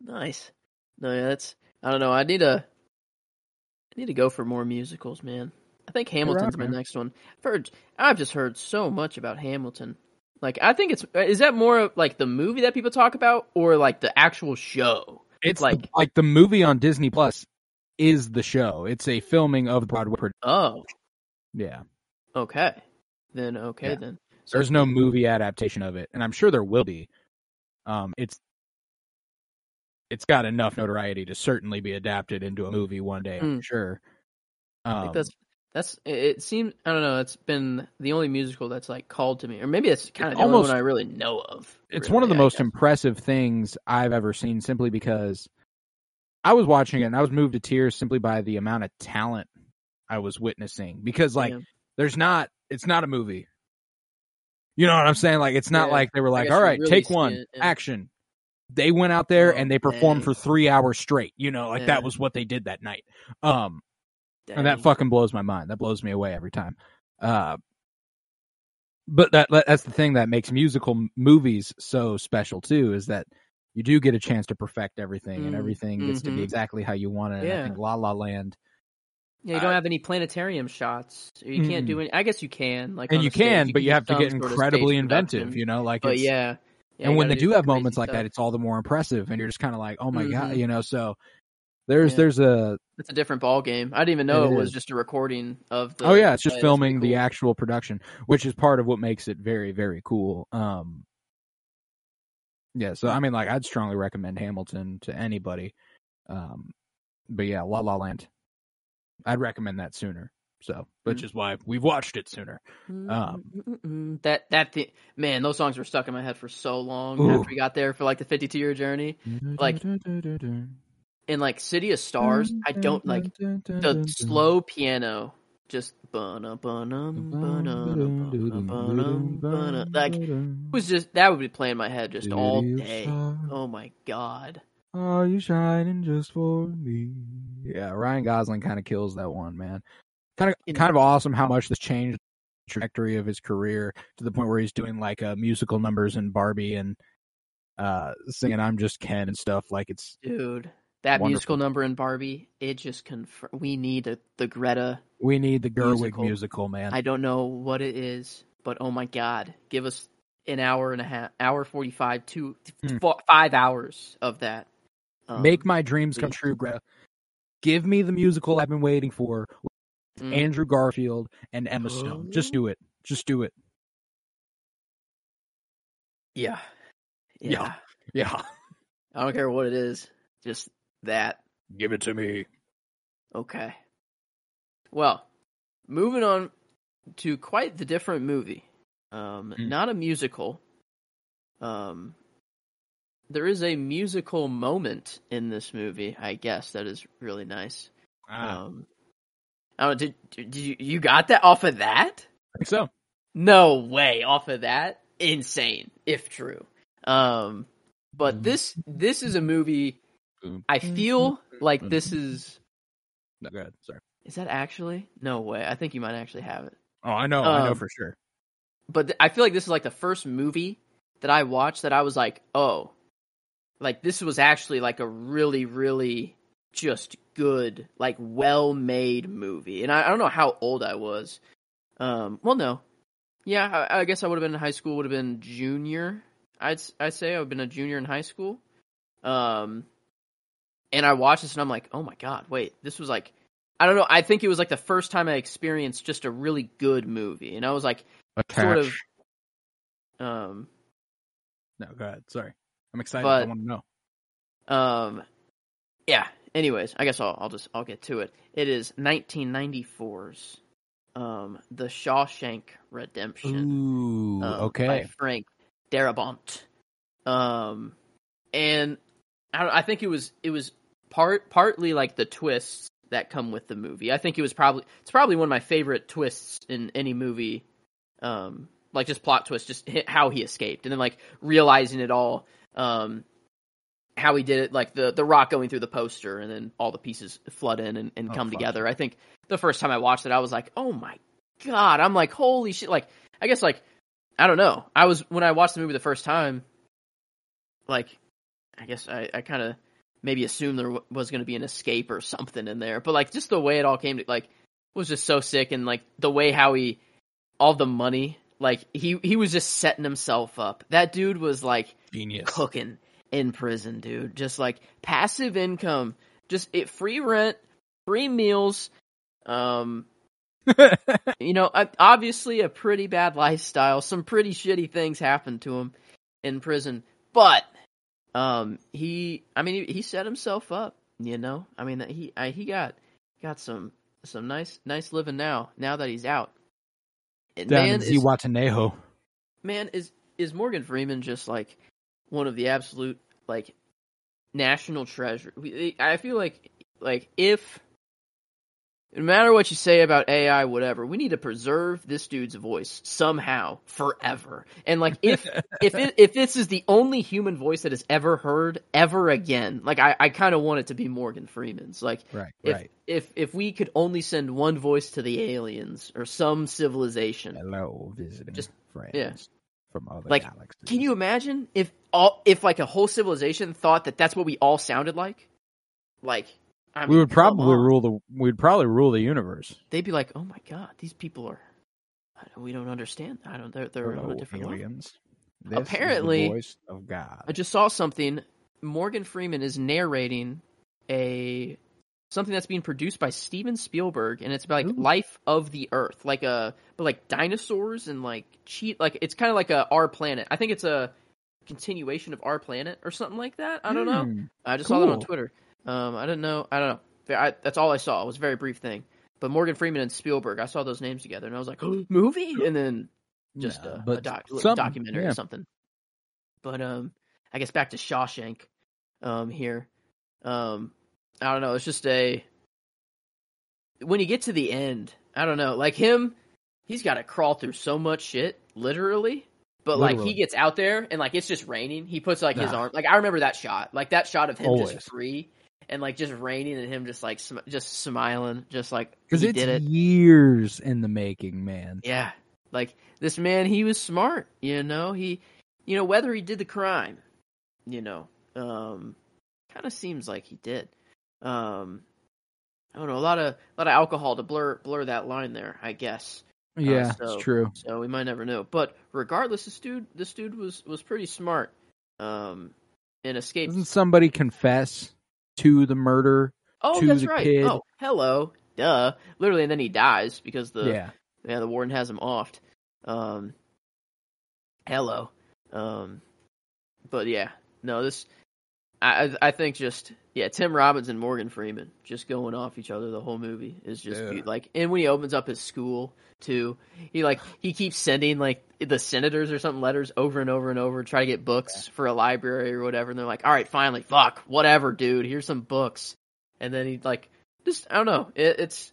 nice. No, yeah, that's I don't know. I need to. I need to go for more musicals, man. I think Hamilton's my next one. I've heard. I've just heard so much about Hamilton. Like, I think it's is that more like the movie that people talk about, or like the actual show? It's like- like like the movie on Disney Plus is the show. It's a filming of the Broadway. Pro- Oh, yeah, okay. Then okay Yeah. then. So there's no movie adaptation of it, and I'm sure there will be. Um, it's it's got enough notoriety to certainly be adapted into a movie one day. I'm Mm. sure. I Um, think that's that's it seems I don't know. It's been the only musical that's like called to me, or maybe it's kind of the only almost- one I really know of. it's really, one of the I most guess. impressive things I've ever seen simply because I was watching it and I was moved to tears simply by the amount of talent I was witnessing because like Yeah. there's not it's not a movie. You know what I'm saying? Like it's not Yeah. like they were like, "All right, really take one, it, yeah. action." They went out there Oh, and they performed dang. for 3 hours straight, you know, like that was what they did that night. Um and that fucking blows my mind. That blows me away every time. Uh, but that that's the thing that makes musical movies so special too is that you do get a chance to perfect everything and Mm, everything gets to be mhm. exactly how you want it. And I think La La Land, Yeah, you don't I- have any planetarium shots. You can't do any. I guess you can. Like, and you stage, can, but can you have to get incredibly inventive. production. You know, like But yeah, yeah, and when they gotta do have moments like that, it's all the more impressive, and you're just kind of like, oh my god, Mhm. you know. So there's Yeah. there's a it's a different ball game. I didn't even know It it, was just a recording of the. oh yeah, it's just filming pretty the actual production, which is part of what makes it very very cool. Um, yeah, so I mean, like, I'd strongly recommend Hamilton to anybody. Um, but yeah, La La Land, I'd recommend that sooner. So, which Mm. is why we've watched it sooner. Um, Mm-mm-mm. that that the man, those songs were stuck in my head for so long Ooh. after we got there for like the 52 year journey. Like, In like City of Stars, I don't like the slow piano. Just like it was just that would be playing my head just all day. Oh my god. Are you shining just for me? Yeah, Ryan Gosling kind of kills that one, man. Kind of, kind of awesome how much this changed the trajectory of his career to the point where he's doing like uh, musical numbers in Barbie and uh, singing "I'm Just Ken" and stuff. Like it's Dude, that Wonderful. musical number in Barbie, it just confirm we need a, the Greta. we need the Gerwig musical, Musical. man. I don't know what it is, but oh my god, give us an hour and a half, hour 45, two, Hmm. four, five hours of that. Um, Make my dreams come true, Greta. Give me the musical I've been waiting for. mm, Andrew Garfield and Emma Stone. Just do it. Just do it. yeah. Yeah. Yeah. Yeah. I don't care what it is, just that. Give it to me. Okay. Well, moving on to quite the different movie. Um, Hmm. not a musical. Um, there is a musical moment in this movie, I guess, that is really nice. Ah, Um, I don't, did, did you you got that off of that? I think so. No way, off of that. Insane, if true. Um, but Mm. this this is a movie. I feel like this is. No, go ahead. Sorry. Is that actually? No way. I think you might actually have it. Oh, I know. I know Um, for sure. But th- I feel like this is like the first movie that I watched that I was like, oh, like this was actually like a really, really just good, like well made movie. And I, I don't know how old I was. Um, well, no. Yeah, I, I guess I would have been in high school, would have been junior. I'd, s- I'd say I would have been a junior in high school. Um, and I watched this and I'm like, oh my God, wait, this was like, I don't know. I think it was like the first time I experienced just a really good movie. And I was like, Attach. sort of- um, No, go ahead. Sorry. I'm excited. But- I want to know. Um, yeah. Anyways, I guess I'll I'll just I'll get to it. It is 1994's um The Shawshank Redemption. Ooh, um, okay. by Frank Darabont. Um, and I I think it was it was part partly like the twists that come with the movie. I think it was probably it's probably one of my favorite twists in any movie. Um, like just plot twist, just how he escaped, and then like realizing it all. Um, how he did it, like the the rock going through the poster, and then all the pieces flood in and, and Oh, come fuck. together. I think the first time I watched it, I was like, oh my god! I'm like, holy shit! Like, I guess like I don't know. I was when I watched the movie the first time, like I guess I, I kind of maybe assume there w- was going to be an escape or something in there. But like just the way it all came to like was just so sick and like the way how he all the money like he he was just setting himself up. That dude was like Genius. cooking in prison, dude. Just like passive income, just it free rent, free meals. Um, you know, obviously a pretty bad lifestyle. Some pretty shitty things happened to him in prison, but um, he, I mean, he, he set himself up. You know, I mean, he I, he got got some some nice nice living now. Now that he's out, And Down man, is- Zihuatanejo. man is is Morgan Freeman just like one of the absolute like national treasure. I feel like like if no matter what you say about AI, whatever, we need to preserve this dude's voice somehow forever. And like if if it, if this is the only human voice that is ever heard ever again, like I, I kind of want it to be Morgan Freeman's. Like Right, if right. if if we could only send one voice to the aliens or some civilization, Hello, visiting Just- friends yeah. from other Like, galaxies. Can you imagine if all if like a whole civilization thought that that's what we all sounded like? Like, I mean, we would probably rule the. We'd probably rule the universe. They'd be like, "Oh my god, these people are. We don't understand. I don't. They're they're on a different level." aliens. The Apparently- voice of God. I just saw something. Morgan Freeman is narrating a something that's being produced by Steven Spielberg, and it's about like Ooh. life of the Earth, like a but like dinosaurs and like cheat. Like it's kind of like a Our Planet. I think it's a continuation of Our Planet or something like that. I don't know. Hmm. I just saw that on Twitter. Um, I don't know. I don't know. I, that's all I saw. It was a very brief thing. But Morgan Freeman and Spielberg, I saw those names together, and I was like, movie, and then just Yeah, a, a doc, something, documentary yeah. or something. But um, I guess back to Shawshank, um, here. Um, I don't know. It's just a when you get to the end, I don't know. Like him, he's got to crawl through so much shit, literally. But like he gets out there and like it's just raining. He puts like his arm. Like I remember that shot. Like that shot of him Always. just free and like just raining and him just like sm- just smiling, just like Because he it's did it. years in the making, man. Yeah. Like this man, he was smart, you know, he, you know, whether he did the crime, you know, um, kind of seems like he did. Um, I don't know, a lot of, a lot of alcohol to blur, blur that line there, I guess. Yeah, so- it's true. So we might never know. But regardless, this dude, this dude was, was pretty smart. Um, and escaped. Doesn't somebody confess to the murder? Oh, to that's the right. kid? Oh, hello. Duh. Literally, and then he dies because the, yeah. yeah, the warden has him offed. Um, hello. Um, but yeah, no, this, I, I think just yeah, Tim Robbins and Morgan Freeman just going off each other the whole movie is just Yeah. like, and when he opens up his school too, he like he keeps sending like the senators or something letters over and over and over, try to get books for a library or whatever, and they're like, all right, finally, fuck, whatever, dude, here's some books, and then he like just I don't know, it, it's.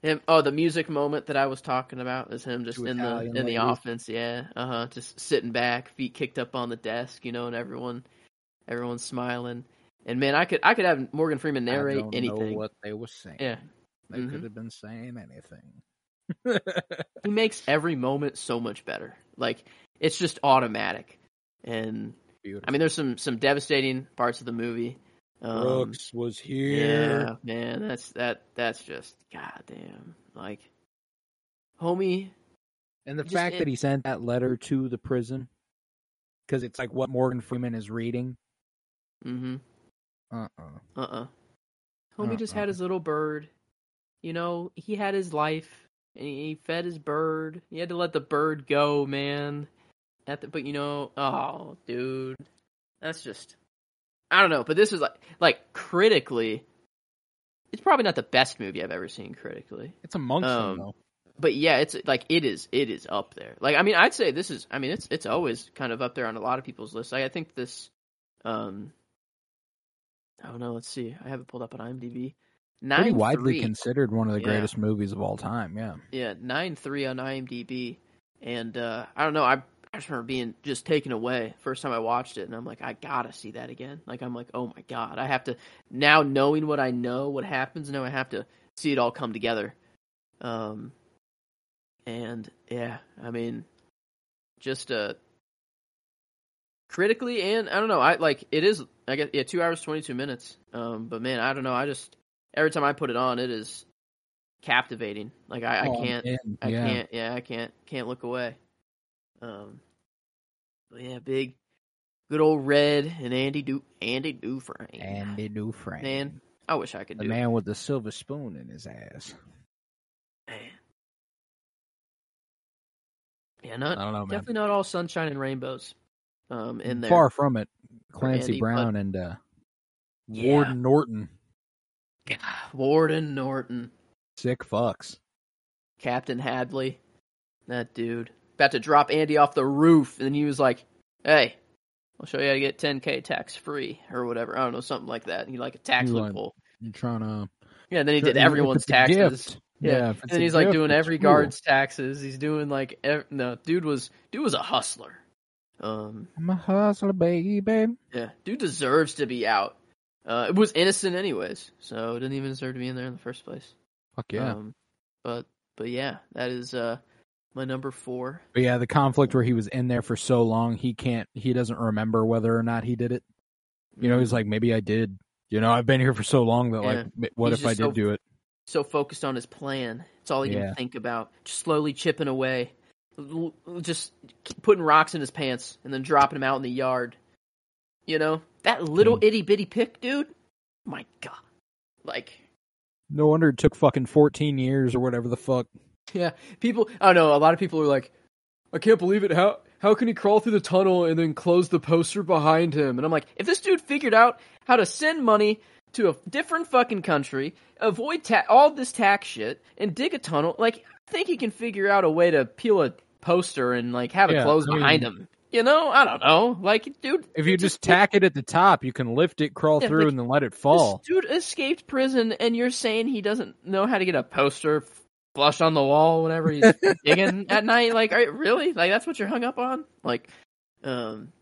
Him, oh, the music moment that I was talking about is him just in the Italian in the offense, yeah, uh huh, just sitting back, feet kicked up on the desk, you know, and everyone, everyone's smiling. And man, I could I could have Morgan Freeman narrate I don't anything. know what they were saying. Yeah. They Mhm. could have been saying anything. He makes every moment so much better. Like it's just automatic. And Beautiful. I mean, there's some some devastating parts of the movie. Um, Brooks was here. yeah, man, that's that that's just goddamn like, homie. And the fact that he sent that letter to the prison, because it's like what Morgan Freeman is reading. Mm-hmm. Uh uh Uh uh Homie just had Uh-uh. his little bird. You know, he had his life and he he fed his bird. He had to let the bird go, man. At the, but you know, oh, dude, that's just I don't know. But this is like like critically, it's probably not the best movie I've ever seen critically. It's amongst Um, them though. But yeah, it's like it is it is up there. Like I mean, I'd say this is I mean it's it's always kind of up there on a lot of people's lists. Like, I think this um I don't know, let's see. I have it pulled up on IMDb. Pretty Nine widely three. considered one of the Yeah. greatest movies of all time. Yeah. Yeah, nine three on IMDb. And uh I don't know, I I just remember being just taken away first time I watched it and I'm like, I gotta see that again. Like I'm like, oh my god, I have to now knowing what I know, what happens, now I have to see it all come together. Um and yeah, I mean just uh critically and I don't know, I like it is I guess yeah, two hours twenty two minutes. Um, but man, I don't know. I just every time I put it on, it is captivating. Like I, I Oh, can't, man, I yeah. can't, yeah, I can't, can't look away. Um, but yeah, big, good old Red and Andy Du Andy Dufresne. Andy Dufresne. man, I wish I could the do man with the silver spoon in his ass. Man. Yeah, not I don't know, man. definitely not all sunshine and rainbows. Um, in there. Far from it. Clancy Andy, Brown and uh, Yeah. Warden Norton. Warden Norton. Sick fucks. Captain Hadley, that dude, about to drop Andy off the roof, and he was like, "Hey, I'll show you how to get 10k tax free or whatever. I don't know, something like that." And He like a tax You want- loophole. you're trying to? Yeah, and then he did everyone's taxes. gift, Yeah, and he's like gift, doing every cool. guard's taxes. He's doing like ev- no, dude was dude was a hustler. Um, I'm a hustler, baby. yeah, dude deserves to be out. Uh, it was innocent anyways, so it didn't even deserve to be in there in the first place. Fuck yeah. Um, but but yeah, that is uh my number four. But yeah, the conflict where he was in there for so long, he can't, he doesn't remember whether or not he did it. You know, he's like, maybe I did. You know, I've been here for so long that like, what He's if I did so- do it? so focused on his plan. It's all he Yeah. can think about. Just slowly chipping away, just putting rocks in his pants and then dropping them out in the yard. You know that little Hmm. itty bitty pick, dude. My God, like No wonder it took fucking 14 years or whatever the fuck. yeah, people. I don't know. A lot of people are like, I can't believe it. How how can he crawl through the tunnel and then close the poster behind him? And I'm like, if this dude figured out how to send money to a different fucking country, avoid ta- all this tax shit, and dig a tunnel, like I think he can figure out a way to peel a poster and like have it Yeah, close I mean- behind him. You know, I don't know. Like, dude, If you just tack it at the top, you can lift it, crawl Yeah, through, like, and then let it fall. This dude escaped prison, and you're saying he doesn't know how to get a poster flushed on the wall whenever he's digging at night? Like, are, really? Like, that's what you're hung up on? Like, um,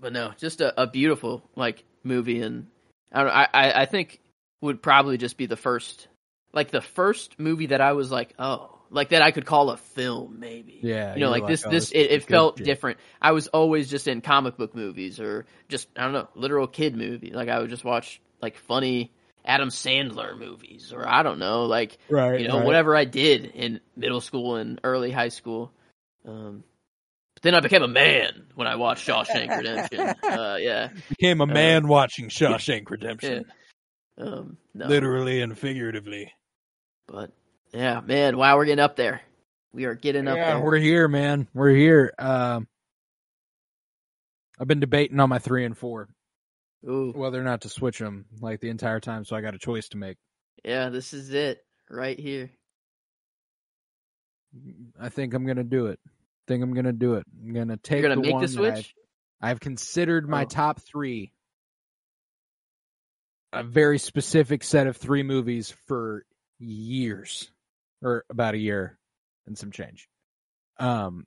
but no, just a, a beautiful like movie, and I, don't know, I I think would probably just be the first, like the first movie that I was like, oh, like that I could call a film, maybe. Yeah, you know, like, like, this oh, this it, it felt shit. different. I was always just in comic book movies or just I don't know, literal kid movie. Like I would just watch like funny Adam Sandler movies or I don't know, like Right. you know whatever I did in middle school and early high school. Um, but then I became a man when I watched Shawshank Redemption. uh, yeah, Became a man watching Shawshank yeah. Redemption, Um, no, literally and figuratively. but yeah, man, wow, we're getting up there. We are getting up Yeah, there. we're here, man. We're here. Um, I've been debating on my three and four Ooh, whether or not to switch them like the entire time, so I got a choice to make. yeah, this is it right here. I think I'm gonna do it. think I'm gonna do it. I'm gonna take. You're gonna the make one the switch. I've, I've considered my Oh. top three. A very specific set of three movies for years, or about a year and some change. Um,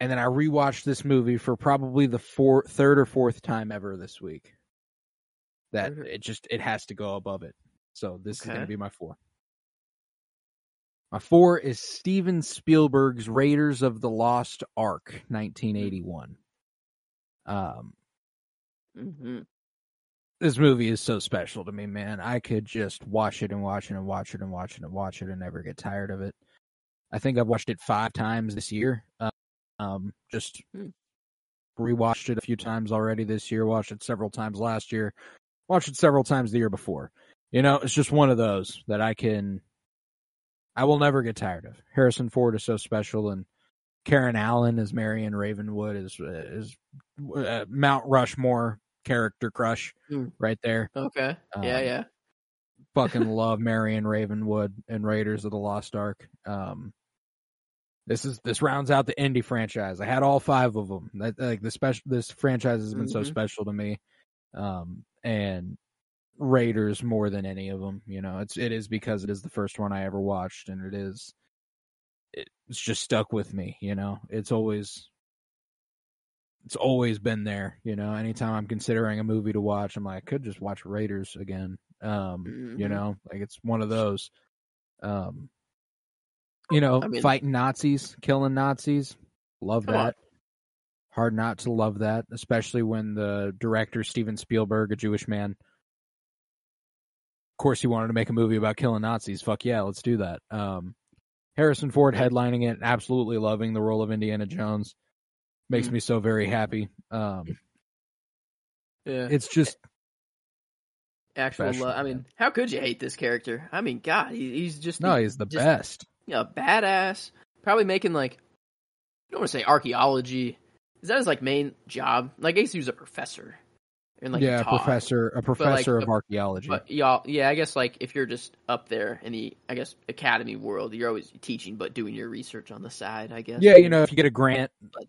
and then I rewatched this movie for probably the four, third or fourth time ever this week. That it just it has to go above it. So this is going to be my four. My four is Steven Spielberg's Raiders of the Lost Ark, 1981. Um, hmm this movie is so special to me, man. I could just watch it and watch it and watch it and watch it and watch it and never get tired of it. I think I've watched it five times this year. Uh, um, just Hmm. rewatched it a few times already this year. Watched it several times last year. Watched it several times the year before. You know, it's just one of those that I can. I will never get tired of. Harrison Ford is so special, and Karen Allen as Marion Ravenwood is is uh, Mount Rushmore character crush Hmm. right there. Okay. yeah, Um, yeah. Fucking love Marion Ravenwood and Raiders of the Lost Ark. Um, this is this rounds out the Indy franchise. I had all five of them. That, like the special, this franchise has been so Mhm. special to me. Um, and Raiders more than any of them. You know, it's it is because it is the first one I ever watched, and it is it's just stuck with me. You know, it's always it's always been there. You know, anytime I'm considering a movie to watch, I'm like, I could just watch Raiders again. Um, you Mhm. know, like it's one of those. Um, you know, I mean- fighting Nazis, killing Nazis, love Come on. that. Hard not to love that, especially when the director Steven Spielberg, a Jewish man, of course, he wanted to make a movie about killing Nazis. Fuck yeah, let's do that. Um, Harrison Ford headlining it, absolutely loving the role of Indiana Jones, makes Mm. me so very happy. Um, Yeah. it's just Actual special, love. I mean, how could you hate this character? I mean, God, he, he's just no, he's the just, best. You know, badass. Probably making like I don't want to say archaeology. Is that his like main job? Like I guess he was a professor. And like yeah, a professor, a professor of the- archaeology. But y'all, yeah, I guess like if you're just up there in the, I guess academy world, you're always teaching but doing your research on the side. I guess. yeah, you know, if you get a grant, But-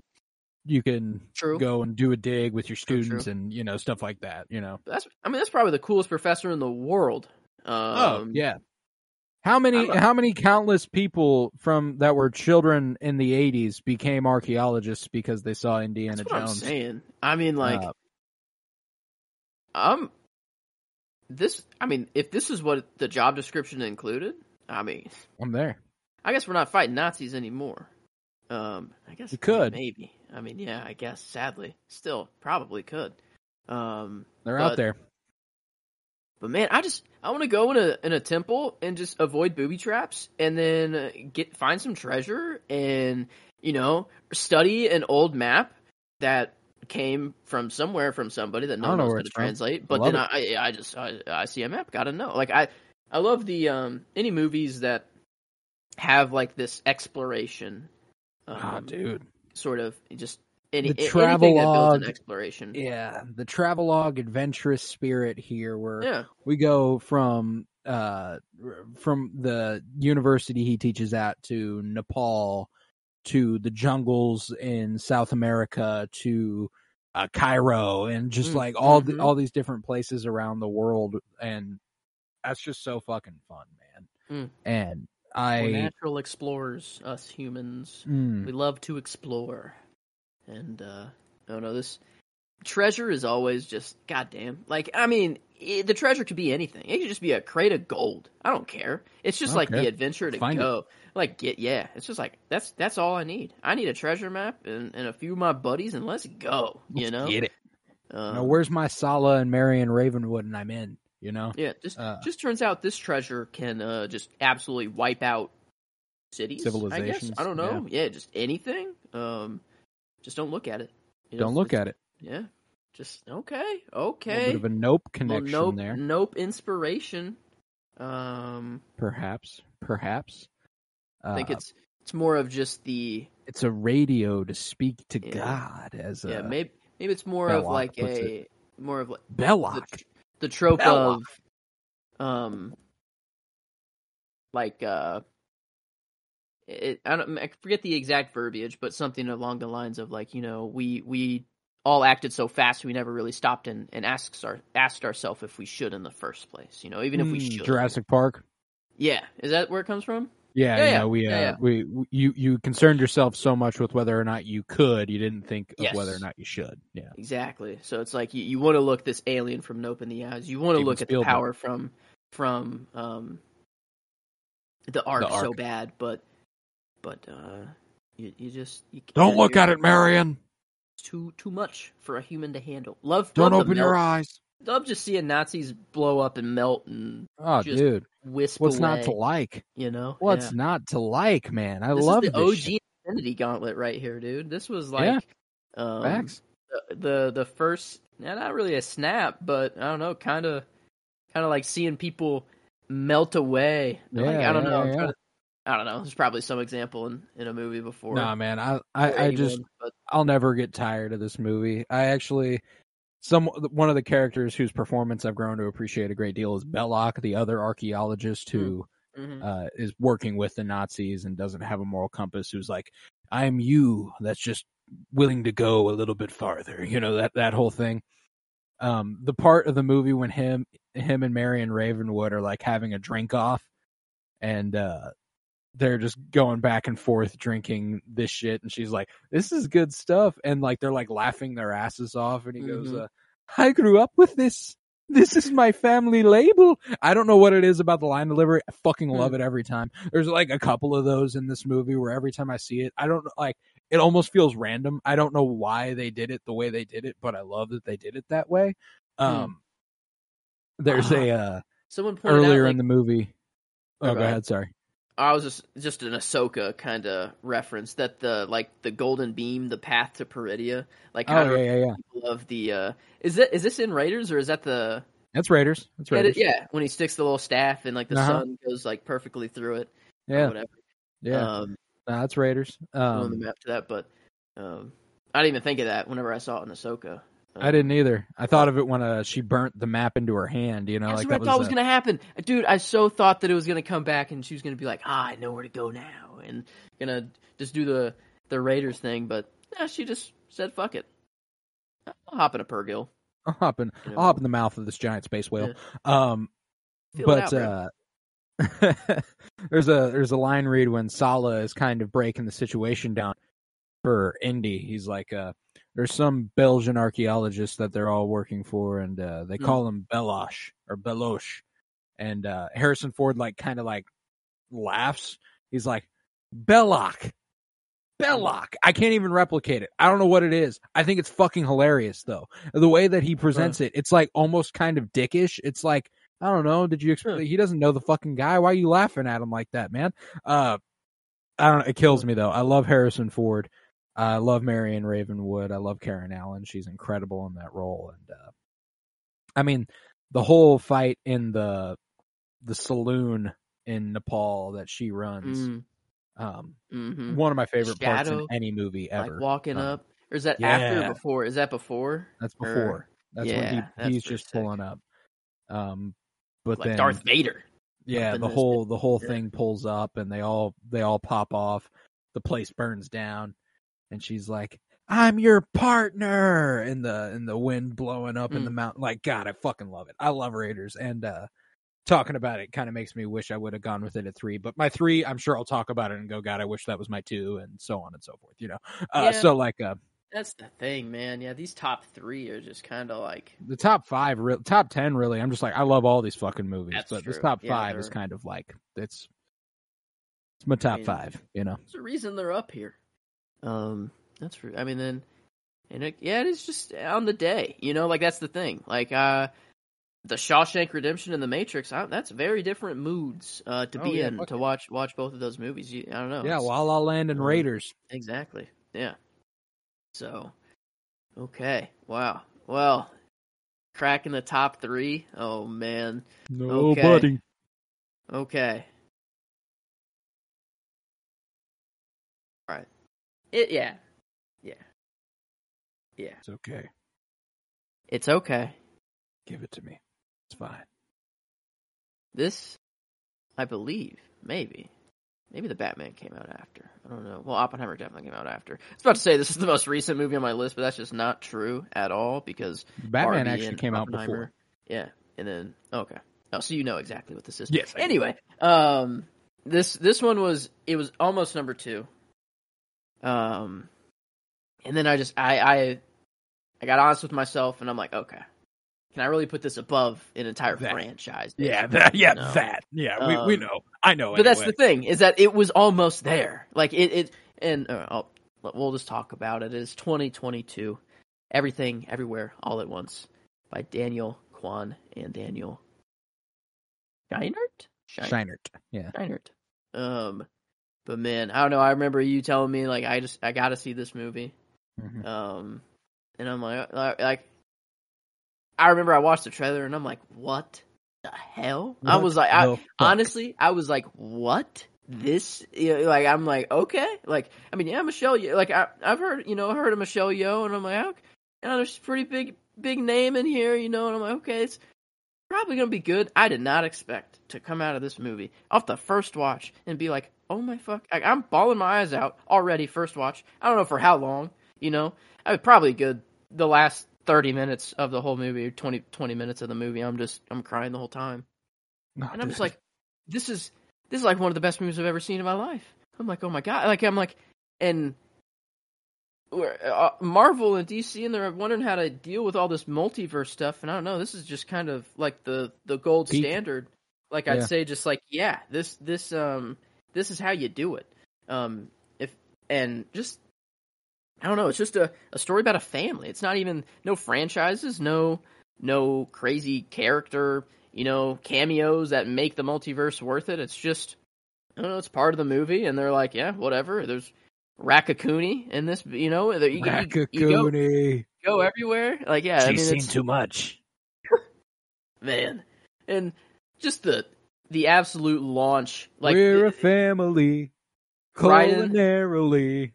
you can True. go and do a dig with your students true. and you know stuff like that. You know. That's. I mean, that's probably the coolest professor in the world. Um, oh yeah. How many how many countless people from that were children in the eighties became archaeologists because they saw Indiana what I'm Jones? saying. I mean, like, Uh, um, this. I mean, if this is what the job description included, I mean, I'm there. I guess we're not fighting Nazis anymore. Um, I guess We could. maybe. I mean, yeah, I guess. Sadly, still probably could. Um, They're But- out there. but man, I just I want to go in a in a temple and just avoid booby traps, and then uh, get find some treasure, and you know study an old map that came from somewhere from somebody that no one know knows how to translate. But then I, I I just I, I see a map, gotta know. Like I I love the um any movies that have like this exploration. Um, Oh, dude. Sort of just any The a- anything that builds travelogue- an exploration. Yeah, the travelogue adventurous spirit here, where Yeah. we go from uh from the university he teaches at to Nepal to the jungles in South America to uh, Cairo and just Mm, like all the, mhm. all these different places around the world and that's just so fucking fun, man. Mm. And We're natural explorers, us humans. mm, We love to explore. And uh oh no, this treasure is always just goddamn. Like I mean, i the treasure could be anything. It could just be a crate of gold. I don't care. It's just I like care. the adventure to Find it. go. Like get yeah. It's just like that's that's all I need. I need a treasure map and, and a few of my buddies and let's go. You let's know. get it. Um, You know, where's my Sallah and Marion Ravenwood and I'm in, you know? Yeah, just Uh, just turns out this treasure can uh, just absolutely wipe out cities, I guess. Civilizations, I don't know. Yeah. just anything. Um, just don't look at it. You know, Don't look at it. Yeah, just okay, okay. A bit of a nope Well, connection nope, there. nope. Inspiration. Um, Perhaps, perhaps. Uh, I think it's it's more of just the it's a radio to speak to Yeah. God as a yeah. Maybe maybe it's more of like a more of like the, Belloq. tr- the trope Belloq. of um like uh it, I don't I forget the exact verbiage but something along the lines of like you know we we all acted so fast we never really stopped and, and asked our asked ourselves if we should in the first place you know even if we Mm, should Jurassic Park. yeah is that where it comes from Yeah, Yeah, you yeah, know, we, uh, yeah, yeah. we, you, you concerned yourself so much with whether or not you could, you didn't think of Yes. whether or not you should. Yeah, Exactly. So it's like you, you want to look this alien from Nope in the eyes. You want to look at the power from from um the arc, The so bad, but but uh you you just you don't look at it, Marion. It's too too much for a human to handle. Love Don't love open your eyes. Love just seeing Nazis blow up and melt and Oh, Just dude, wisp what's away. not to like? You know What's Yeah. not to like, man? I this love is the OG shit. Infinity Gauntlet right here, dude. This was like Yeah. um, Facts. the the the first yeah, not really a snap, but I don't know, kind of kind of like seeing people melt away. Like, I don't yeah, know. To- I don't know. There's probably some example in, in a movie before. Nah, man, I, I, I just, but I'll never get tired of this movie. I actually, some one of the characters whose performance I've grown to appreciate a great deal is Belloq, the other archaeologist who mhm. uh, is working with the Nazis and doesn't have a moral compass. Who's like, I'm you. That's just willing to go a little bit farther. You know that that whole thing. Um, the part of the movie when him him and Marion Ravenwood are like having a drink off, and uh, they're just going back and forth drinking this shit, and she's like, "This is good stuff," and like they're like laughing their asses off, and he goes, Mhm. uh, "I grew up with this." This is my family label. I don't know what it is about the line delivery. I fucking love Hmm. it every time. There's like a couple of those in this movie where every time I see it, I don't like it almost feels random. I don't know why they did it the way they did it, but I love that they did it that way. Um, there's a uh, Someone pointed earlier out, like, in the movie. Oh, Oh, go go ahead. Sorry. I was just just an Ahsoka kind of reference that the like the golden beam, the path to Peridea, like kind Oh yeah, yeah, yeah. people of the. uh Is that is this in Raiders or is that the? That's Raiders. That's Yeah, Raiders. yeah, when he sticks the little staff and like the Uh-huh. sun goes like perfectly through it. yeah, whatever. yeah. Um, Nah, that's Raiders. on the Um, map to that, but um, I didn't even think of that whenever I saw it in Ahsoka. I didn't either. I thought of it when uh, she burnt the map into her hand. You know, That's like what I that thought was, was uh, gonna happen, dude. I so thought that it was gonna come back and she was gonna be like, "Ah, I know where to go now," and gonna just do the the Raiders thing. But nah, she just said, "Fuck it, I'll hop in a Purrgil." I'll hop in. You know? I'll hop in the mouth of this giant space whale. Um, Feel but out, uh, there's a there's a line read when Sallah is kind of breaking the situation down for Indy. He's like, uh, there's some Belgian archaeologists that they're all working for, and uh, they Hmm. call him Belosh or Belosh. And uh, Harrison Ford like kind of like laughs. He's like, Belloq. Belloq. I can't even replicate it. I don't know what it is. I think it's fucking hilarious though. The way that he presents it, it's like almost kind of dickish. It's like, I don't know. Did you expect? Huh. He doesn't know the fucking guy. Why are you laughing at him like that, man? Uh, I don't. It kills me though. I love Harrison Ford. I love Marion Ravenwood. I love Karen Allen. She's incredible in that role. And uh, I mean, the whole fight in the the saloon in Nepal that she runs. Mm, Um, hmm one of my favorite parts Shadow, in any movie Like ever. walking Um, up, or is that after or before? Is that before? That's or- before. That's when he, that's he's just sick. pulling up. Um, but Like then Darth Vader. yeah, the whole the whole Yeah. thing pulls up and they all they all pop off. The place burns down, and she's like, "I'm your partner," in the in the wind blowing up in Mm. the mountain. Like God, I fucking love it. I love Raiders, and uh talking about it kind of makes me wish I would have gone with it at three. But my three, I'm sure I'll talk about it and go, God, I wish that was my two, and so on and so forth. You know, uh, Yeah. so like uh That's the thing, man. Yeah, these top three are just kind of like the top five, re- top ten, really. I'm just like, I love all these fucking movies, but this top Yeah, five is they're- kind of like it's it's my top mean, five. You know, There's a reason they're up here. Um, that's true. I mean, then, and it, yeah, it is just on the day. You know, like that's the thing. Like, uh, the Shawshank Redemption and the Matrix. I, that's very different moods uh, to Oh, be yeah, in to it. watch watch both of those movies. You, I don't know. yeah, It's- La La Land and um, Raiders. exactly. Yeah. So, okay. Wow. Well, cracking the top three. Oh man. Nobody. Okay. All It yeah. Yeah. Yeah. It's okay. It's okay. Give it to me. It's fine. This I believe, maybe. Maybe the Batman came out after. I don't know. Well, Oppenheimer definitely came out after. I was about to say this is the most recent movie on my list, but that's just not true at all because Batman Barbie actually came out before. Yeah, and then okay. Oh, so you know exactly what this is. Yes, Anyway, um, this this one was it was almost number two. Um, and then I just I I I got honest with myself, and I'm like, okay, can I really put this above an entire That. franchise? Yeah, that. Yeah, No. that. Yeah, we, we Um, know. I know. But that's the thing is that it was almost there. Like it, it and uh, we'll just talk about it. It's 2022. Everything, everywhere, all at once by Daniel Kwan and Daniel Scheinert. Schein- Scheinert. Yeah. Scheinert. Um, but man, I don't know. I remember you telling me like I just I got to see this movie. Mhm. Um, and I'm like, like, like, I remember I watched the trailer and I'm like, what the hell? I was like, I, fuck? honestly, I was like, what? This, you know, like, I'm like, okay, like, I mean, yeah, Michelle, like, I, I've heard, you know, heard of Michelle Yeoh, and I'm like, okay, you know, there's a pretty big, big name in here, you know, and I'm like, okay, it's probably gonna be good. I did not expect to come out of this movie off the first watch and be like, oh my fuck, like, I'm bawling my eyes out already. First watch, I don't know for how long, you know, I was probably good the last 30 minutes of the whole movie, 20, 20 minutes of the movie. I'm just, I'm crying the whole time. No, And I'm just like, this is this is like one of the best movies I've ever seen in my life. I'm like, oh my god! Like I'm like, and we're- uh, Marvel and DC and they're wondering how to deal with all this multiverse stuff. And I don't know, this is just kind of like the the gold Peak. standard. Like I'd say, just like yeah, this this um this is how you do it. Um, if and just I don't know. It's just a, a story about a family. It's not even no franchises, no no crazy character, you know, cameos that make the multiverse worth it. It's just I don't know. It's part of the movie, and they're like, yeah, whatever. There's Raccacoonie in this, you know. You, you, you go, go everywhere. Like, yeah, I mean, seen it's, too much. man, and just the the absolute launch. Like, We're a family. Culinarily.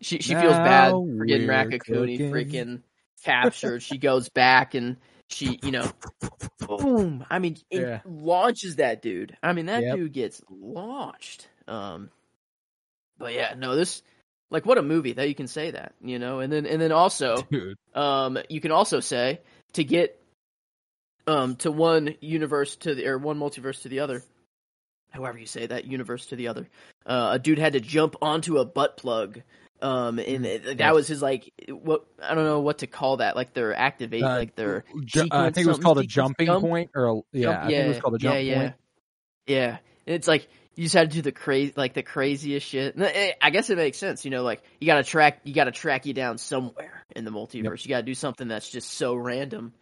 she she feels bad for getting Raccacoonie freaking captured. she goes back and she, you know, boom. I mean, it Yeah. launches that dude. I mean, that Yep. dude gets launched. Um, but yeah, no, this like what a movie that you can say that, you know, and then and then also, Dude. um, you can also say to get um to one universe to the or one multiverse to the other. However you say that universe to the other, uh, a dude had to jump onto a butt plug, um, and it- that was his like what I don't know what to call that, like their activate, Uh, like their Ju- uh, I think it was called a jumping jump? point, or a, yeah, Jump- I think it was called a jump yeah, yeah. point. Yeah, and it's like you just had to do the crazy, like the craziest shit. I guess it makes sense, you know. Like you got to track, you got to track you down somewhere in the multiverse. You got to do something that's just so random.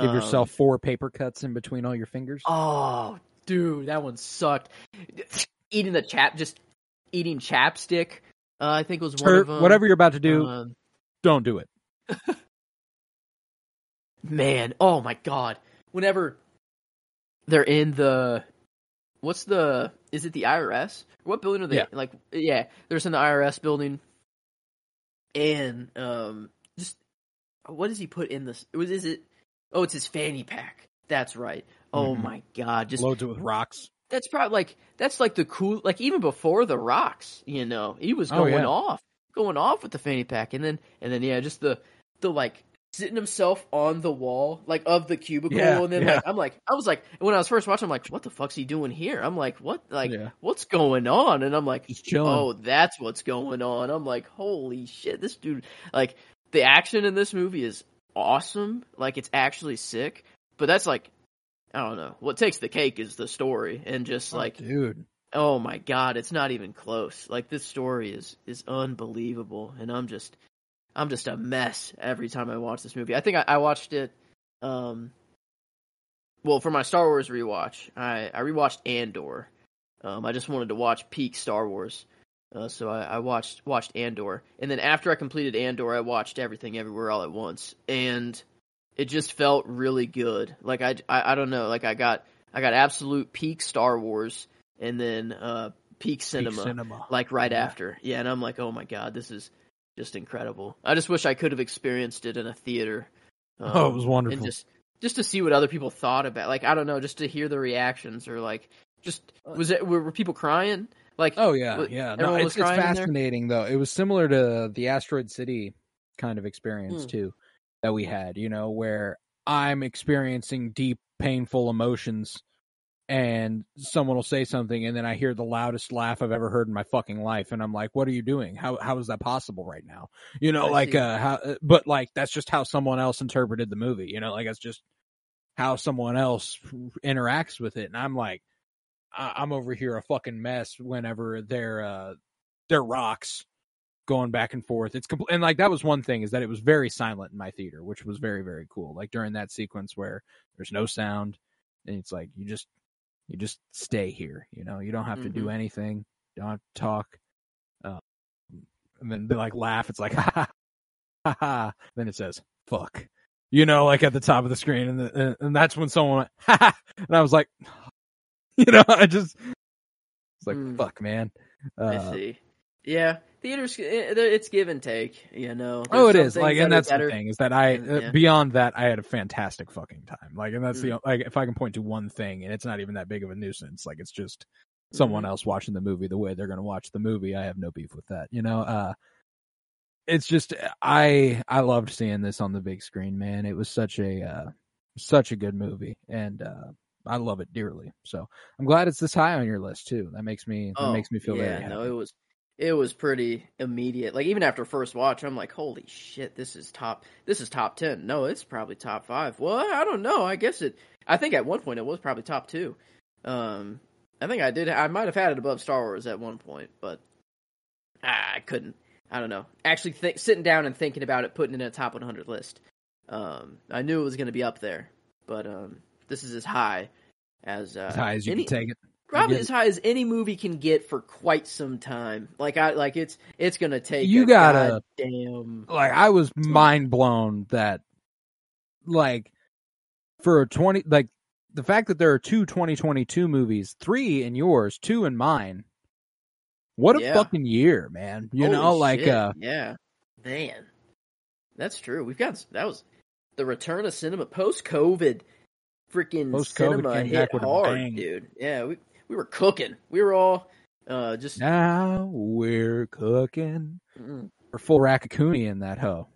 Give Um, yourself four paper cuts in between all your fingers. Oh, dude, that one sucked. Eating the chap, just eating chapstick. Uh, I think was one of them. whatever you're about to do, Um, don't do it. man, oh my god! Whenever they're in the, what's the? Is it the IRS? What building are they? Yeah. Like, yeah, they're in the IRS building, and um, just what does he put in this? Was is it? Oh, it's his fanny pack. That's right. Oh Mhm. my god! Just Loads it with rocks. that's probably like that's like the cool like even before the rocks you know he was Oh, going yeah. off going off with the fanny pack and then and then yeah just the the like sitting himself on the wall like of the cubicle Yeah, and then yeah. like i'm like i was like when i was first watching i'm like what the fuck's he doing here i'm like what like what's going on and i'm like oh that's what's going on i'm like holy shit this dude like the action in this movie is awesome like it's actually sick but that's like I don't know. What takes the cake is the story and just like dude. oh my god, it's not even close. Like this story is is unbelievable and I'm just I'm just a mess every time I watch this movie. I think I, I watched it um well for my Star Wars rewatch. I I rewatched Andor. Um I just wanted to watch peak Star Wars. Uh, so I, I watched watched Andor, and then after I completed Andor, I watched Everything Everywhere All at Once, and it just felt really good. Like I, I, I don't know, like I got I got absolute peak Star Wars, and then uh, peak cinema, Peak cinema. like right Yeah. after. Yeah, and I'm like, oh my god, this is just incredible. I just wish I could have experienced it in a theater. Um, Oh, it was wonderful. And just just to see what other people thought about, like I don't know, just to hear the reactions or like just was it were, were people crying? Like Oh yeah, yeah. No, it's, it's crying in there? fascinating though. It was similar to the Asteroid City kind of experience Hmm. too that we had. You know, where I'm experiencing deep, painful emotions, and someone will say something, and then I hear the loudest laugh I've ever heard in my fucking life, and I'm like, "What are you doing? How how is that possible right now?" You know, I like see. uh, how, uh, but like that's just how someone else interpreted the movie. You know, like that's just how someone else interacts with it, and I'm like. I- I'm over here a fucking mess whenever they're uh they're rocks going back and forth. It's compl- and like that was one thing is that it was very silent in my theater, which was very very cool. Like during that sequence where there's no sound and it's like you just you just stay here, you know. You don't have to do Mhm. anything. You don't have to talk. Uh, and then they like laugh. It's like ha ha ha ha. Then it says fuck. You know, like at the top of the screen, and the, and, and that's when someone went ha ha, and I was like, you know, I just it's like Mm. fuck, man. I Uh, see. Yeah, theaters. eh, It's give and take. You know. oh, it There's is like, and that that's better. the thing is that I and- uh, beyond that I had a fantastic fucking time. Like, and that's Mm. the like if I can point to one thing, and it's not even that big of a nuisance. Like, it's just someone Mhm. else watching the movie the way they're going to watch the movie. I have no beef with that. You know, uh, it's just I I loved seeing this on the big screen, man. It was such a uh, such a good movie, and uh, I love it dearly. So I'm glad it's this high on your list too. That makes me that Oh, makes me feel yeah, very happy. no, it was it was pretty immediate. Like even after first watch, I'm like, holy shit, this is top. This is top ten. No, it's probably top five. Well, I don't know. I guess it. I think at one point it was probably top two. Um, I think I did. I might have had it above Star Wars at one point, but I couldn't I don't know, actually th- sitting down and thinking about it, putting it in a top 100 list. Um, I knew it was going to be up there, but um, this is as high as uh, As high as you any, can take it. Probably as high as any movie can get for quite some time. Like I like it's it's gonna take You a gotta- damn like I was mind blown that like for a 20 like the fact that there are two 2022 movies, three in yours, two in mine. What a Yeah. fucking year, man. You Holy know, like shit, uh yeah, man, that's true. We've got that was the return of cinema post COVID. Freaking cinema hit a hard, dude. Yeah, we we were cooking. We were all uh just now we're cooking. mm, We're full raccoonie in that hoe.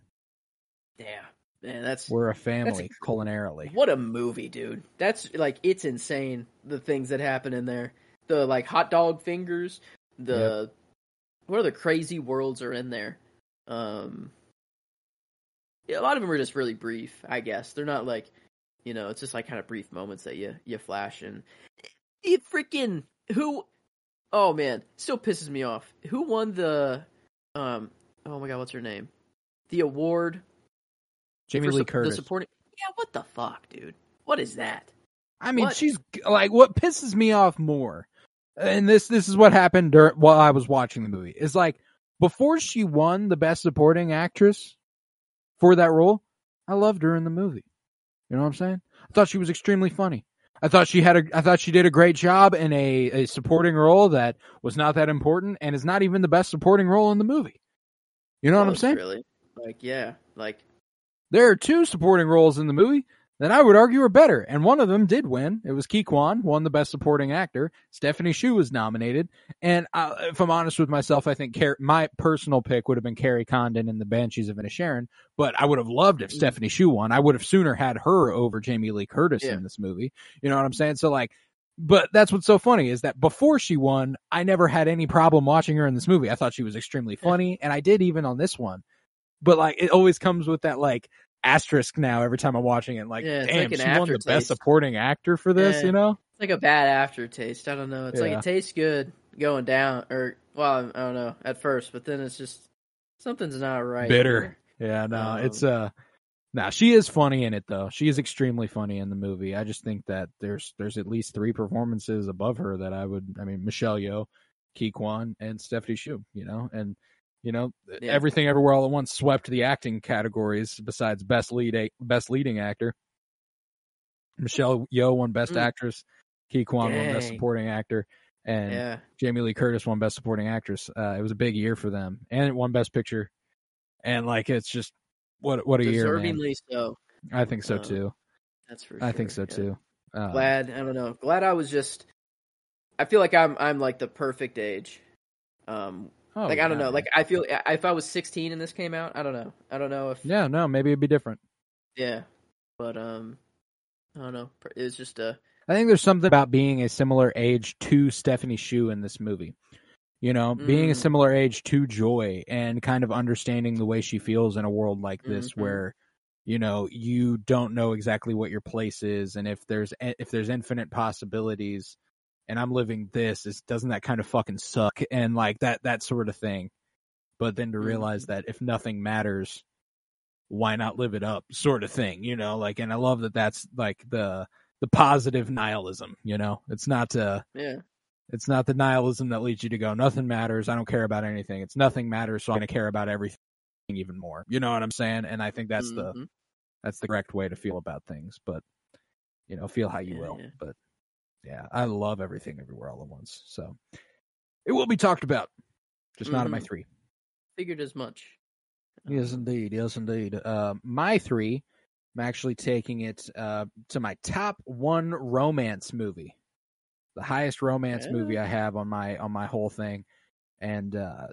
yeah, man. That's We're a family culinarily. What a movie, dude. That's like it's insane the things that happen in there. The like hot dog fingers, the what are the crazy worlds are in there? Um yeah, a lot of them are just really brief, I guess. They're not like you know, it's just like kind of brief moments that you you flash and it freaking who oh man, still pisses me off. Who won the um oh my god, what's her name? The award Jamie Lee sup- Curtis. The supporting. Yeah, what the fuck, dude? What is that? I mean, What? she's like what pisses me off more, and this this is what happened during while I was watching the movie. Is like before she won the best supporting actress for that role, I loved her in the movie. You know what I'm saying? I thought she was extremely funny. I thought she had a I thought she did a great job in a, a supporting role that was not that important and is not even the best supporting role in the movie. You know what I'm oh, saying? Really? Like, yeah, like There are two supporting roles in the movie that I would argue are better, and one of them did win. It was Quan, won the Best Supporting Actor. Stephanie Hsu was nominated, and uh, if I'm honest with myself, I think Car- my personal pick would have been Kerry Condon in The Banshees of Inisherin. But I would have loved if. Stephanie Hsu won. I would have sooner had her over Jamie Lee Curtis Yeah. in this movie. You know what I'm saying? So like. But that's what's so funny is that before she won, I never had any problem watching her in this movie. I thought she was extremely funny, and I did even on this one. But like, it always comes with that like asterisk now every time I'm watching it. Like, Yeah, damn, like she won the best supporting actor for this. Yeah. You know? it's like a bad aftertaste. I don't know. It's like it tastes good going down, or well, I don't know at first, but then it's just something's not right. Bitter. Yeah, no, it's uh, nah, she is funny in it though. She is extremely funny in the movie. I just think that there's there's at least three performances above her that I would. I mean, Michelle Yeoh, Ke Quan, and Stephanie Hsu. You know, and you know Yeah. everything everywhere all at once swept the acting categories besides best lead a- best leading actor. Michelle Yeoh won best Mm. actress. Ke Quan won best supporting actor. And Yeah, Jamie Lee Curtis won Best Supporting Actress. Uh, it was a big year for them, and it won Best Picture. And like, it's just what what a year, man. deservingly so. I think so Uh, too. That's for. Sure. I think so yeah. too. Uh, Glad I don't know. Glad I was just. I feel like I'm I'm like the perfect age. Um, oh, like I don't yeah, know. Like I feel if I was 16 and this came out, I don't know. I don't know if yeah, no, maybe it'd be different. yeah, but um, I don't know. It's just a. I think there's something about being a similar age to Stephanie Hsu in this movie. You know, being a Mm. similar age to Joy and kind of understanding the way she feels in a world like this Mhm. where you know, you don't know exactly what your place is and if there's if there's infinite possibilities and I'm living this, is doesn't that kind of fucking suck and like that that sort of thing. But then to realize that if nothing matters, why not live it up sort of thing, you know, like and I love that that's like the the positive nihilism, you know. It's not uh yeah it's not the nihilism that leads you to go nothing matters, I don't care about anything. It's nothing matters, so I'm going to care about everything even more. You know what I'm saying? And I think that's the Mhm. that's the correct way to feel about things, but you know, feel how you Yeah, will. yeah. But yeah, I love everything everywhere all at once. So it will be talked about. Just not in my Mhm. three. figured as much. Yes, Um, indeed. Yes, indeed. Uh, my three, I'm actually taking it uh, to my top one romance movie, the highest romance Yeah. movie I have on my on my whole thing, and uh,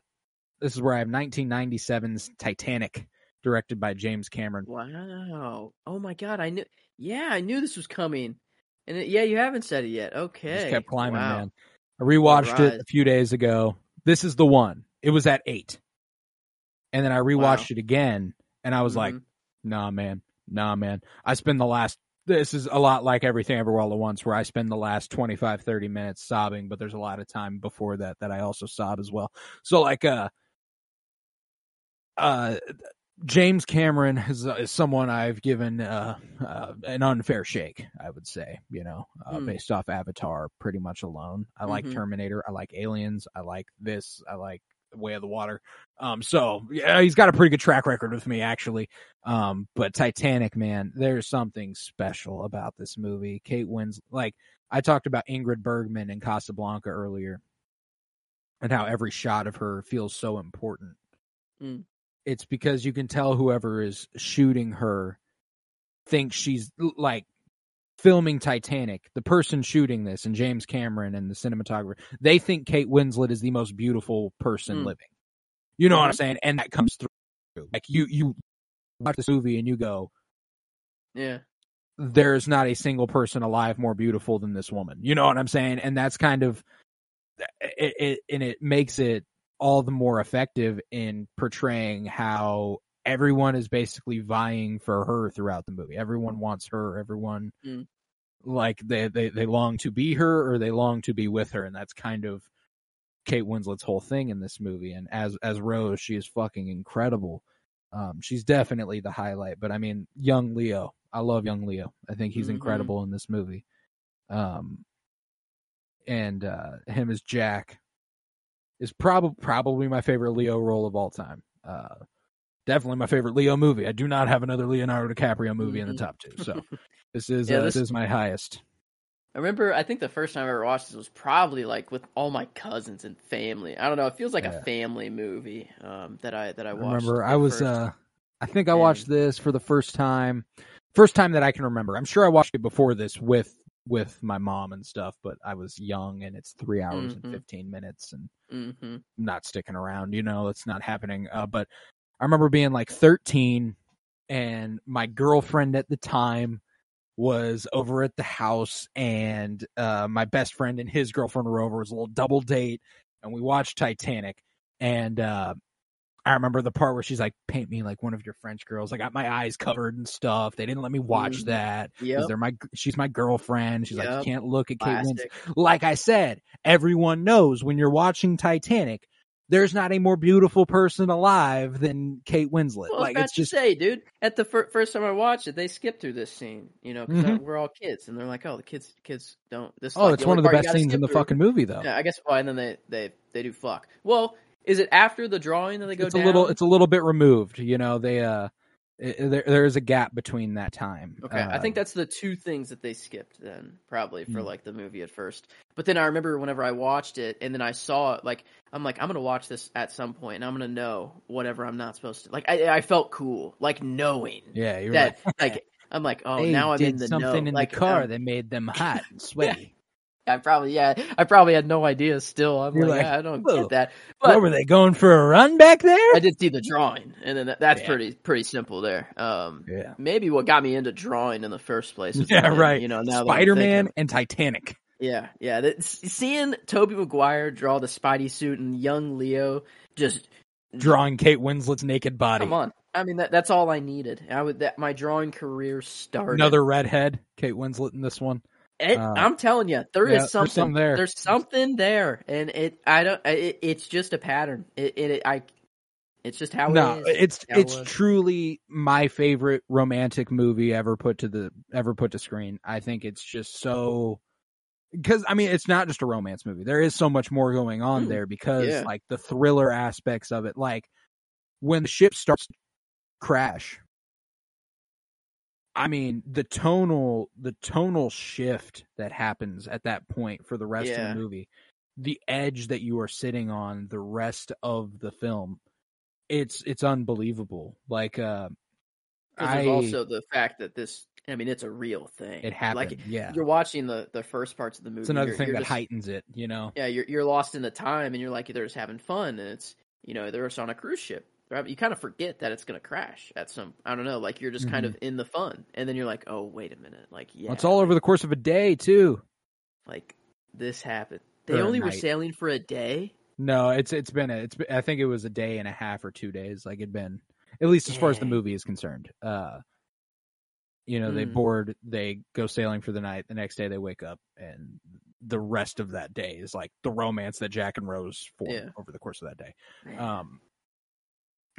this is where I have 1997's Titanic, directed by James Cameron. Wow. Oh my god, I knew. Yeah, I knew this was coming. And it, yeah, you haven't said it yet. Okay. Just kept climbing, wow. man. I rewatched it a few days ago. This is the one. It was at eight, and then I rewatched Wow. it again, and I was like, Mhm. nah, man, nah, man. I spend the last. This is a lot like everything ever all at once, where I spend the last 25, 30 minutes sobbing, but there's a lot of time before that that I also sob as well. So like, uh, uh, James Cameron is, is someone I've given uh, uh, an unfair shake. I would say, you know, uh, Hmm. based off Avatar, pretty much alone. I like Mhm. Terminator. I like Aliens. I like this. I like Way of the Water. Um, so yeah, he's got a pretty good track record with me actually. Um, but Titanic, man, there's something special about this movie. Kate Winslet, like I talked about Ingrid Bergman in Casablanca earlier, and how every shot of her feels so important. Mm. It's because you can tell whoever is shooting her thinks she's like filming Titanic. The person shooting this, and James Cameron and the cinematographer, they think Kate Winslet is the most beautiful person Mm. living. You know what I'm saying? And that comes through. Like you, you watch this movie and you go, Yeah. there's not a single person alive more beautiful than this woman. You know what I'm saying? And that's kind of it, it and it makes it all the more effective in portraying how everyone is basically vying for her throughout the movie. Everyone wants her, everyone Mm. like they, they they long to be her or they long to be with her and that's kind of Kate Winslet's whole thing in this movie and as as Rose she is fucking incredible. Um she's definitely the highlight, but I mean young Leo. I love young Leo. I think he's Mhm. incredible in this movie. Um and uh him as Jack is probably probably my favorite Leo role of all time. Uh definitely my favorite Leo movie. I do not have another Leonardo DiCaprio movie in the Mhm. top 2. So this is Yeah, uh, this- this is my highest. I remember, I think the first time I ever watched this was probably like with all my cousins and family. I don't know. It feels like Yeah. a family movie um, that I that I I watched. remember I was uh I think I And- watched this for the first time first time that I can remember. I'm sure I watched it before this with with my mom and stuff, but I was young and it's 3 hours Mhm. and 15 minutes and hmm not sticking around, you know, it's not happening. Uh, but I remember being like 13 and my girlfriend at the time was over at the house and uh, my best friend and his girlfriend were over. It was a little double date and we watched Titanic and uh, I remember the part where she's like, paint me like one of your French girls. I got my eyes covered and stuff. They didn't let me watch that. that. 'cause Yep. They're my, she's my girlfriend. She's like, Yep. you can't look at Kate Winslet like I said, everyone knows when you're watching Titanic, there's not a more beautiful person alive than Kate Winslet. Well, I was like it's to just say, dude. At the fir- first time I watched it, they skipped through this scene. You know, because Mhm. we're all kids, and they're like, "Oh, the kids, kids don't." This. oh, like it's one of the best scenes in the through. fucking movie, though. Yeah, I guess. Oh, and then they they they do fuck. Well, is it after the drawing that they go it's down? a little, it's a little bit removed. You know, they uh, it, there there is a gap between that time. Okay, I think Um, that's the two things that they skipped then, probably for Hmm. like the movie at first. But then I remember whenever I watched it, and then I saw it, like I'm like I'm gonna watch this at some point, and I'm gonna know whatever I'm not supposed to. Like I, I felt cool, like knowing yeah, you're that, right. like I'm like, oh, they now I'm in the something know. in like, the car um, that made them hot and sweaty. I probably yeah, I probably had no idea. Still, I'm You're like, like, yeah, I don't "Whoa, get that. what were they going for a run back there? I did see the drawing, and then that, that's Yeah. pretty pretty simple there. Um, yeah, maybe what got me into drawing in the first place. is yeah, right. You know, now Spider-Man and Titanic. Yeah, yeah. That, seeing Tobey Maguire draw the Spidey suit and young Leo just Drawing Kate Winslet's naked body. come on. I mean, that that's all I needed. I would that my drawing career started. Another redhead, Kate Winslet in this one. It, uh, I'm telling you, there is yeah, there's something, something there. There's something there, and it. I don't. It, it's just a pattern. It, it. I. It's just how no, it is. it's it's truly my favorite romantic movie ever put to the ever put to screen. I think it's just so because I mean it's not just a romance movie. There is so much more going on Mm, there because yeah. like the thriller aspects of it, like when the ship starts to crash. I mean the tonal the tonal shift that happens at that point for the rest of the movie, the edge that you are sitting on the rest of the film, it's it's unbelievable. Like uh, I also the fact that this. I mean, it's a real thing. it happened. Like yeah, you're watching the the first parts of the movie. it's another thing that just- heightens it. You know, yeah, you're you're lost in the time, and you're like they're just having fun, and it's you know they're just on a cruise ship. You kind of forget that it's gonna crash at some. I don't know, like you're just kind of in the fun, and then you're like, oh wait a minute, like yeah, Mm-hmm. it's all over the course of a day too. like this happened. They Or only were sailing for a day. No, it's it's been a, it's been, I think it was a day and a half or two days. Like it'd been at least as far as the movie is concerned. Uh, you know, they Mm. board, they go sailing for the night. The next day they wake up, and the rest of that day is like the romance that Jack and Rose form Yeah. over the course of that day. Um,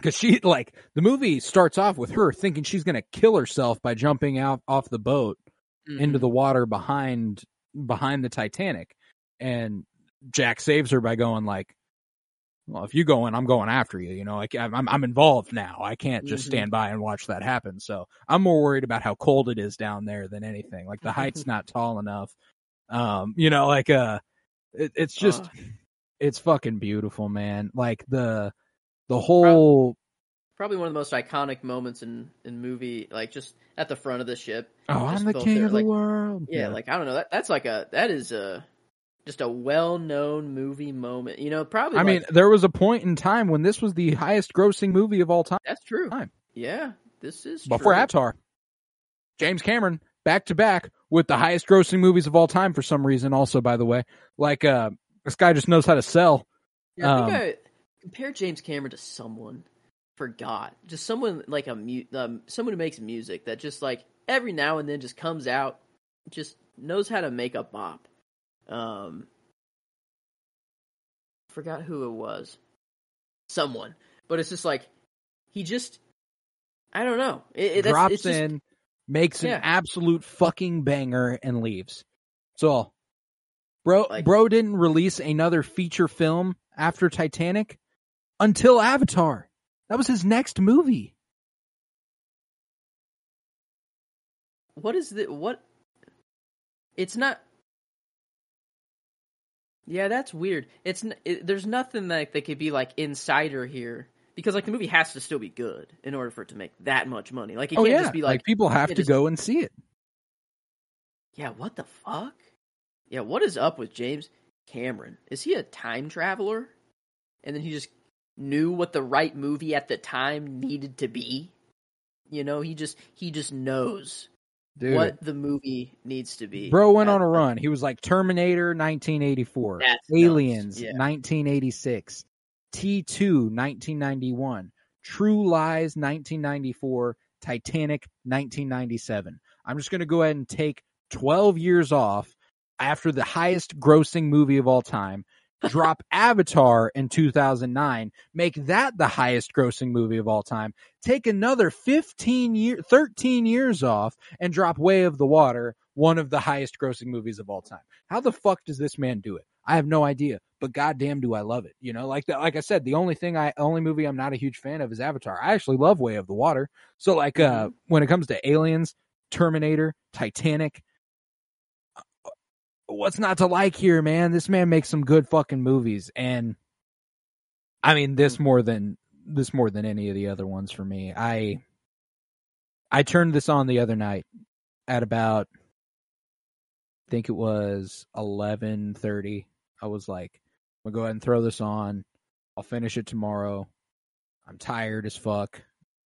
because she like the movie starts off with her thinking she's gonna kill herself by jumping out off the boat into Mhm. the water behind behind the Titanic, and Jack saves her by going like, "Well, if you go in, I'm going after you." You know, like I'm I'm- involved now. I can't just Mhm. stand by and watch that happen. So I'm more worried about how cold it is down there than anything. Like the height's not tall enough. Um, you know, like uh, it, it's just Ugh. it's fucking beautiful, man. Like the the whole probably one of the most iconic moments in in movie, like just at the front of the ship. oh, I'm the king there, of the like- world. Yeah, like I don't know. That that's like a that is a just a well known movie moment. You know, probably. I mean, there was a point in time when this was the highest grossing movie of all time. that's true. time. Yeah, this is before true. Avatar. James Cameron back to back with the highest grossing movies of all time for some reason. Also, by the way, like uh, this guy just knows how to sell. Yeah, I think Um, I compare James Cameron to someone. Forgot, just someone like a mu- um, someone who makes music that just like every now and then just comes out, just knows how to make a bop. Um, forgot who it was. Someone, but it's just like he just. I don't know. It, it, drops it's just, in, makes Yeah. an absolute fucking banger, and leaves. So, bro, Like- bro didn't release another feature film after Titanic until Avatar. That was his next movie. what is the what? It's not yeah that's weird. It's it, there's nothing like that could be like insider here because like the movie has to still be good in order for it to make that much money. Like it oh can't yeah, just be like, like, people have to just- go and see it. yeah what the fuck? Yeah what is up with james cameron? Is he a time traveler? And then he just knew what the right movie at the time needed to be you know he just he just knows Dude, what the movie needs to be Bro went on a run. He was like Terminator 1984, That's. Aliens Yeah. 1986, T2 1991, True Lies 1994, Titanic 1997. I'm just going to go ahead and take 12 years off after the highest grossing movie of all time. Drop Avatar in 2009, make that the highest grossing movie of all time. Take another 15 year 13 years off and drop Way of the Water, one of the highest grossing movies of all time. How the fuck does this man do it? I have no idea, but goddamn do I love it. You know, like that like I said, the only thing I only movie I'm not a huge fan of is Avatar. I actually love Way of the Water. So like uh when it comes to aliens, Terminator, Titanic, what's not to like here, man? This man makes some good fucking movies and I mean this mm. more than this more than any of the other ones for me. I I turned this on the other night at about I think it was eleven thirty. I was like, I'm gonna go ahead and throw this on. I'll finish it tomorrow. I'm tired as fuck.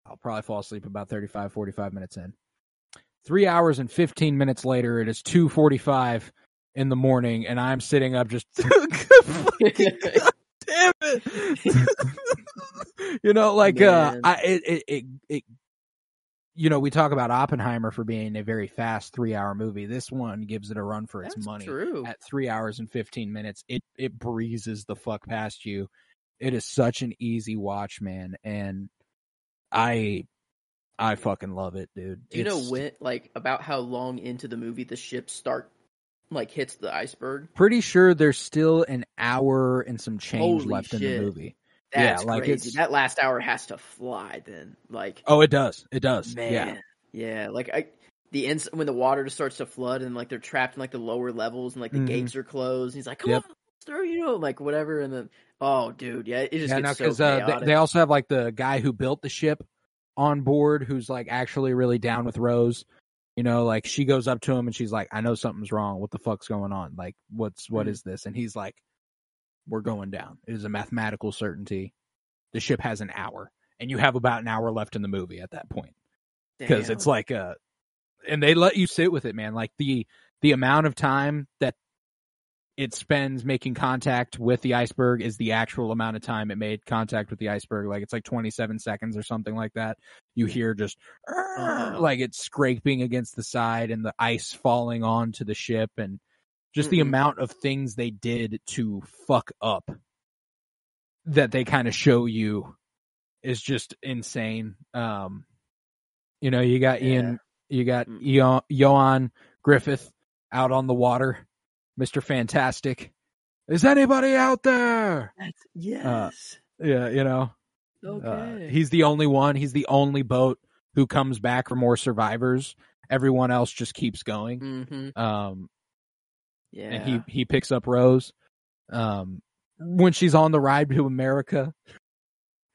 I'll probably fall asleep about 35, 45 minutes in. Three hours and 15 minutes later, it is 2.45 in the morning, and I'm sitting up just, fucking damn it. you know, like, uh, I, it, it, it, it, you know, we talk about Oppenheimer for being a very fast three hour movie. This one gives it a run for its That's money true. at three hours and 15 minutes. It, it breezes the fuck past you. It is such an easy watch, man. And I, I fucking love it, dude. Do you know It's when, like, about how long into the movie the ships start, like, hits the iceberg? Pretty sure there's still an hour and some change Holy left in the movie. That's Yeah, like, crazy. That last hour has to fly. Then, like, Oh, it does. It does. man, Yeah. yeah, like I. The ins- when the water just starts to flood and like they're trapped in like the lower levels and like the Mhm. gates are closed, and he's like, "Come Yep. on, sir," you know, like whatever. And then, oh, dude, yeah, it just Yeah, gets no, so uh, they, they also have like the guy who built the ship on board who's like actually really down with Rose. You know, like she goes up to him and she's like, I know something's wrong. What the fuck's going on? Like, what's, what Mhm. this? And he's like, We're going down. It is a mathematical certainty. The ship has an hour, and you have about an hour left in the movie at that point. because Damn. it's like uh and they let you sit with it man like the the amount of time that it spends making contact with the iceberg is the actual amount of time it made contact with the iceberg like it's like 27 seconds or something like that you hear just like it's scraping against the side and the ice falling onto the ship and just the Mm-mm. amount of things they did to fuck up that they kind of show you is just insane. Um, you know, you got Yeah. Ian, you got Mm. Ioan Gruffudd out on the water, Mister Fantastic. Is anybody out there? That's, yes. Yeah, you know, uh, okay. he's the only one. He's the only boat who comes back for more survivors. Everyone else just keeps going. mm-hmm. Um, Yeah. and he he picks up Rose. Um, when she's on the ride to America,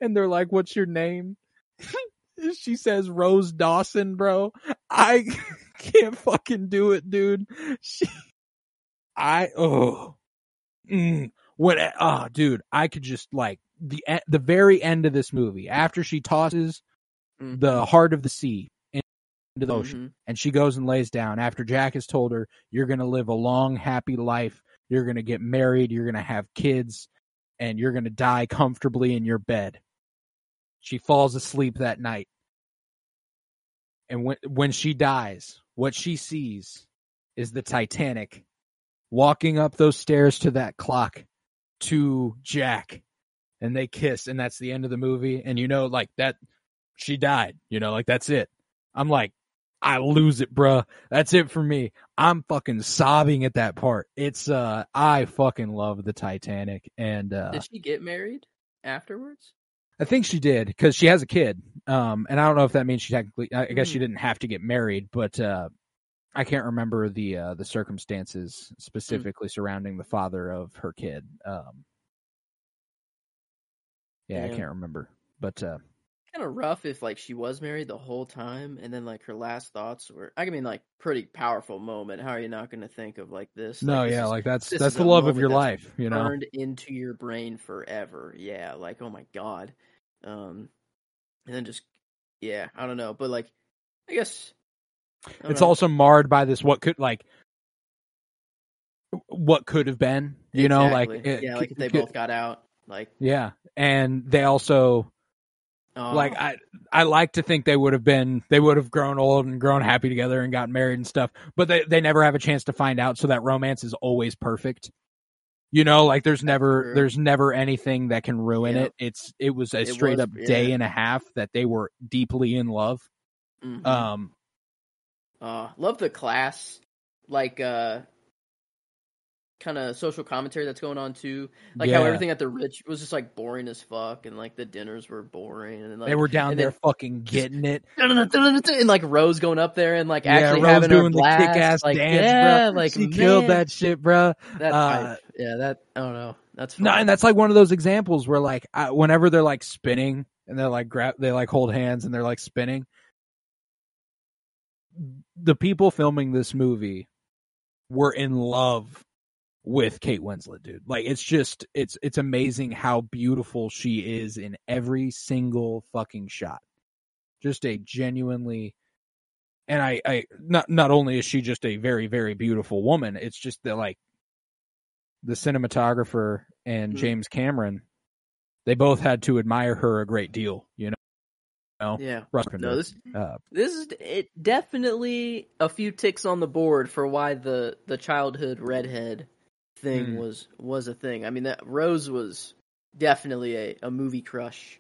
and they're like, "What's your name?" she says Rose Dawson, bro. I can't fucking do it, dude. She, I oh, mm, what? Oh, dude, I could just like the the very end of this movie after she tosses Mhm. the heart of the sea into the ocean Mhm. and she goes and lays down after Jack has told her, You're going to live a long, happy life. You're going to get married. You're going to have kids and you're going to die comfortably in your bed. She falls asleep that night. And when, when she dies, what she sees is the Titanic walking up those stairs to that clock to Jack. And they kiss, and that's the end of the movie. And you know, like that, she died. You know, like that's it. I'm like, I lose it, bruh. That's it for me. I'm fucking sobbing at that part. It's uh I fucking love the Titanic and uh Did she get married afterwards? I think she did cuz she has a kid. Um and I don't know if that means she technically I guess she Hmm. didn't have to get married, but uh I can't remember the uh the circumstances specifically surrounding the father of her kid. Um Yeah, I can't remember. But uh Kind of rough if like she was married the whole time, and then like her last thoughts were. I mean, like pretty powerful moment. How are you not going to think of like this? no, this yeah, is like that's this that's the love of your life, you know. burned into your brain forever. Yeah, like oh my god. Um, and then just yeah, I don't know, but like I guess It's also marred by this what could like what could have been you know like it yeah, like if they both got out, like yeah and they also oh, like i i like to think they would have been they would have grown old and grown happy together and gotten married and stuff but they they never have a chance to find out so that romance is always perfect. You know like there's never true. there's never anything that can ruin Yep. it. It's it was a It straight was- up day and a half that they were deeply in love. Mhm. um Uh, love the class, like uh, kind of social commentary that's going on too. Like how everything at the rich was just like boring as fuck, and like the dinners were boring, and like they were down there then- fucking getting it and like Rose going up there and like yeah, actually Rose having doing her blast, the kick ass like, dance, yeah, bro. like she killed that shit, bro. That uh, yeah, that I don't know. That's No, fun. and that's like one of those examples where like I, whenever they're like spinning and they're like grab, they like hold hands and they're like spinning. The people filming this movie were in love with Kate Winslet, dude. Like it's just it's it's amazing how beautiful she is in every single fucking shot. Just a genuinely and I I not not only is she just a very very beautiful woman, it's just that like the cinematographer and Mhm. James Cameron, they both had to admire her a great deal, you know. Know? yeah. No, this uh, this is it. Definitely a few ticks on the board for why the the childhood redhead thing Mm. was was a thing. I mean, that Rose was definitely a, a movie crush,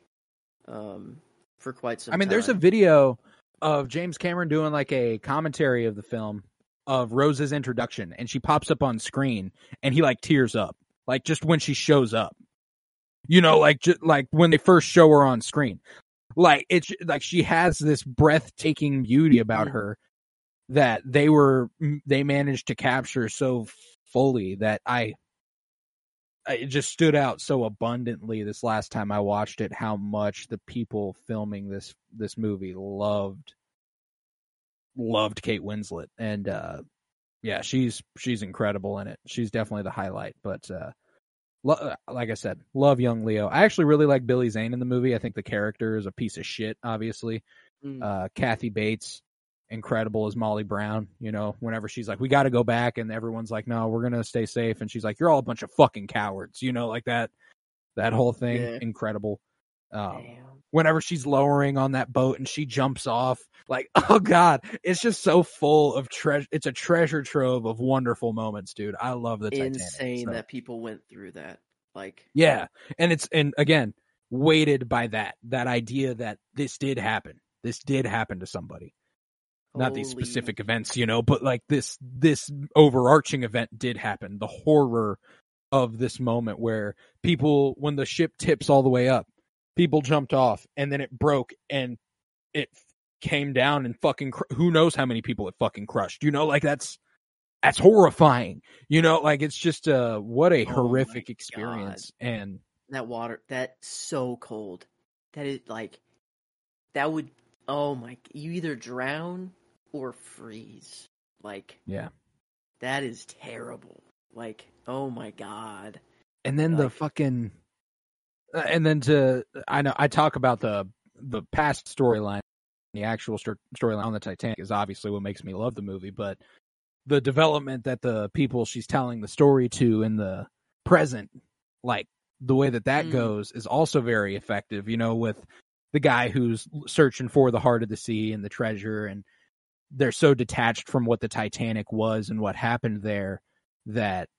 um, for quite some. Time. I mean, there's a video of James Cameron doing like a commentary of the film of Rose's introduction, and she pops up on screen, and he like tears up, like just when she shows up. You know, like just like when they first show her on screen, like it's like she has this breathtaking beauty about her that they were they managed to capture so fully that I it just stood out so abundantly this last time I watched it how much the people filming this this movie loved loved Kate Winslet. And uh yeah she's she's incredible in it. She's definitely the highlight but uh lo- like I said love young Leo I actually really like Billy Zane in the movie I think the character is a piece of shit obviously Mm. uh Kathy Bates incredible as Molly Brown you know whenever she's like we got to go back and everyone's like no we're going to stay safe and she's like you're all a bunch of fucking cowards you know like that that whole thing Yeah. incredible um Damn. Whenever she's lowering on that boat and she jumps off like oh god it's just so full of treasure it's a treasure trove of wonderful moments dude i love the Titanic insane so- that people went through that. Like, yeah and it's and again weighted by that that idea that this did happen. This did happen to somebody. Not these specific events, you know, but like this this overarching event did happen. The horror of this moment where people when the ship tips all the way up, people jumped off and then it broke and it came down and fucking cr- who knows how many people it fucking crushed. You know, like that's that's horrifying. You know, like it's just uh what a Oh horrific experience and that water that's so cold that is like that would oh my you either drown or freeze like yeah. that is terrible like oh my god and then the fucking and then to i know i talk about the the past storyline the actual sto- storyline on the titanic is obviously what makes me love the movie but the development that the people she's telling the story to in the present like the way that that Mm. goes is also very effective you know with the guy who's searching for the heart of the sea and the treasure and they're so detached from what the titanic was and what happened there that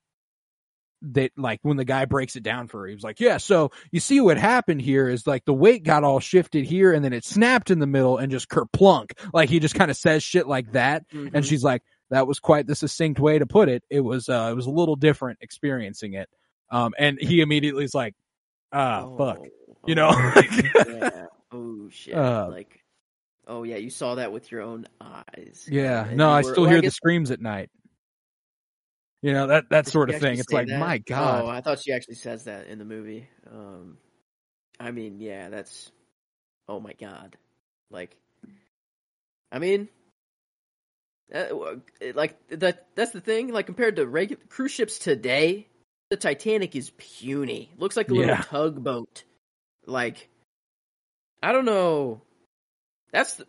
that like when the guy breaks it down for her, he was like, Yeah, so you see what happened here is like the weight got all shifted here and then it snapped in the middle and just kerplunk. Like he just kind of says shit like that. And Mhm. she's like, That was quite the succinct way to put it. It was uh it was a little different experiencing it. Um and he immediately is like, Ah, fuck. Oh, You know? oh, yeah. oh shit Uh, like oh yeah you saw that with your own eyes yeah. And No, I were- still well, hear the guess- screams at night. You know, that that Did sort of thing. It's like, that? my God. Oh, I thought she actually says that in the movie. Um, I mean, yeah, that's. Oh my god, like, I mean, uh, like that. That's the thing. Like compared to regular cruise ships today, the Titanic is puny. Looks like a little Yeah. tugboat. Like, I don't know. That's the,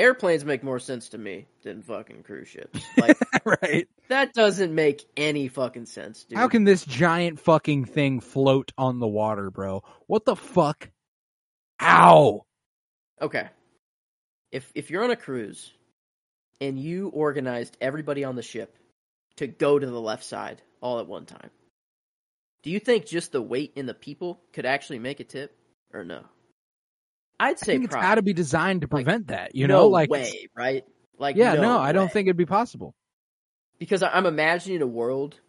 airplanes make more sense to me than fucking cruise ships. Like right. that doesn't make any fucking sense, dude. How can this giant fucking thing float on the water, bro? What the fuck? Ow! Okay. If if you're on a cruise and you organized everybody on the ship to go to the left side all at one time, do you think just the weight in the people could actually make a tip or no? I'd I say think it's got to be designed to Like, prevent that. You no know, like way, right? Like yeah, no, I don't think it'd be possible. because I- I'm imagining a world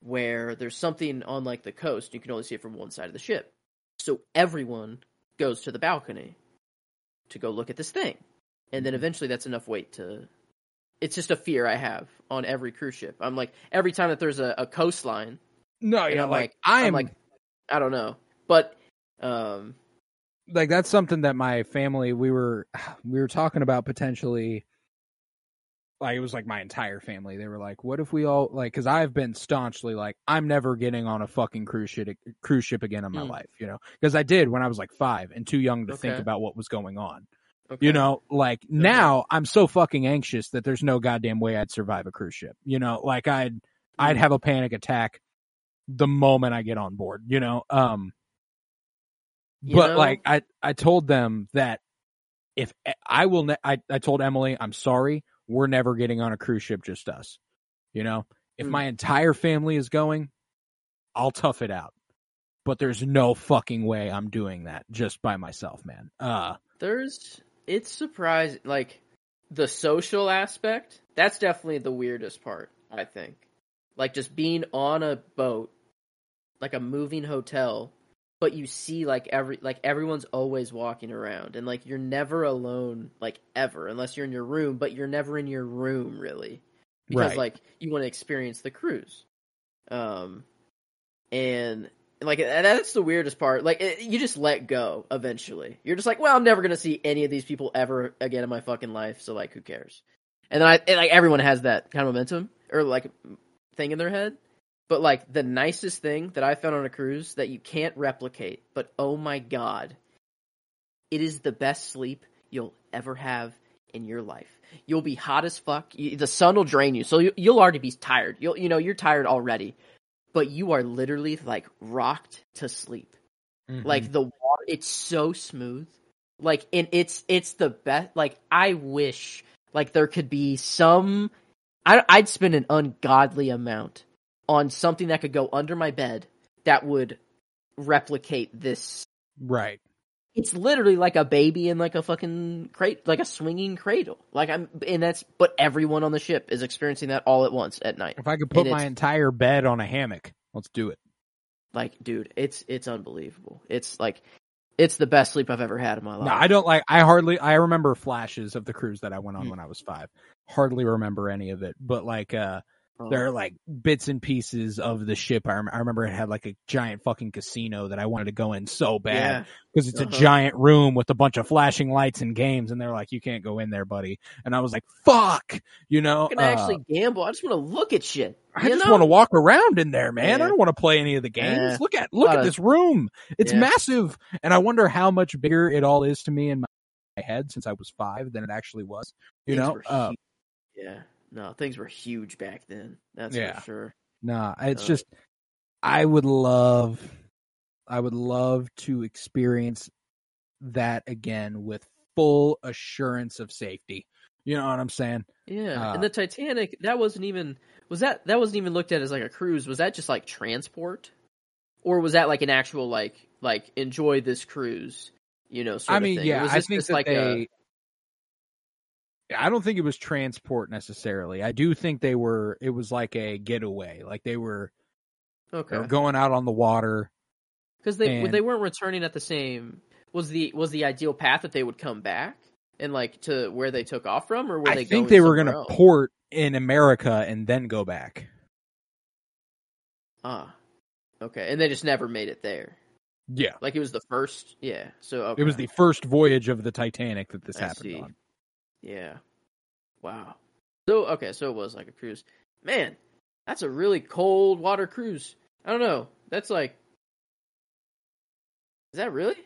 where there's something on like the coast you can only see it from one side of the ship, so everyone goes to the balcony to go look at this thing, and then eventually that's enough weight to. It's just a fear I have on every cruise ship. I'm like every time that there's a, a coastline, No, yeah, like, like, I'm I'm like, I don't know, but um, like that's something that my family we were we were talking about potentially like it was like my entire family. They were like what if we all like because i've been staunchly like i'm never getting on a fucking cruise ship cruise ship again in my Hmm. life you know? Because i did when i was like five and too young to think about what was going on okay. you know? Like now i'm so fucking anxious that there's no goddamn way i'd survive a cruise ship you know? Like i'd i'd Mm. have a panic attack the moment i get on board you know? Um but know? like i i told them that if I will ne- I, I told emily i'm sorry we're never getting on a cruise ship just us you know if Mm. my entire family is going i'll tough it out but there's no fucking way i'm doing that just by myself man uh There's it's surprising like the social aspect. That's definitely the weirdest part, I think. Like just being on a boat, like a moving hotel, but you see like every like everyone's always walking around and like you're never alone like ever unless you're in your room, but you're never in your room really. Because Right. like you want to experience the cruise. Um and like that's the weirdest part. Like it, you just let go eventually. You're just like, well, I'm never gonna see any of these people ever again in my fucking life. So like, who cares? And then I and, like everyone has that kind of momentum or like thing in their head. But like the nicest thing that I found on a cruise that you can't replicate, but oh my god, it is the best sleep you'll ever have in your life. You'll be hot as fuck. You, the sun will drain you, so you, you'll already be tired. You'll you know you're tired already, but you are literally like rocked to sleep. Mm-hmm. Like the water, it's so smooth. Like and it's it's the best. Like I wish like there could be some. I, I'd spend an ungodly amount on something that could go under my bed that would replicate this. Right. It's literally like a baby in like a fucking crate, like a swinging cradle. Like I'm, and that's, but everyone on the ship is experiencing that all at once at night. If I could put And my entire bed on a hammock, let's do it. Like, dude, it's it's unbelievable. It's like, it's the best sleep I've ever had in my life. No, I don't like. I hardly. I remember flashes of the cruise that I went on Hmm. when I was five. Hardly remember any of it, but like, uh, there are like bits and pieces of the ship. I, rem- I remember it had like a giant fucking casino that I wanted to go in so bad yeah, because it's Uh-huh. a giant room with a bunch of flashing lights and games, and they're like, "You can't go in there, buddy." And I was like, "Fuck," you know. I can uh, actually gamble. I just want to look at shit. I just want to walk around in there, man. Yeah. I don't want to play any of the games. Yeah. Look at look at of- this room. It's Yeah. massive, and I wonder how much bigger it all is to me in my head since I was five than it actually was. You Things know, uh, yeah, no, things were huge back then. That's Yeah. for sure. nah. It's Uh, just I would love, I would love to experience that again with full assurance of safety. You know what I'm saying? Yeah, Uh, and the Titanic that wasn't even was that that wasn't even looked at as like a cruise. Was that just like transport, or was that like an actual like like enjoy this cruise? You know, sort I of mean, thing? Or yeah, was I this think just that like they. a I don't think it was transport necessarily. I do think they were. It was like a getaway. Like they were, they okay were going out on the water. because they and- they weren't returning at the same. Was the was the ideal path that they would come back and like to where they took off from, or were I they? I think they were going going to port in America and then go back. Ah, okay, and they just never made it there. Yeah, Like it was the first. Yeah, so okay. it was the first voyage of the Titanic that this I happened see. on. Yeah. Wow. So okay, so it was like a cruise. Man, that's a really cold water cruise. I don't know. That's like Is that really?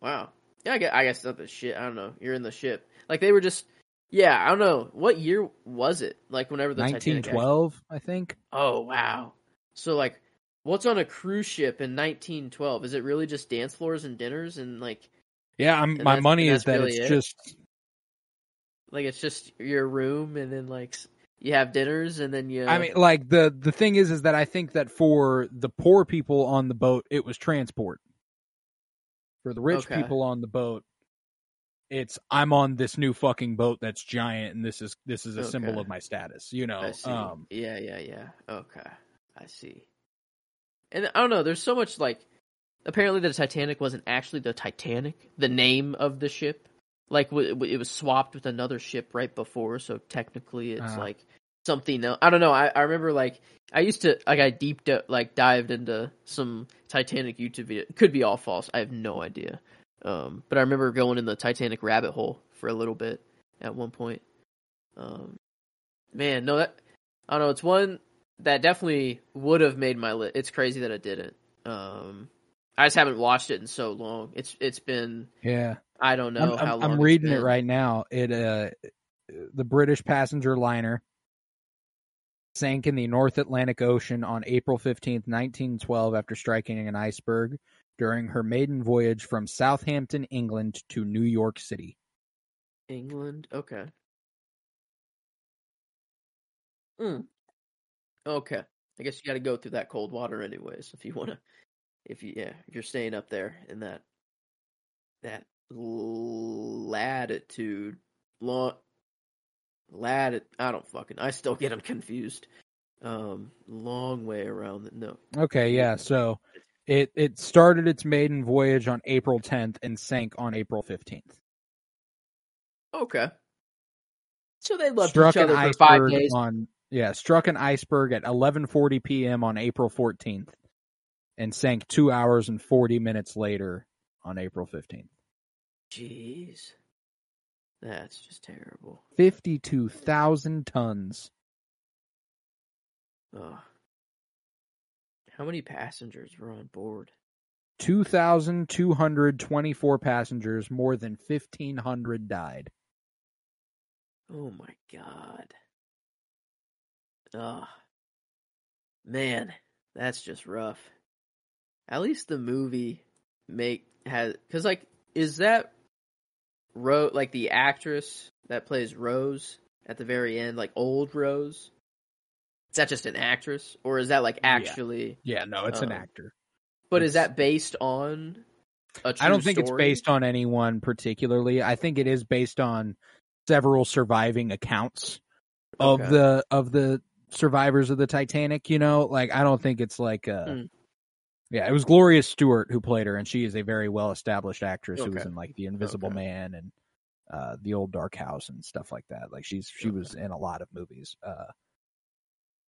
Wow. Yeah, I guess, I guess not the shit. I don't know. You're in the ship. Like they were just Yeah, I don't know. What year was it? Like whenever the Titanic 1912, I think. Oh, wow. So like what's on a cruise ship in 1912? Is it really just dance floors and dinners and like Yeah, I'm, And my money is that really it's it? just like it's just your room and then like you have dinners and then you I mean, like the the thing is, is that I think that for the poor people on the boat, it was transport. For the rich Okay. people on the boat, it's I'm on this new fucking boat that's giant, and this is this is a symbol of my status. You know, um, yeah, yeah, yeah. Okay, I see. And I don't know. There's so much like. Apparently, the Titanic wasn't actually the Titanic, the name of the ship. Like w- w- it was swapped with another ship right before, so technically it's Ah. like something else. I don't know. I, I remember like I used to like I deep di- like dived into some Titanic YouTube video. It could be all false. I have no idea. Um, but I remember going in the Titanic rabbit hole for a little bit at one point. Um, man, no, that I don't know. It's one that definitely would have made my list. It's crazy that it didn't. Um, I just haven't watched it in so long. It's it's been yeah. I don't know I'm, how I'm, long. I'm reading it right now. It uh, the British passenger liner sank in the North Atlantic Ocean on April 15th, 1912, after striking an iceberg during her maiden voyage from Southampton, England, to New York City. England. Okay. Mm. Okay. I guess you got to go through that cold water anyways if you want to. If you yeah, if you're staying up there in that that latitude, long lat. I don't fucking. I still get them confused. Um, long way around. The, no. Okay, yeah. So it it started its maiden voyage on April 10th and sank on April 15th. Okay. So they loved struck each other for five days. on yeah, struck an iceberg at 11:40 p.m. on April 14th and sank 2 hours and 40 minutes later on April 15th. Jeez. That's just terrible. 52,000 tons. Ugh. How many passengers were on board? 2,224 passengers, more than 1,500 died. Oh my god. Ugh. Man, that's just rough. At least the movie make has cuz like is that Ro like the actress that plays Rose at the very end like old Rose? Is that just an actress or is that like actually Yeah, no, it's an Oh. actor. But is that based on? I don't think it's based on anyone particularly. I think it is based on several surviving accounts of Okay. the of the survivors of the Titanic. You know, like I don't think it's like uh Mm. Yeah, it was Gloria Stuart who played her, and she is a very well established actress who was in like The Invisible Okay. Man and uh The Old Dark House and stuff like that. Like she's she Okay. was in a lot of movies. Uh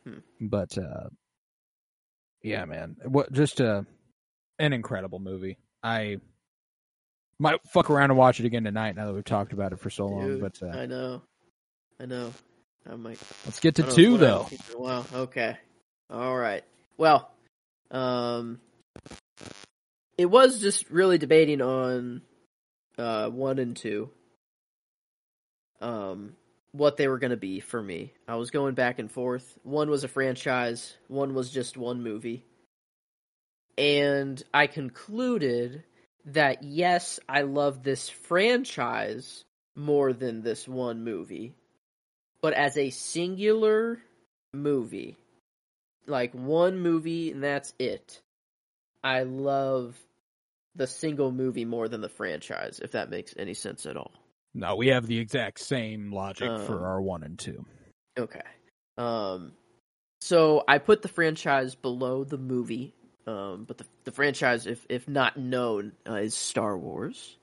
Hmm. but uh yeah, man. What just uh an incredible movie. I might fuck around and watch it again tonight now that we've talked about it for so long. But uh, I know, I know. I might. let's get to know two though. haven't seen in a while. Okay. All right. Well, um, it was just really debating on uh one and two. Um, what they were going to be for me. I was going back and forth. One was a franchise. One was just one movie. And I concluded that yes, I love this franchise more than this one movie but as a singular movie, like one movie and that's it, I love the single movie more than the franchise, if that makes any sense at all. No, we have the exact same logic Um, for our one and two. Okay. Um, so I put the franchise below the movie, um, but the the franchise, if if not known, uh, is Star Wars.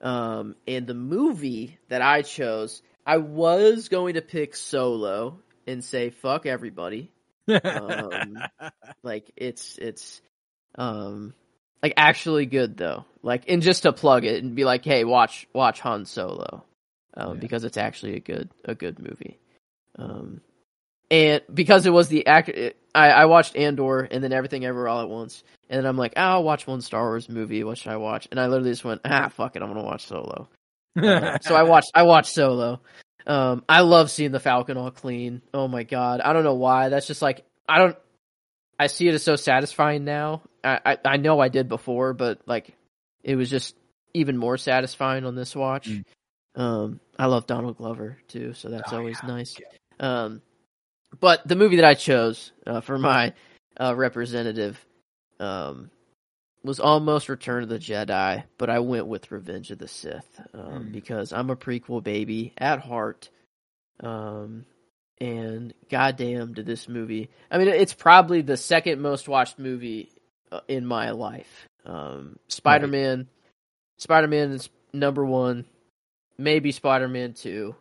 Um, and the movie that I chose, I was going to pick Solo and say fuck everybody. um, Like it's it's um like actually good though. Like and just to plug it and be like, hey, watch watch Han Solo. Um, Yeah. because it's actually a good a good movie. Um and because it was the act I, I watched Andor and then everything ever all at once. And then I'm like, oh, I'll watch one Star Wars movie. What should I watch? And I literally just went, ah, fuck it, I'm gonna watch Solo. Uh, so I watched I watched Solo. Um, I love seeing the Falcon all clean. Oh my god, I don't know why. That's just like I don't. I see it as so satisfying now. I I, know I did before, but like it was just even more satisfying on this watch. Mm. Um, I love Donald Glover too, so that's Oh, always yeah. nice. Um, but the movie that I chose uh, for my uh, representative um, was almost Return of the Jedi, but I went with Revenge of the Sith um, Hmm. because I'm a prequel baby at heart. Um, and goddamn, did this movie! I mean, it's probably the second most watched movie in my life. Um, Spider Man, Spider Man is number one, maybe Spider Man two.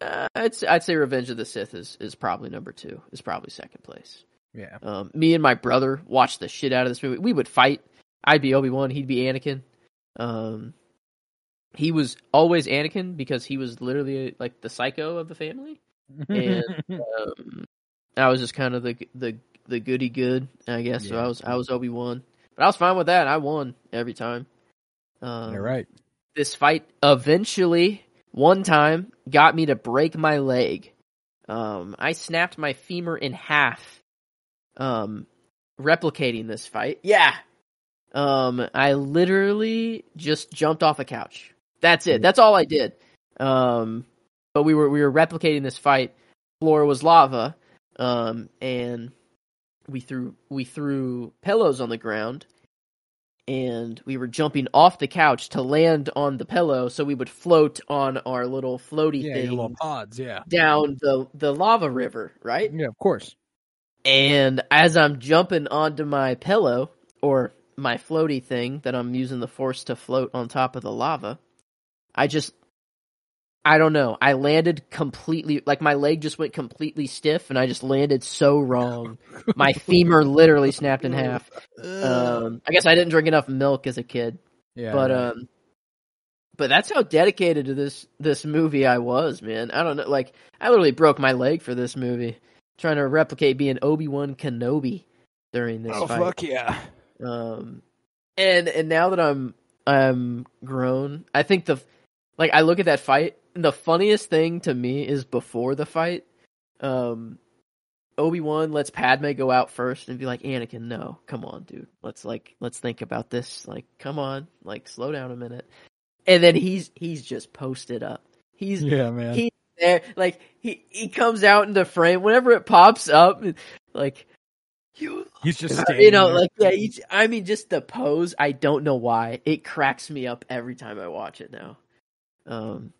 Uh, I'd say, I'd say Revenge of the Sith is, is probably number two. Is probably second place. yeah. Um, me and my brother watched the shit out of this movie. We would fight. I'd be Obi Wan. He'd be Anakin. Um, he was always Anakin because he was literally like the psycho of the family. And um, I was just kind of the the the goody good, I guess. So I was I was Obi Wan, but I was fine with that. I won every time. Um, You're right. this fight eventually one time got me to break my leg. Um, I snapped my femur in half. Um, replicating this fight. Yeah. Um, I literally just jumped off a couch. That's it. That's all I did. Um, but we were we were replicating this fight. Floor was lava. Um, and we threw we threw pillows on the ground and we were jumping off the couch to land on the pillow so we would float on our little floaty Yeah, thing little pods. Yeah. down the the lava river, right? Yeah, of course. And as I'm jumping onto my pillow or my floaty thing that I'm using the force to float on top of the lava, I just I don't know. I landed completely like my leg just went completely stiff and I just landed so wrong. my femur literally snapped in half. Um I guess I didn't drink enough milk as a kid. yeah, but um but that's how dedicated to this this movie I was, man. I don't know like I literally broke my leg for this movie trying to replicate being Obi-Wan Kenobi during this oh fight. fuck yeah. Um, and and now that I'm I'm grown, I think the like I look at that fight. And the funniest thing to me is before the fight, um, Obi Wan lets Padme go out first and be like, Anakin, no, come on, dude, let's like let's think about this. Like, come on, like slow down a minute. And then he's he's just posted up. He's Yeah, man. he there like he he comes out into frame whenever it pops up like You, He's just you know, there. like yeah. You, I mean, just the pose. I don't know why it cracks me up every time I watch it now. Um,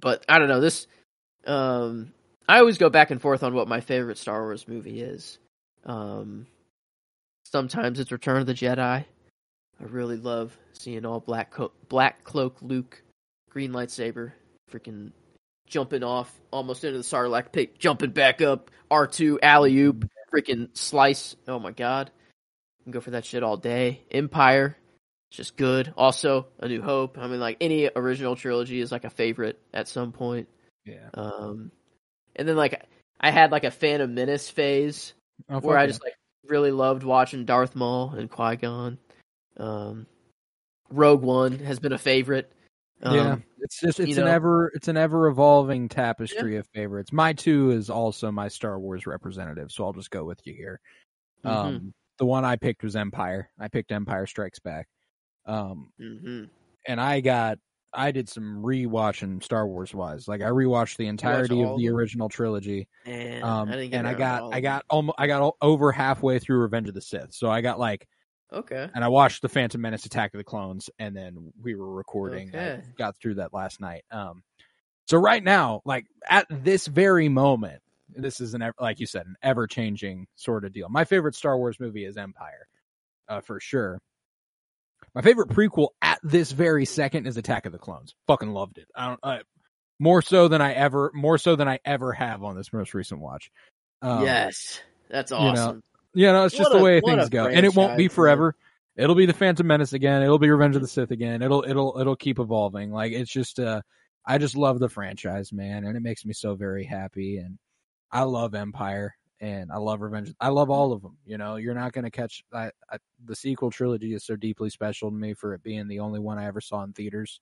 but I don't know this. Um, I always go back and forth on what my favorite Star Wars movie is. Um, sometimes it's Return of the Jedi. I really love seeing all black co- black cloak Luke, green lightsaber, freaking jumping off almost into the Sarlacc pit, jumping back up. R two alley oop, freaking slice. Oh my god, I can go for that shit all day. Empire, it's just good. Also, A New Hope. I mean, like any original trilogy is like a favorite at some point. yeah. Um, and then like I had like a Phantom Menace phase Oh, where I yeah. just like really loved watching Darth Maul and Qui Gon. Um, Rogue One has been a favorite. Um, yeah, it's just it's an know? ever it's an ever evolving tapestry of favorites. My two is also my Star Wars representative, so I'll just go with you here. Mhm. Um, the one I picked was Empire. I picked Empire Strikes Back. Um, hmm and I got I did some rewatching Star Wars wise. Like I rewatched the entirety of the original trilogy. And Um, I and I got I got almost I got over halfway through Revenge of the Sith. So I got like okay. and I watched the Phantom Menace, Attack of the Clones, and then we were recording. I got through that last night. Um, so right now, like at this very moment, this is an like you said, an ever changing sort of deal. My favorite Star Wars movie is Empire, uh, for sure. My favorite prequel at this very second is Attack of the Clones. Fucking loved it. I don't more so than I ever more so than I ever have on this most recent watch. Um, yes, that's know, awesome. yeah, no, it's just What the way things go, and it won't be franchise, man. forever. It'll be the Phantom Menace again. It'll be Revenge of the Sith again. It'll it'll it'll keep evolving. Like it's just uh, I just love the franchise, man, and it makes me so very happy. And I love Empire, and I love Revenge. I love all of them. You know, you're not gonna catch I, I, the sequel trilogy is so deeply special to me for it being the only one I ever saw in theaters.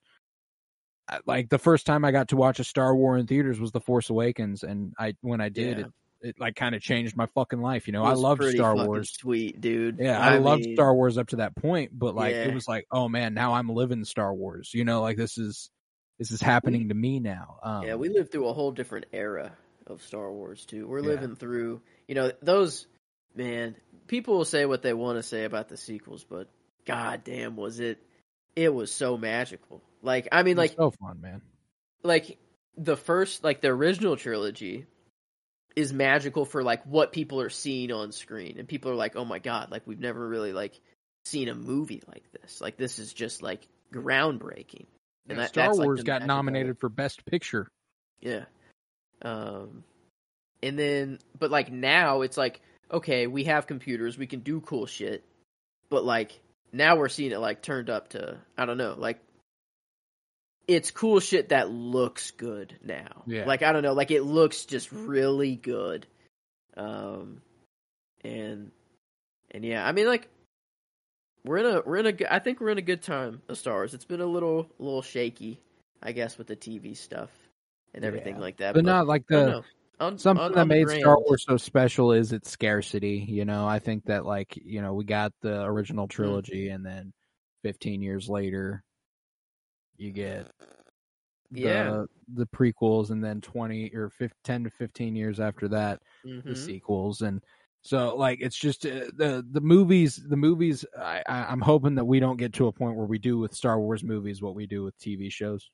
I, like the first time I got to watch a Star War in theaters was The Force Awakens, and I when I did Yeah. it, it like kind of changed my fucking life. You know, I loved Star Wars. Sweet dude. Yeah, I, loved mean, Star Wars up to that point, but like Yeah. it was like, oh man, now I'm living Star Wars. You know, like this is this is happening to me now. Um, Yeah, we lived through a whole different era of Star Wars too. We're Yeah. living through, you know, those man. People will say what they want to say about the sequels, but god damn, was it? It was so magical. Like, I mean, it was like, so fun, man. like the first, like the original trilogy is magical for like what people are seeing on screen, and people are like, oh my god, like we've never really like seen a movie like this. Like this is just like groundbreaking. And Yeah, that- Star like, Wars the got nominated for Best Picture. Yeah. Um and then but like now it's like okay, we have computers, we can do cool shit. But like now we're seeing it like turned up to I don't know, like it's cool shit that looks good now. Yeah. Like I don't know, like it looks just really good. Um and and yeah, I mean like we're in a we're in a good- I think we're in a good time of Star Wars. It's been a little little shaky, I guess, with the TV stuff and everything Yeah. like that. But not like the know. On- something on- that on made Star Wars so special is its scarcity. You know, I think that like you know we got the Mm. original trilogy, and then 15 years later, you get the, Yeah. the prequels, and then 20 or 15, 10 to 15 years after that, the Mhm. sequels, and so like it's just uh, the the movies. The movies. I, I I'm hoping that we don't get to a point where we do with Star Wars movies what we do with TV shows.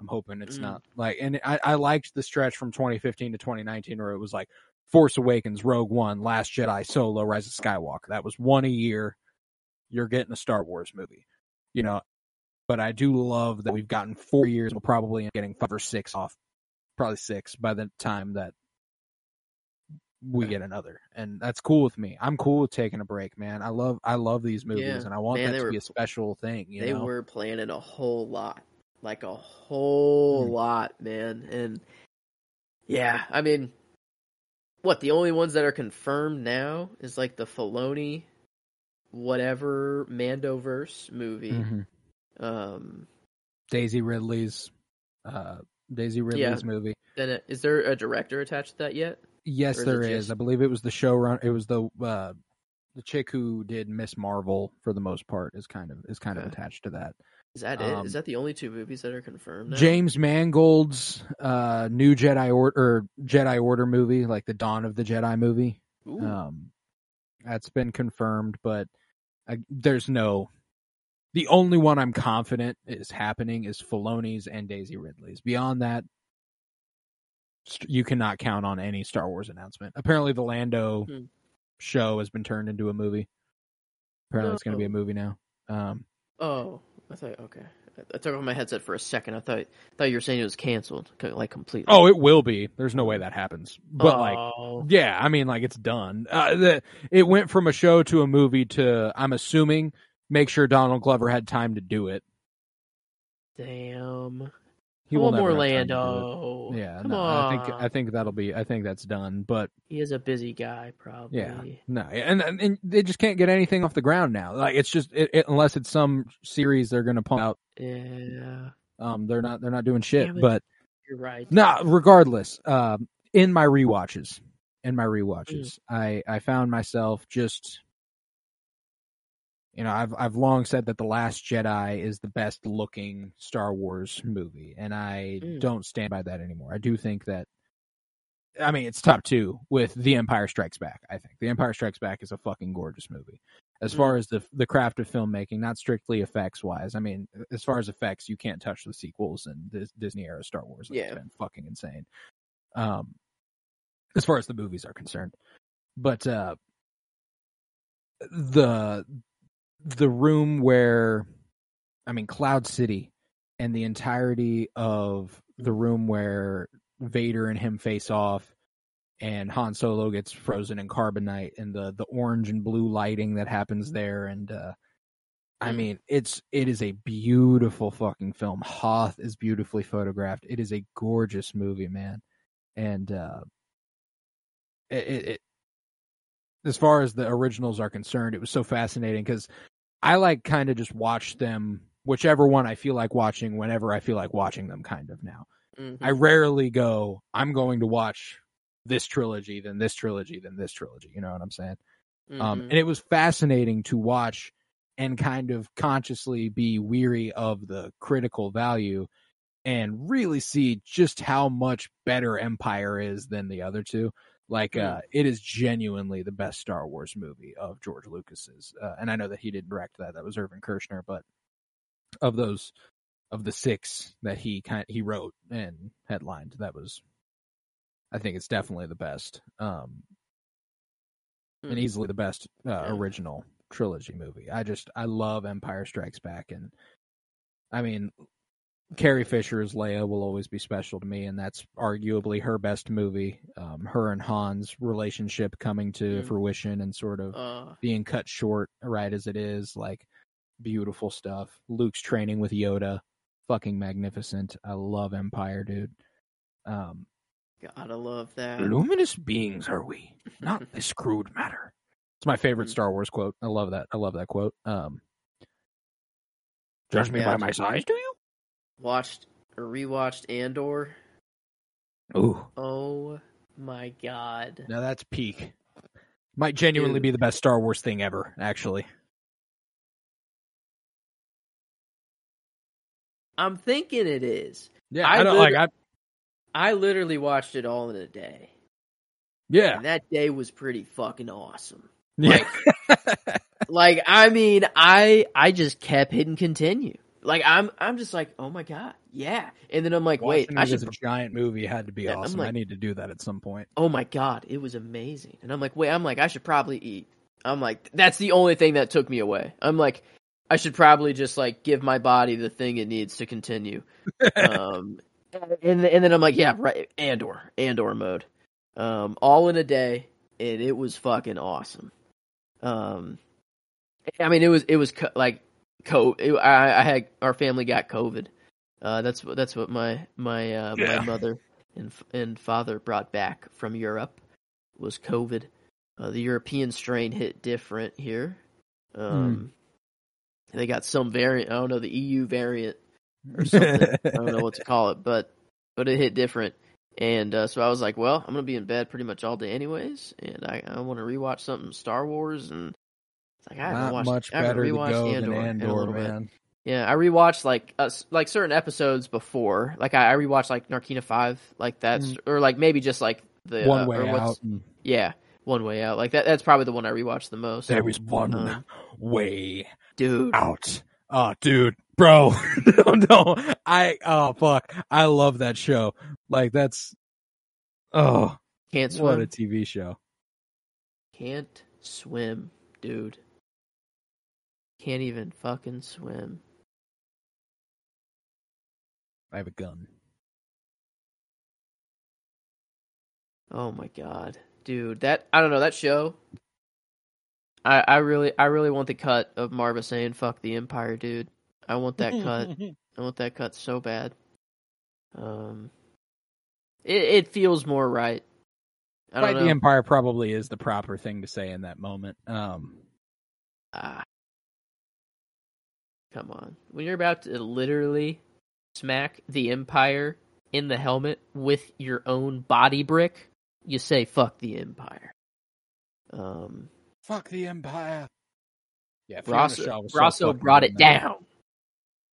I'm hoping it's Mm. not like, and I, I liked the stretch from 2015 to 2019 where it was like Force Awakens, Rogue One, Last Jedi, Solo, Rise of Skywalker. That was one a year. You're getting a Star Wars movie, you know. But I do love that we've gotten four years. We'll probably end up getting five or six off, probably six by the time that we get another, and that's cool with me. I'm cool with taking a break, man. I love I love these movies, Yeah. and I want Man, that to were- be a special thing. You they know, were planning a whole lot, like a whole Mm. lot, man. And yeah, I mean, what the only ones that are confirmed now is like the Filoni, whatever Mandoverse movie. Mhm. Um, Daisy Ridley's, uh, Daisy Ridley's movie. then it, is there a director attached to that yet? Yes, is there is. just- I believe it was the showrun. It was the uh, the chick who did Miss Marvel for the most part is kind of is kind of attached to that. Is that it? Um, Is that the only two movies that are confirmed? Now? James Mangold's uh, new Jedi Order or Jedi Order movie, like the Dawn of the Jedi movie. Ooh. Um, that's been confirmed, but uh, there's no. The only one I'm confident is happening is Filoni's and Daisy Ridley's. Beyond that, you cannot count on any Star Wars announcement. Apparently, the Lando Hmm. show has been turned into a movie. Apparently, it's going to be a Oh. movie now. Um, oh, I thought okay. I- took off my headset for a second. I thought thought you were saying it was canceled, like completely. oh, it will be. There's no way that happens. But like, Oh. Yeah, I mean, like it's done. Uh, the, it went from a show to a movie to, I'm assuming, make sure Donald Glover had time to do it. damn. He I will want never more have time to do Lando. Yeah, Come no, on. I think I think that'll be. I think that's done. But he is a busy guy, probably. yeah, no, and, and they just can't get anything off the ground now. Like it's just it, it, unless it's some series they're going to pump out. Yeah, Um, they're not they're not doing shit. It. But you're right. No, regardless, um, in my rewatches, in my Mm. rewatches, I I found myself just, you know, I've I've long said that the Last Jedi is the best looking Star Wars movie, and I Mm. don't stand by that anymore. I do think that. I mean, it's top two with The Empire Strikes Back. I think The Empire Strikes Back is a fucking gorgeous movie. As far Mm. as the the craft of filmmaking, not strictly effects wise. I mean, as far as effects, you can't touch the sequels and the Disney era Star Wars. Like, Yeah. it's been fucking insane. Um, as far as the movies are concerned, but uh, the the room where, I mean, Cloud City, and the entirety of the room where Vader and him face off, and Han Solo gets frozen in carbonite, and the the orange and blue lighting that happens there, and uh, I Mm. mean, it's it is a beautiful fucking film. Hoth is beautifully photographed. It is a gorgeous movie, man, and uh, it, it, it as far as the originals are concerned, it was so fascinating because I like kind of just watch them, whichever one I feel like watching, whenever I feel like watching them. Kind of now, Mhm. I rarely go. I'm going to watch this trilogy, then this trilogy, then this trilogy. You know what I'm saying? Um, Mhm. and it was fascinating to watch and kind of consciously be weary of the critical value and really see just how much better Empire is than the other two. Like, Mm. uh, it is genuinely the best Star Wars movie of George Lucas's. Uh, and I know that he didn't direct that; that was Irvin Kershner. But of those, of the six that he kind he wrote and headlined, that was, I think, it's definitely the best. Um, and Mm. easily the best uh, Yeah. original trilogy movie. I just I love Empire Strikes Back, and I mean Carrie Fisher's Leia will always be special to me, and that's arguably her best movie. Um, her and Han's relationship coming to Mm. fruition and sort of Uh, being cut short right as it is, like beautiful stuff. Luke's training with Yoda, fucking magnificent. I love Empire, dude. Um, gotta love that. Luminous beings are we, not this crude matter. It's my favorite Mm. Star Wars quote. I love that. I love that quote. Um, judge me Yeah, by my size, do you? Watched or rewatched Andor. Ooh, Oh my god. now that's peak. Might genuinely Dude. be the best Star Wars thing ever. Actually, I'm thinking it is. yeah. I I, don't like. I I literally watched it all in a day. yeah, And that day was pretty fucking awesome. yeah. Like I mean, I I just kept hitting continue. Like I'm I'm just like, "Oh my god. Yeah." And then I'm like, "Wait, I should a giant movie had to be Yeah, awesome. I need to do that at some point. oh my god, it was amazing. And I'm like, wait, I'm like, I should probably eat. I'm like, that's the only thing that took me away. I'm like, I should probably just like give my body the thing it needs to continue. um, and and then I'm like, yeah, right, Andor, Andor mode, um, all in a day, and it was fucking awesome. Um, I mean, it was it was like, co. I, I had our family got COVID. Uh, that's what that's what my my uh, Yeah. my mother and and father brought back from Europe was COVID. Uh, the European strain hit different here. Um, They got some variant. I don't know the EU variant or something. I don't know what to call it, but but it hit different. And uh, so I was like, well, I'm gonna be in bed pretty much all day anyways, and I, I want to rewatch something Star Wars, and it's like I haven't Not watched, much I haven't rewatched go Andor, in a Andor, little bit. Yeah, I rewatched like uh, like certain episodes before. Like I, I rewatched like Narkina Five, like that's Mm. or like maybe just like the One uh, way or out. and- Yeah, One Way Out. Like that. That's probably the one I rewatched the most. There is one Uh, way dude. out. Oh, dude, bro, no, no, I oh fuck, I love that show. Like that's oh, Can't what swim. a TV show. Can't swim, dude. Can't even fucking swim. I have a gun. Oh my god, dude. That I don't know that show. I I really I really want the cut of Marva saying "fuck the Empire," dude. I want that cut. I want that cut so bad. Um, it it feels more right. I don't Fight know. the Empire probably is the proper thing to say in that moment. Um, Ah. Come on. When you're about to literally smack the Empire in the helmet with your own body brick, you say fuck the Empire. Um fuck the Empire. Yeah, Brasso, so brought it down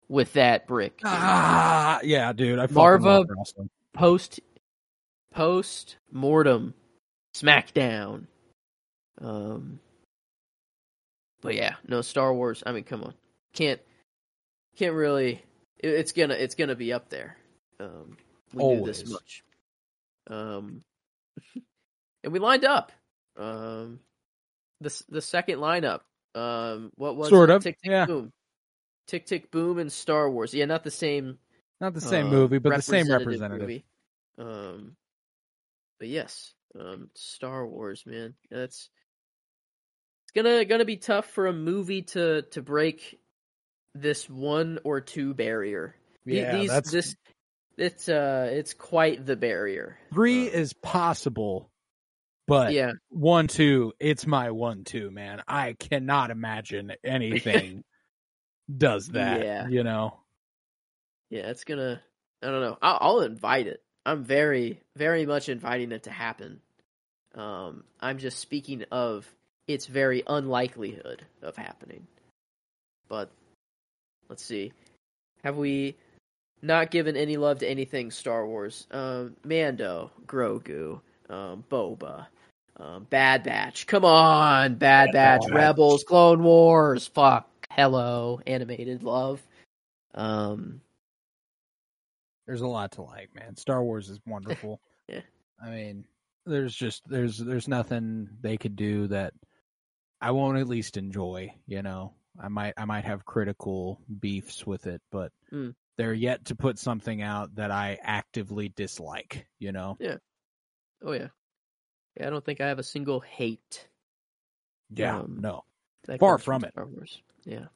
with that brick. Ah, yeah, dude. I Marva- Post post mortem smackdown. Um but yeah, no Star Wars. I mean, come on. Can't can't really it, it's gonna it's gonna be up there. Um we knew this Always. much. Um and we lined up. Um the the second lineup. Um what was Sort it? of, Tick Tick yeah. Boom. Tick Tick Boom and Star Wars. Yeah, not the same Not the same uh, movie, but the same representative. movie. Um, but yes, um, Star Wars, man, that's it's gonna gonna be tough for a movie to to break this one or two barrier. Yeah, These, that's this it's uh it's quite the barrier. three Uh, is possible, but yeah, one two, it's my one two, man. I cannot imagine anything does that. Yeah. You know. yeah, it's gonna. I don't know. I'll, I'll invite it. I'm very very much inviting it to happen. Um, I'm just speaking of its very unlikelihood of happening. But let's see. Have we not given any love to anything Star Wars? Um, Mando, Grogu, um, Boba, um, Bad Batch. Come on, Bad Batch, Batch. Rebels, Clone Wars. Fuck. Hello, animated love. Um, There's a lot to like, man. Star Wars is wonderful. Yeah. I mean, there's just there's there's nothing they could do that I won't at least enjoy, you know. I might I might have critical beefs with it, but Mm. they're yet to put something out that I actively dislike, you know. Yeah. Oh yeah. Yeah, I don't think I have a single hate. Yeah, Um, no. Far comes from it. Star Wars. Yeah.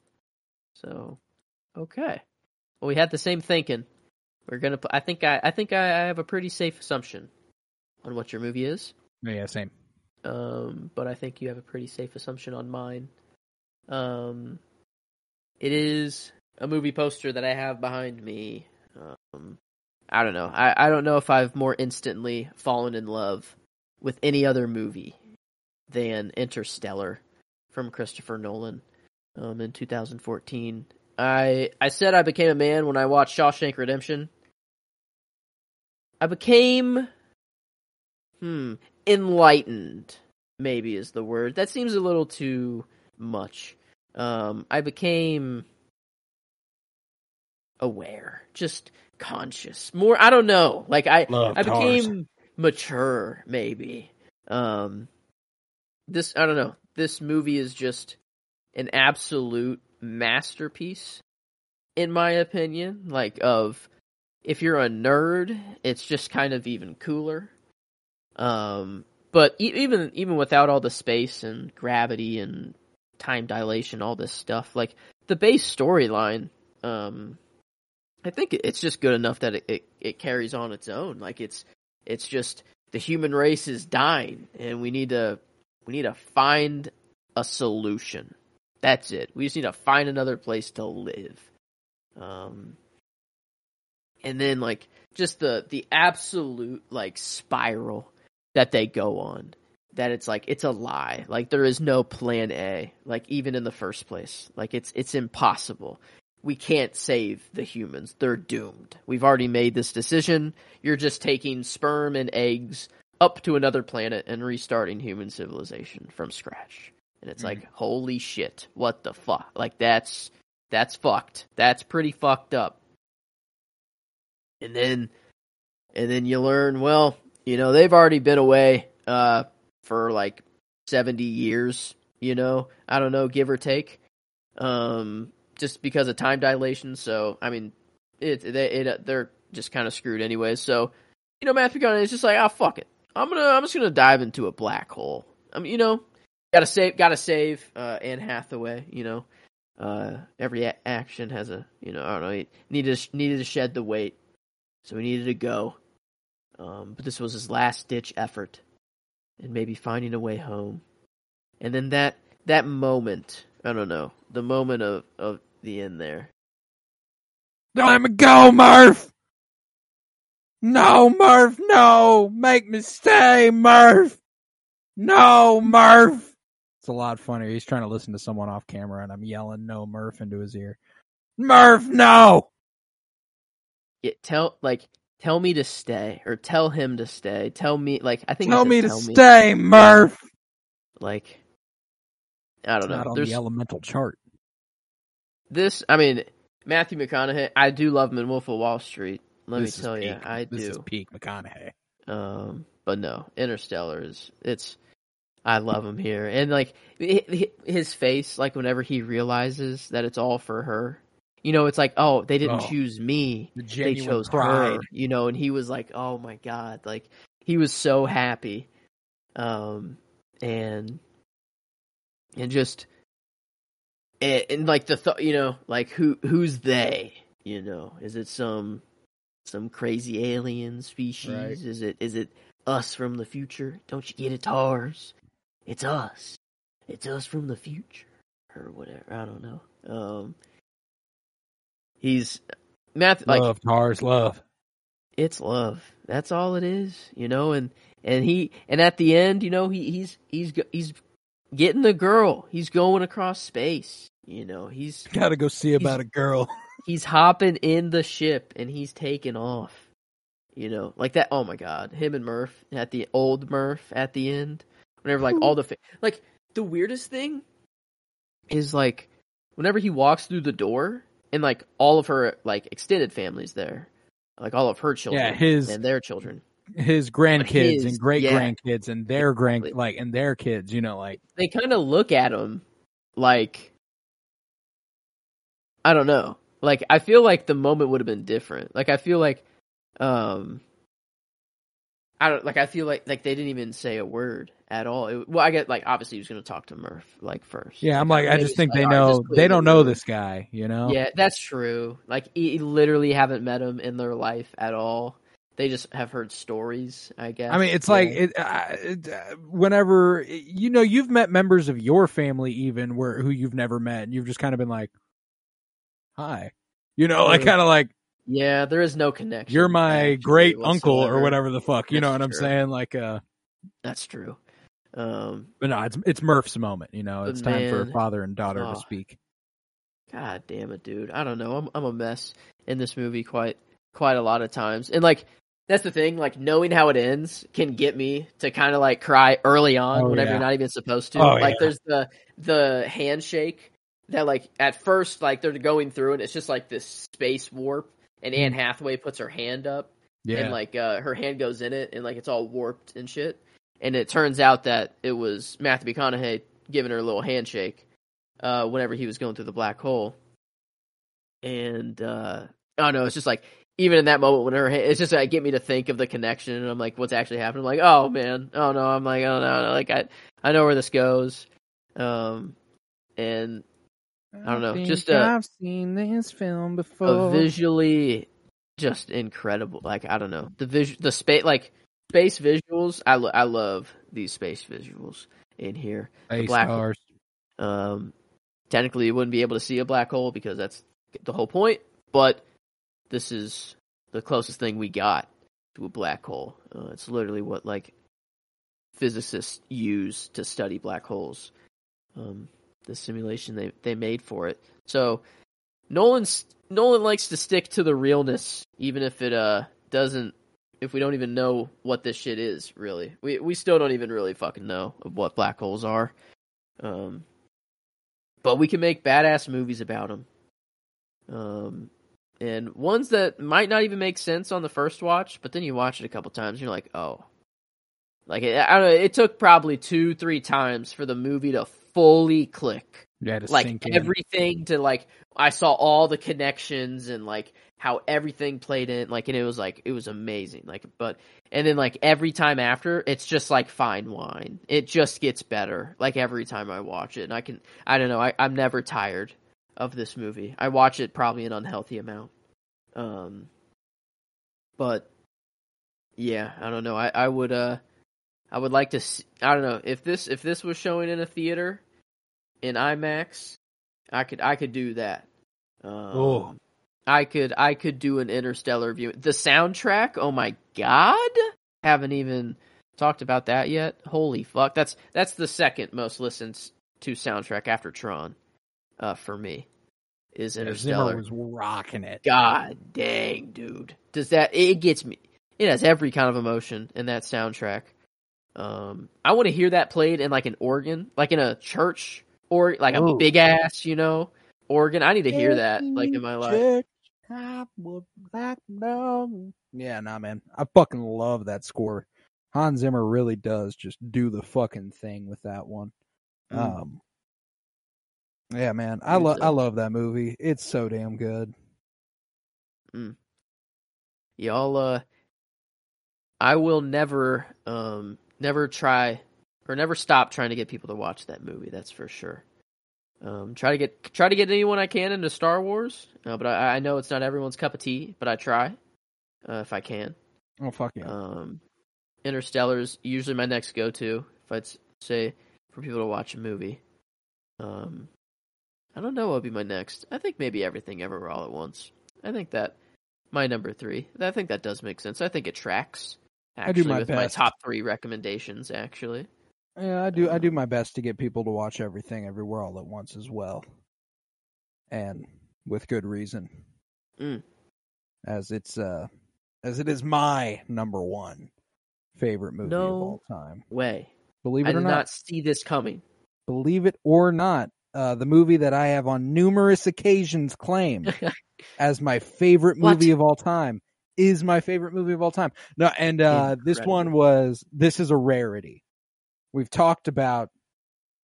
So, okay. Well, we had the same thinking. We're gonna. Put, I think I. I think I, I have a pretty safe assumption on what your movie is. Yeah, same. Um, but I think you have a pretty safe assumption on mine. Um, it is a movie poster that I have behind me. Um, I don't know. I, I don't know if I've more instantly fallen in love with any other movie than Interstellar from Christopher Nolan um, in 2014. I I said I became a man when I watched Shawshank Redemption. I became hmm enlightened maybe is the word. That seems a little too much. Um I became aware, just conscious. More I don't know. Like I Love I cars. became mature maybe. Um this I don't know. This movie is just an absolute masterpiece in my opinion, like of if you're a nerd, it's just kind of even cooler. Um, but e- even even without all the space and gravity and time dilation, all this stuff, like the base storyline, um, I think it's just good enough that it, it it carries on its own. Like it's it's just the human race is dying, and we need to we need to find a solution. That's it. We just need to find another place to live. Um, and then like just the the absolute like spiral that they go on that it's like it's a lie like there is no plan a like even in the first place like it's it's impossible we can't save the humans they're doomed we've already made this decision you're just taking sperm and eggs up to another planet and restarting human civilization from scratch. And it's like, holy shit, what the fuck? Like that's that's fucked. That's pretty fucked up. And then and then you learn, well, you know, they've already been away uh for like 70 years, you know. I don't know, give or take. Um just because of time dilation, so I mean, it they it, they're just kind of screwed anyway. So, you know, Matthew McConaughey is just like, "Ah, oh, fuck it. I'm to I'm just to dive into a black hole." I mean, you know, got to save got to save uh Anne Hathaway, you know. Uh every a- action has a, you know, I don't know, he needed to, needed to shed the weight. So he needed to go. Um, but this was his last ditch effort, and maybe finding a way home. And then that that moment, I don't know, the moment of of the end there. Let me go, Murph. No, Murph, no. Make me stay, Murph. No, Murph. It's a lot funnier. He's trying to listen to someone off camera and I'm yelling no Murph into his ear. Murph, no. Yeah, tell like tell me to stay or tell him to stay. Tell me like I think Tell me to tell stay, Murph. Like I don't It's know. not on There's the elemental chart. this. I mean, Matthew McConaughey. I do love him in Wolf of Wall Street. Let This me is tell you. I This is do. peak McConaughey. Um, but no, Interstellar is it's. I love him here, and like hi- hi- his face, like whenever he realizes that it's all for her. You know, it's like, oh, they didn't Oh. choose me. The they chose pride. her. You know, and he was like, oh my god, like he was so happy, um, and and just and, and like the th- you know, like who who's they? You know, is it some some crazy alien species? Right. Is it is it us from the future? Don't you get it, Tars? It's us. It's us from the future, or whatever. I don't know. Um, he's. Like love, Tars, love. it's love. That's all it is, you know. And and he and at the end, you know, he he's he's he's getting the girl. He's going across space. You know, he's Gotta go see about a girl. he's hopping in the ship and he's taking off. You know, like that. Oh my god, him and Murph at the old Murph at the end. Whenever like all the fa- like the weirdest thing is like whenever he walks through the door and like all of her like extended families there, like all of her children, yeah, his- and their children. His grandkids his- and great yeah. grandkids and their grand like and their kids, you know, like They kind of look at him like I don't know. Like I feel like the moment would have been different. Like I feel like um I don't like I feel like like they didn't even say a word at all. It, well, I get like obviously he was going to talk to Murph like first. Yeah, I'm like I just think like, they know they don't know this guy, you know? Yeah, that's true. Like he, he literally haven't met him in their life at all. They just have heard stories, I guess. I mean, it's Yeah. like it, uh, it, uh, whenever you know you've met members of your family even where who you've never met, and you've just kind of been like, "Hi," you know, like kind of like yeah, there is no connection. you're my great uncle or whatever the fuck. You know That's what I'm true. saying? Like, uh, That's true. Um, but no, it's it's Murph's moment. You know, it's time for father and daughter oh. to speak. God damn it, dude. I don't know. I'm I'm a mess in this movie quite quite a lot of times. And like that's the thing, like knowing how it ends can get me to kind of like cry early on Oh, whenever yeah. you're not even supposed to. Oh, like yeah. there's the the handshake that like at first like they're going through and it's just like this space warp and Anne Hathaway puts her hand up. Yeah, and like uh, her hand goes in it and like it's all warped and shit. And it turns out that it was Matthew McConaughey giving her a little handshake uh, whenever he was going through the black hole. And uh, I don't it's just like even in that moment when her hand, it's just like get me to think of the connection and I'm like, what's actually happening? I'm like, oh man, oh no, I'm like, oh no, no, like I I know where this goes. Um, and I don't know, think just, uh, I've seen this film a before. visually just incredible. Like I don't know the vis the space like space visuals. I lo- I love these space visuals in here. Space black- stars. Um, technically, you wouldn't be able to see a black hole because that's the whole point. But this is the closest thing we got to a black hole. Uh, it's literally what like physicists use to study black holes. Um, the simulation they they made for it. So Nolan's Nolan likes to stick to the realness, even if it uh doesn't if we don't even know what this shit is really. We we still don't even really fucking know what black holes are. Um, but we can make badass movies about them. Um, and ones that might not even make sense on the first watch, but then you watch it a couple times, and you're like, oh, like it, I don't know. It took probably two, three times for the movie to fully click. Yeah, like sink in. everything to like I saw all the connections and like how everything played in like and it was like it was amazing. Like but and then like every time after it's just like fine wine. It just gets better like every time I watch it. And I can I don't know I, I'm never tired of this movie. I watch it probably an unhealthy amount. Um but yeah I don't know. I I would uh I would like to see, I don't know if this if this was showing in a theater in IMAX I could I could do that um, Oh. I could I could do an interstellar view. The soundtrack, oh my god. Haven't even talked about that yet. Holy fuck. That's that's the second most listened to soundtrack after Tron. Uh for me. Is Yeah, Interstellar. Zimmer was rocking it. God dang, dude. Does that it gets me it has every kind of emotion in that soundtrack. Um I want to hear that played in like an organ, like in a church or like a big ass, you know, organ. I need to hear that like in my life. Yeah, nah, man. I fucking love that score. Hans Zimmer really does just do the fucking thing with that one. Mm. Um, yeah, man. I love I love that movie. It's so damn good. y'all uh i will never um never try or never stop trying to get people to watch that movie that's for sure. Um try to get try to get anyone i can into star wars uh, but I, I know it's not everyone's cup of tea but i try uh, if i can. Oh fuck yeah. um interstellar's usually my next go-to if i'd say for people to watch a movie. Um i don't know what would be my next. I think maybe everything ever all at once. I think that my number three i think that does make sense. I think it tracks I do actually my with my top three recommendations actually Yeah, I do. I do my best to get people to watch everything everywhere all at once as well, and with good reason. Mm. As it's uh, as it is my number one favorite movie of all time. way Believe i it or not, not see this coming believe it or not, uh, the movie that I have on numerous occasions claimed as my favorite What? movie of all time is my favorite movie of all time. No, and uh, this one was this is a rarity. We've talked about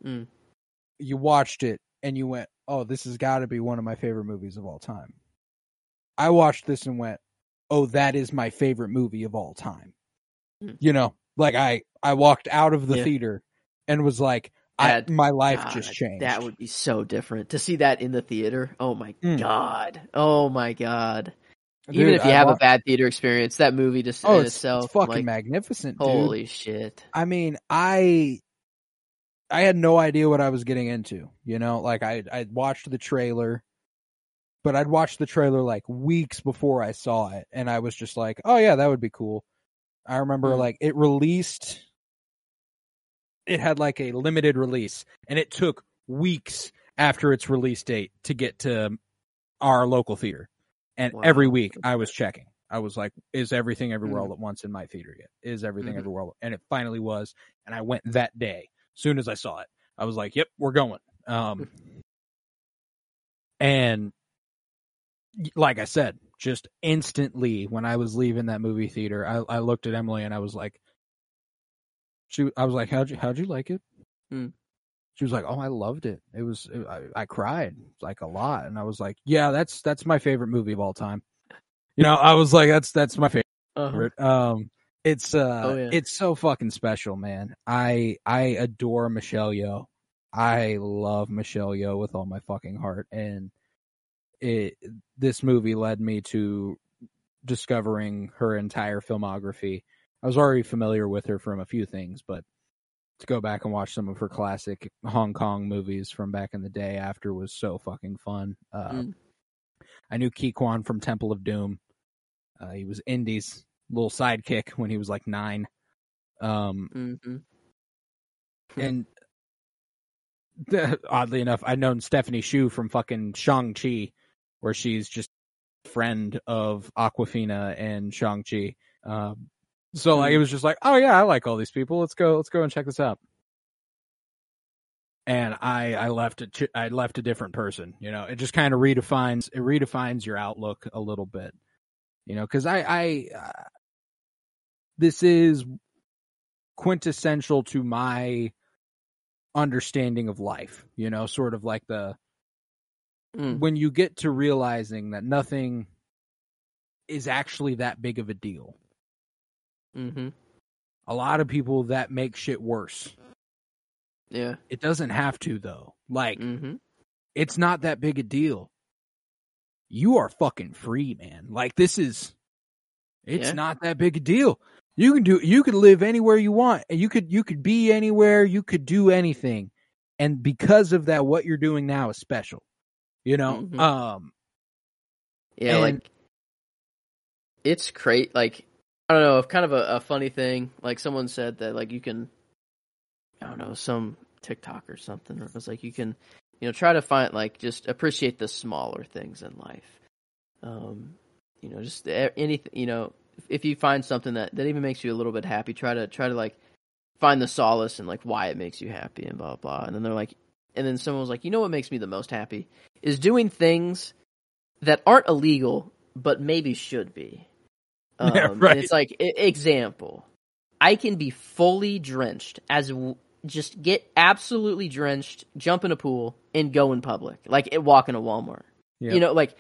Mm. you watched it and you went, "Oh, this has got to be one of my favorite movies of all time." I watched this and went, "Oh, that is my favorite movie of all time." Mm. You know, like I I walked out of the Yeah. theater and was like, I, my life God, just changed. that would be so different to see that in the theater oh my Mm. god oh my god Dude, Even if you I have a bad theater experience, that movie just oh, it's, itself, it's fucking like, magnificent, dude. holy shit. I mean, I I had no idea what I was getting into. You know, like I I watched the trailer, but I'd watched the trailer like weeks before I saw it, and I was just like, oh yeah, that would be cool. I remember Hmm. like it released. It had like a limited release, and it took weeks after its release date to get to our local theater. And Wow. every week I was checking. I was like, is everything everywhere Mhm. all at once in my theater yet? Is everything Mhm. everywhere? And it finally was. And I went that day. Soon as I saw it, I was like, yep, we're going. Um, and like I said, just instantly when I was leaving that movie theater, I, I looked at Emily and I was like, she, I was like, how'd you, how'd you like it? Hmm. She was like, oh, I loved it. It was, I, I cried like a lot. And I was like, yeah, that's, that's my favorite movie of all time. You know, I was like, that's, that's my favorite Uh-huh. Um, it's uh, Oh, yeah. it's so fucking special, man. I I adore Michelle Yeoh. I love Michelle Yeoh with all my fucking heart, and it this movie led me to discovering her entire filmography. I was already familiar with her from a few things, but to go back and watch some of her classic Hong Kong movies from back in the day after was so fucking fun. Uh, Mm. I knew Ke Quan from Temple of Doom. Uh, he was Indy's little sidekick when he was like nine. Um, Mhm. and oddly enough, I'd known Stephanie Hsu from fucking Shang-Chi, where she's just a friend of Awkwafina and Shang-Chi. Um, so like it was just like, oh yeah, I like all these people. Let's go. Let's go and check this out. And I I left a I left a different person. You know, it just kind of redefines it redefines your outlook a little bit. You know, because I I uh, this is quintessential to my understanding of life. You know, sort of like the Mm. when you get to realizing that nothing is actually that big of a deal. Mm-hmm. A lot of people that make shit worse. Yeah. It doesn't have to though. Like Mm-hmm. it's not that big a deal. You are fucking free, man. Like this is it's Yeah. not that big a deal. You can do you could live anywhere you want. and You could you could be anywhere, you could do anything. And because of that what you're doing now is special. You know? Mhm. Um Yeah, And- like it's great. Like I don't know, kind of a, a funny thing. Like someone said that like you can, I don't know, some TikTok or something. It was like you can, you know, try to find like just appreciate the smaller things in life. Um, you know, just anything. You know, if, if you find something that that even makes you a little bit happy, try to try to like find the solace and like why it makes you happy and blah blah. And then they're like, and then someone was like, you know what makes me the most happy is doing things that aren't illegal but maybe should be. Um, Yeah, and right. It's like e- example, I can be fully drenched as w- just get absolutely drenched, jump in a pool, and go in public, like it- walk in a Walmart. You know, like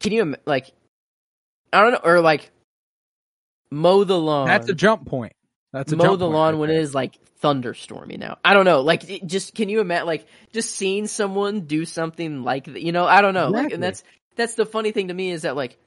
can you like I don't know, or like mow the lawn. that's a jump point. That's a mow the lawn right when there. it is like thunderstormy now. I don't know. Like, it just can you imagine? Like, just seeing someone do something like that. You know, I don't know. Like, and that's that's the funny thing to me is that like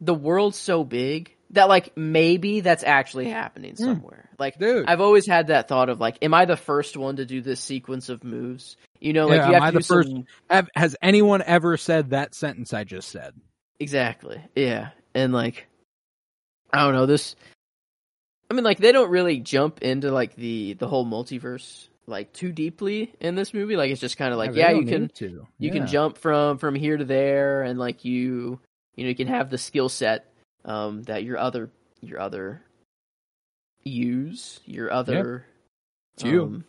the world's so big that like maybe that's actually happening somewhere. Like, Hmm. Dude. I've always had that thought of like, am I the first one to do this sequence of moves? You know, like Yeah, you am have I to the do first- some Have, has anyone ever said that sentence I just said? Exactly. Yeah. And like I don't know, this I mean like they don't really jump into like the the whole multiverse like too deeply in this movie. Like it's just kind of like they yeah, you can to. you Yeah. can jump from from here to there and like you you know you can have the skill set um that your other your other use, your other you. um,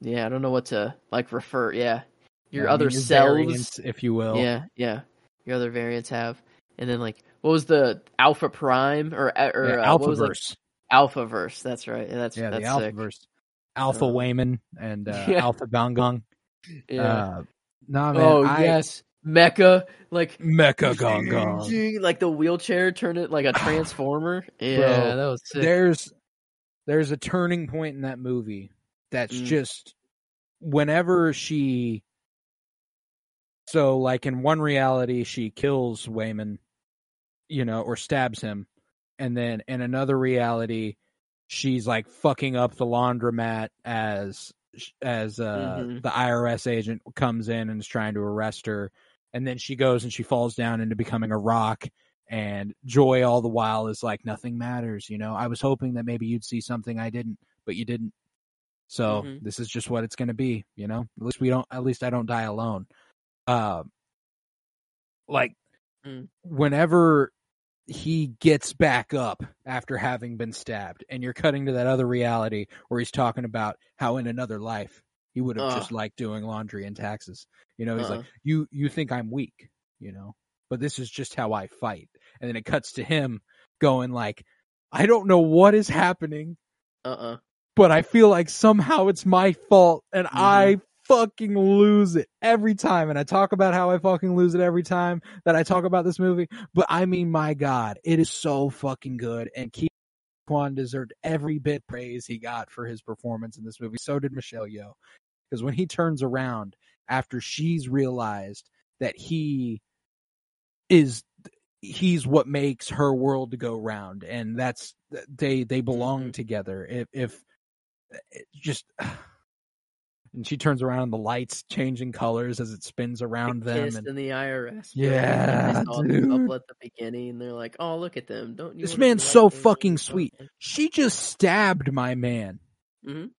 yeah, I don't know what to like refer. Yeah. Your Yeah, other selves variants, if you will. yeah, yeah. Your other variants have, and then like what was the Alpha Prime or or Yeah, uh, was, like, Alphaverse. Alphaverse? That's right. Yeah, that's yeah, the that's sick. Alpha Uh, Waymond and uh. Alpha Gong Gong. Yeah. Uh, nah, man. oh I, yes, Mecha like Mecha Gong Gong. like the wheelchair turned it like a transformer. yeah, Bro, that was sick. There's there's a turning point in that movie that's Mm. just whenever she so like in one reality she kills Waymond, you know, or stabs him, and then in another reality she's like fucking up the laundromat as as uh Mhm. the IRS agent comes in and is trying to arrest her and then she goes and she falls down into becoming a rock and joy all the while is like nothing matters you know i was hoping that maybe you'd see something i didn't but you didn't so Mhm. this is just what it's going to be you know at least we don't at least i don't die alone um like Mm. whenever he gets back up after having been stabbed and you're cutting to that other reality where he's talking about how in another life he would have Ugh. just liked doing laundry and taxes you know he's Uh-uh. like you you think i'm weak you know but this is just how i fight and then it cuts to him going like i don't know what is happening uh-uh. but i feel like somehow it's my fault and Mm-hmm. i fucking lose it every time and i talk about how i fucking lose it every time that i talk about this movie but i mean my god it is so fucking good and Ke Quan deserved every bit praise he got for his performance in this movie so did michelle yeoh because when he turns around after she's realized that he is he's what makes her world to go round and that's they they belong Mhm. together if if just and she turns around and the lights changing colors as it spins around They them and in the IRS. Yeah, dude. couple at the beginning, they're like, "Oh, look at them! Don't you?" This man's so fucking sweet. she just stabbed my man Mhm.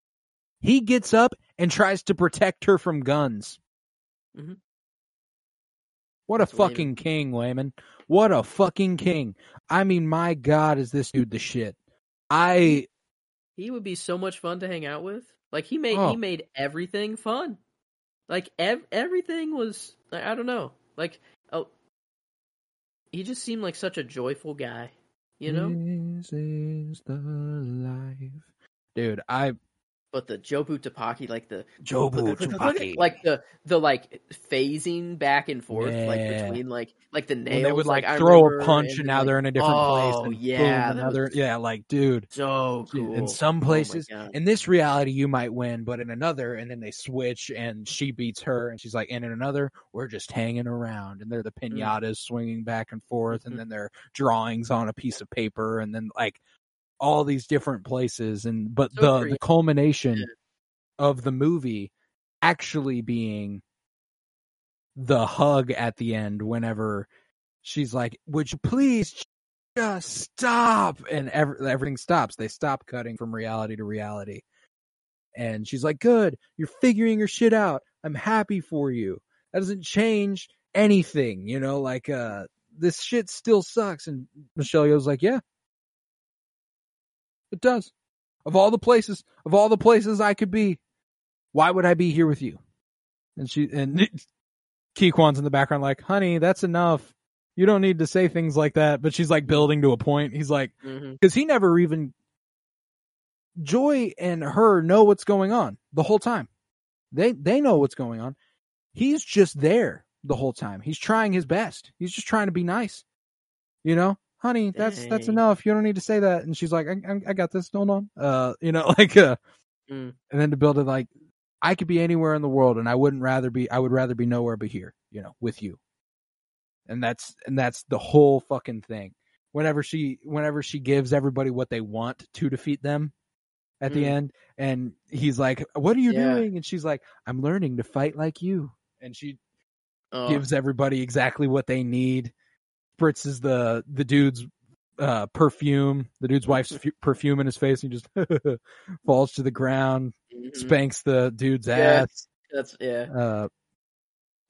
He gets up and tries to protect her from guns Mm-hmm. what a That's Waymond. fucking king Waymond. what a fucking king i mean my god is this dude the shit I He would be so much fun to hang out with. Like he made Oh. he made everything fun. Like ev- everything was I I don't know. Like oh he just seemed like such a joyful guy, you know? This is the life. Dude, I But the Jobu Tupaki like the Jobu Tupaki, like the the like phasing back and forth like between like like the when nails they would like I throw a punch and, now like, they're in a different place. oh, And yeah, boom, another yeah, like dude. so cool. In some Oh places, God. in this reality, you might win, but in another, and then they switch, and she beats her, and she's like, and in another, we're just hanging around, and they're the Mm. pinatas swinging back and forth, and then they're drawings on a piece of paper, and then like all these different places, and but So the the culmination Yeah. of the movie actually being the hug at the end, whenever she's like, "Would you please just stop? And every, everything stops. They stop cutting from reality to reality. And she's like good you're figuring your shit out. I'm happy for you. That doesn't change anything you know like uh this shit still sucks. And michelle yeoh's like yeah it does of all the places of all the places i could be why would i be here with you and she and Ke Quan's in the background like honey that's enough you don't need to say things like that. But she's like building to a point. He's like, mm-hmm. because he never even, Joy and her know what's going on the whole time. They, they know what's going on. He's just there the whole time. He's trying his best. He's just trying to be nice. You know, honey, that's, that's enough. You don't need to say that. And she's like, I, I, I got this. Hold on. Uh, you know, like, uh, Mm. and then to build it like, I could be anywhere in the world and I wouldn't rather be, I would rather be nowhere but here, you know, with you and that's and that's the whole fucking thing whenever she whenever she gives everybody what they want to defeat them at the Mm. end and he's like what are you Yeah. doing and she's like i'm learning to fight like you and she Oh, gives everybody exactly what they need spritzes the the dude's uh perfume the dude's wife's fu- perfume in his face and he just falls to the ground mhm. spanks the dude's Yeah. ass That's yeah. uh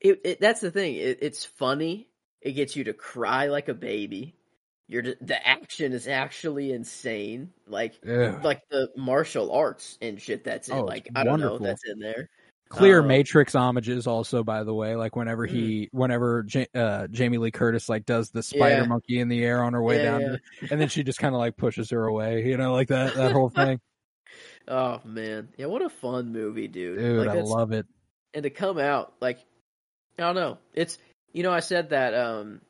It, it that's the thing. It, it's funny. It gets you to cry like a baby. You're the action is actually insane. Like ugh. like the martial arts and shit that's in. Oh, like I don't know that's in there. Clear Um, Matrix homages also by the way like whenever Mm. he whenever Ja- uh, Jamie Lee Curtis like does the spider Yeah. monkey in the air on her way Yeah, down yeah. and then she just kind of like pushes her away you know like that that whole thing Oh man, yeah, what a fun movie, dude. dude like, I love it and to come out like I don't know. It's you know I said that um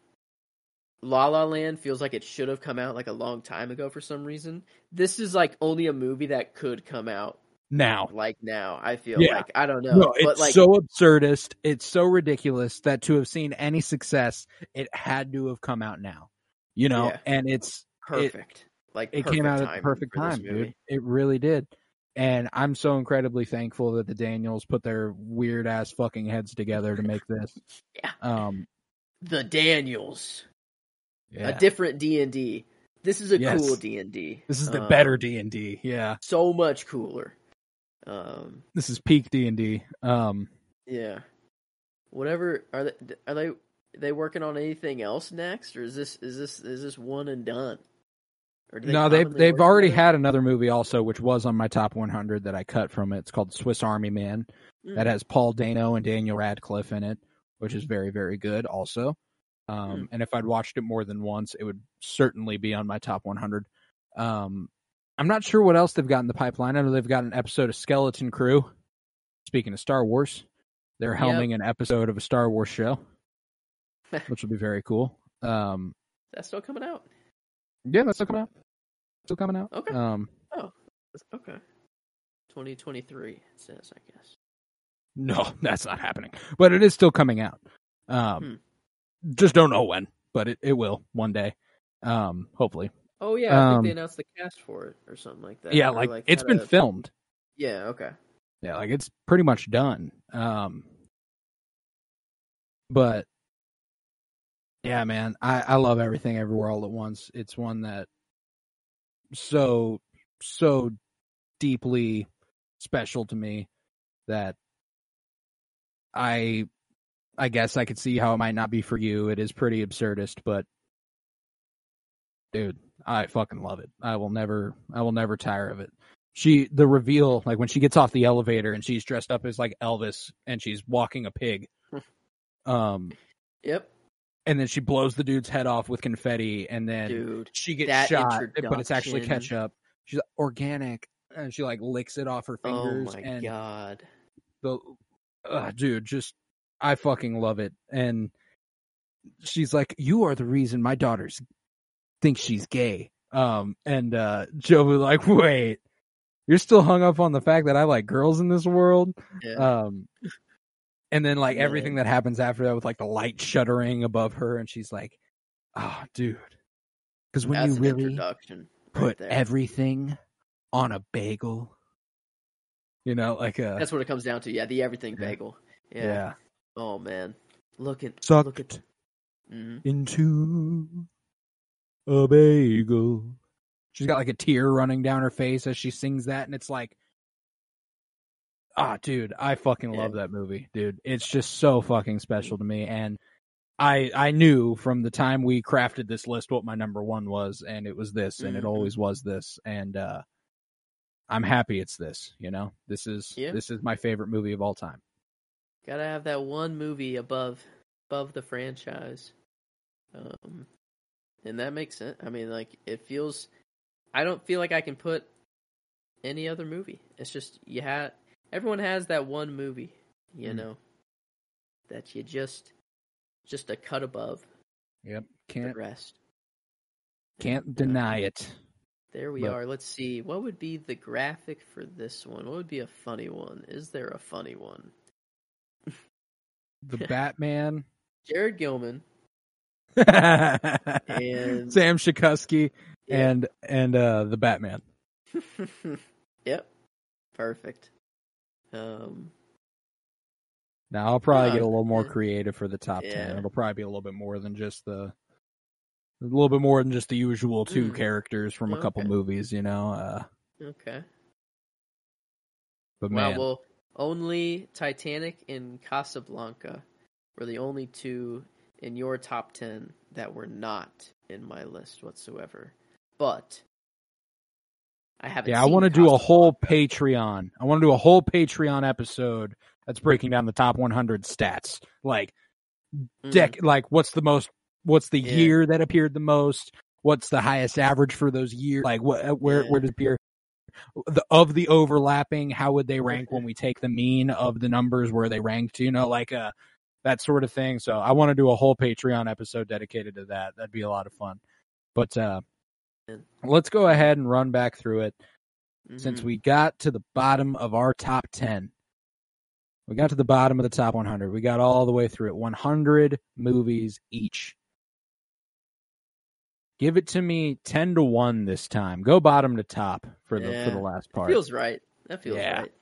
La La Land feels like it should have come out like a long time ago for some reason. This is like only a movie that could come out now like now. I feel Yeah. like I don't know, no it's but like so absurdist it's so ridiculous that to have seen any success it had to have come out now you know Yeah. and it's perfect. like it came out at the perfect time, dude. It really did. And I'm so incredibly thankful that the Daniels put their weird ass fucking heads together to make this. Yeah. Um The Daniels, yeah. a different D and D. This is a Yes. cool D and D. this is the Um, better D&D. Yeah. so much cooler. Um, This is peak D&D. Um yeah. Whatever are they? Are they? Are they working on anything else next, or is this is this is this one and done? Do no, they've they've already had another movie also which was on my top 100 that I cut from it. It's called Swiss Army Man. Mm. that has Paul Dano and Daniel Radcliffe in it, which is very, very good also. Um, Hmm. And if I'd watched it more than once, it would certainly be on my top 100. Um, I'm not sure what else they've got in the pipeline. I know they've got an episode of Skeleton Crew. Speaking of Star Wars, they're Yep. helming an episode of a Star Wars show, which will be very cool. Um, That's still coming out. yeah, that's still coming out. Still coming out. Okay. Um, Okay. 2023 it says, I guess. No, that's not happening. But it is still coming out. Um, just don't know when, but it, it will one day. Um, hopefully. Oh yeah, I think Um, they announced the cast for it or something like that. yeah, or, like, it's been filmed. Yeah. Okay. Yeah, like it's pretty much done. Um, but yeah, man, I I love everything everywhere all at once. It's one that so so deeply special to me that I I guess I could see how it might not be for you. It is pretty absurdist, but dude, I fucking love it. I will never, I will never tire of it. She, the reveal, like when she gets off the elevator and she's dressed up as like Elvis and she's walking a pig. um, Yep, and then she blows the dude's head off with confetti and then dude. she gets shot, but it's actually ketchup. She's like, organic, and she like licks it off her fingers. Oh my and god. the, uh, dude, just I fucking love it. And she's like, "You are the reason my daughters think she's gay." Um, and uh, Joe was like, "Wait, you're still hung up on the fact that I like girls in this world?" Yeah. Um, and then like Man. everything that happens after that with like the light shuddering above her, and she's like, "Oh, dude." Because when That's you really right put there. everything on a bagel, you know, like a That's what it comes down to. Yeah, the everything Yeah. bagel. Yeah. yeah, Oh man, look at sucked look at. hmm into a bagel. She's got like a tear running down her face as she sings that, and it's like, ah, dude, I fucking Yeah. love that movie, dude. It's just so fucking special to me, and I I knew from the time we crafted this list what my number one was, and it was this, and it Mhm. always was this, and uh I'm happy it's this. You know, this is Yeah. this is my favorite movie of all time. Gotta have that one movie above above the franchise. Um, and that makes sense. I mean, like it feels. I don't feel like I can put any other movie. It's just you had everyone has that one movie, you Mm. know, that you just just a cut above Yep, can't rest. can't And, uh, deny it. There we But- are. Let's see. What would be the graphic for this one? What would be a funny one? Is there a funny one? The Batman. Jared Gilman and Sam Shakusky Yeah. and and uh the Batman. yep. Perfect. Um Now I'll probably Uh, get a little more creative for the top ten. It'll probably be a little bit more than just the a little bit more than just the usual two Mm. characters from a couple movies, you know. Uh okay. but man, well only Titanic and Casablanca were the only two in your top 10 that were not in my list whatsoever. But I haven't yeah, I want to do a whole Patreon. I want to do a whole Patreon episode that's breaking down the top 100 stats. Like Mm. like what's the most what's the Yeah. year that appeared the most what's the highest average for those years like what uh, where Yeah. where does appear the of the overlapping how would they rank when we take the mean of the numbers where they ranked you know like uh that sort of thing. So i want to do a whole patreon episode dedicated to that. That'd be a lot of fun. But uh let's go ahead and run back through it since Mhm. we got to the bottom of our top 10 we got to the bottom of the top 100 we got all the way through it. 100 movies each. Give it to me 10 to 1 this time. Go bottom to top for the for the last That part. feels right. That feels Yeah. right.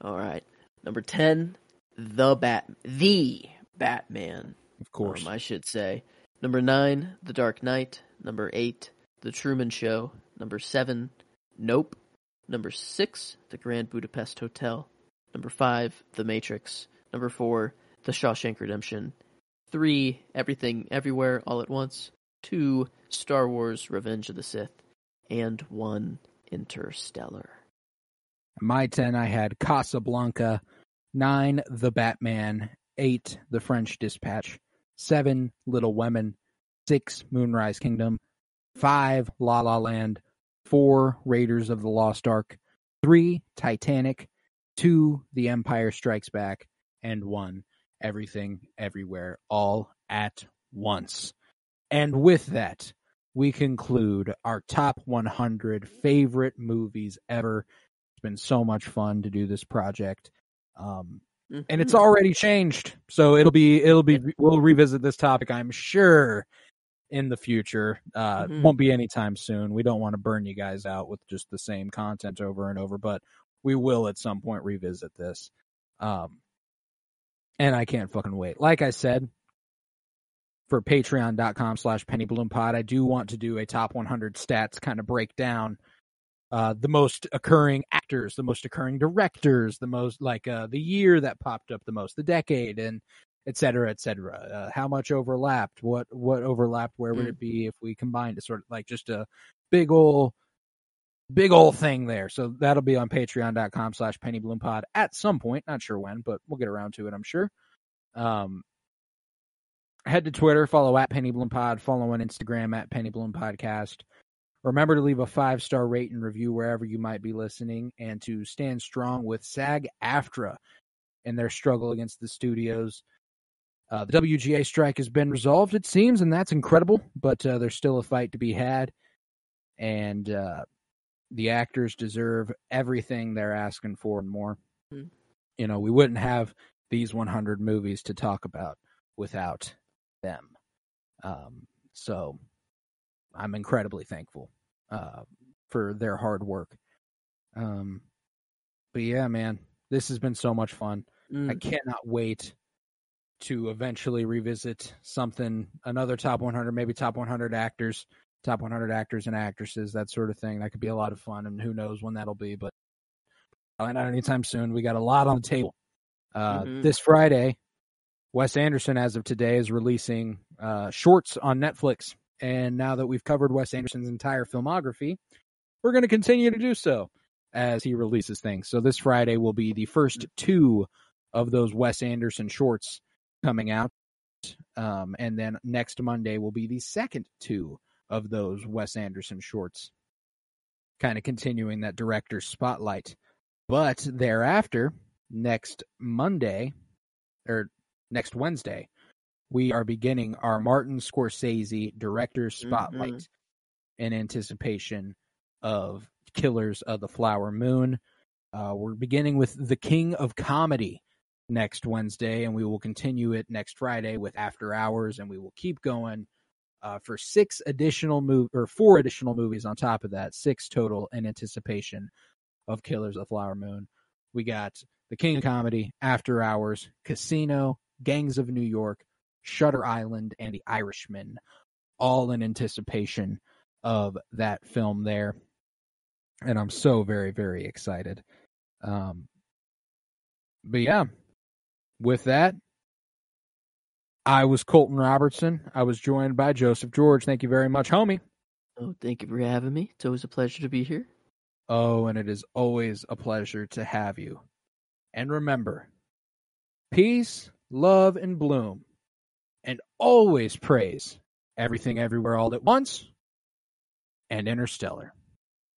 All right. Number 10, The Bat The Batman. of course um, I should say. Number 9, The Dark Knight. Number 8, The Truman Show. Number 7, Nope. Number 6, The Grand Budapest Hotel. Number 5, The Matrix. Number 4, The Shawshank Redemption. 3, Everything Everywhere All at Once. 2, Star Wars Revenge of the Sith. And 1, Interstellar. my 10 i had casablanca 9 the batman. 8 the french dispatch. 7 little women. 6 moonrise kingdom. 5 la la land. 4 raiders of the lost ark. 3 titanic. 2 the empire strikes back. And 1 everything everywhere all at once. And with that we conclude our top 100 favorite movies ever. It's been so much fun to do this project. Um, and it's Mhm. already changed. So it'll be, it'll be, we'll revisit this topic, I'm sure, in the future. Uh, Mhm. won't be anytime soon. We don't want to burn you guys out with just the same content over and over, but we will at some point revisit this. Um, and I can't fucking wait. Like I said, for patreon.com slash pennybloompod, I do want to do a top 100 stats kind of breakdown uh, the most occurring actors, the most occurring directors, the most like uh, the year that popped up the most, the decade, and et cetera, et cetera. Uh, how much overlapped? What what overlapped? Where would Mm. it be if we combined it? Sort of like just a big ol' big ol' thing there. So that'll be on patreon.com slash pennybloom at some point. Not sure when, but we'll get around to it, I'm sure. Um, head to Twitter, follow at Penny Bloom Pod, follow on Instagram at Penny Bloom Podcast. Remember to leave a five star rate and review wherever you might be listening, and to stand strong with SAG AFTRA in their struggle against the studios. Uh, the WGA strike has been resolved, it seems, and that's incredible. But uh, there's still a fight to be had, and uh, the actors deserve everything they're asking for and more. Mm. You know, we wouldn't have these 100 movies to talk about without them. Um, so I'm incredibly thankful uh, for their hard work. Um, but yeah, man, this has been so much fun. I Mm. cannot wait to eventually revisit something, another top 100, maybe top 100 actors, top 100 actors and actresses, that sort of thing. That could be a lot of fun, and who knows when that'll be, but probably not anytime soon. We got a lot on the table. Uh, Mhm. This Friday, Wes Anderson, as of today, is releasing uh, shorts on Netflix. And now that we've covered Wes Anderson's entire filmography, we're going to continue to do so as he releases things. So this Friday will be the first two of those Wes Anderson shorts coming out. Um, and then next Monday will be the second two of those Wes Anderson shorts, kind of continuing that director's spotlight. But thereafter, next Monday, or next Wednesday, we are beginning our Martin Scorsese director's spotlight in anticipation of Killers of the Flower Moon. Uh, we're beginning with The King of Comedy next Wednesday, and we will continue it next Friday with After Hours, and we will keep going uh, for six additional move or four additional movies on top of that, six total in anticipation of Killers of the Flower Moon. We got The King of Comedy, After Hours, Casino, Gangs of New York, Shutter Island, and The Irishman, all in anticipation of that film there. And I'm so very, very excited. Um, but yeah, with that, I was Colton Robertson. I was joined by Joseph George. Thank you very much, homie. Oh, thank you for having me. It's always a pleasure to be here. Oh, and it is always a pleasure to have you. And remember, peace, love, and bloom. And always praise everything everywhere all at once and interstellar.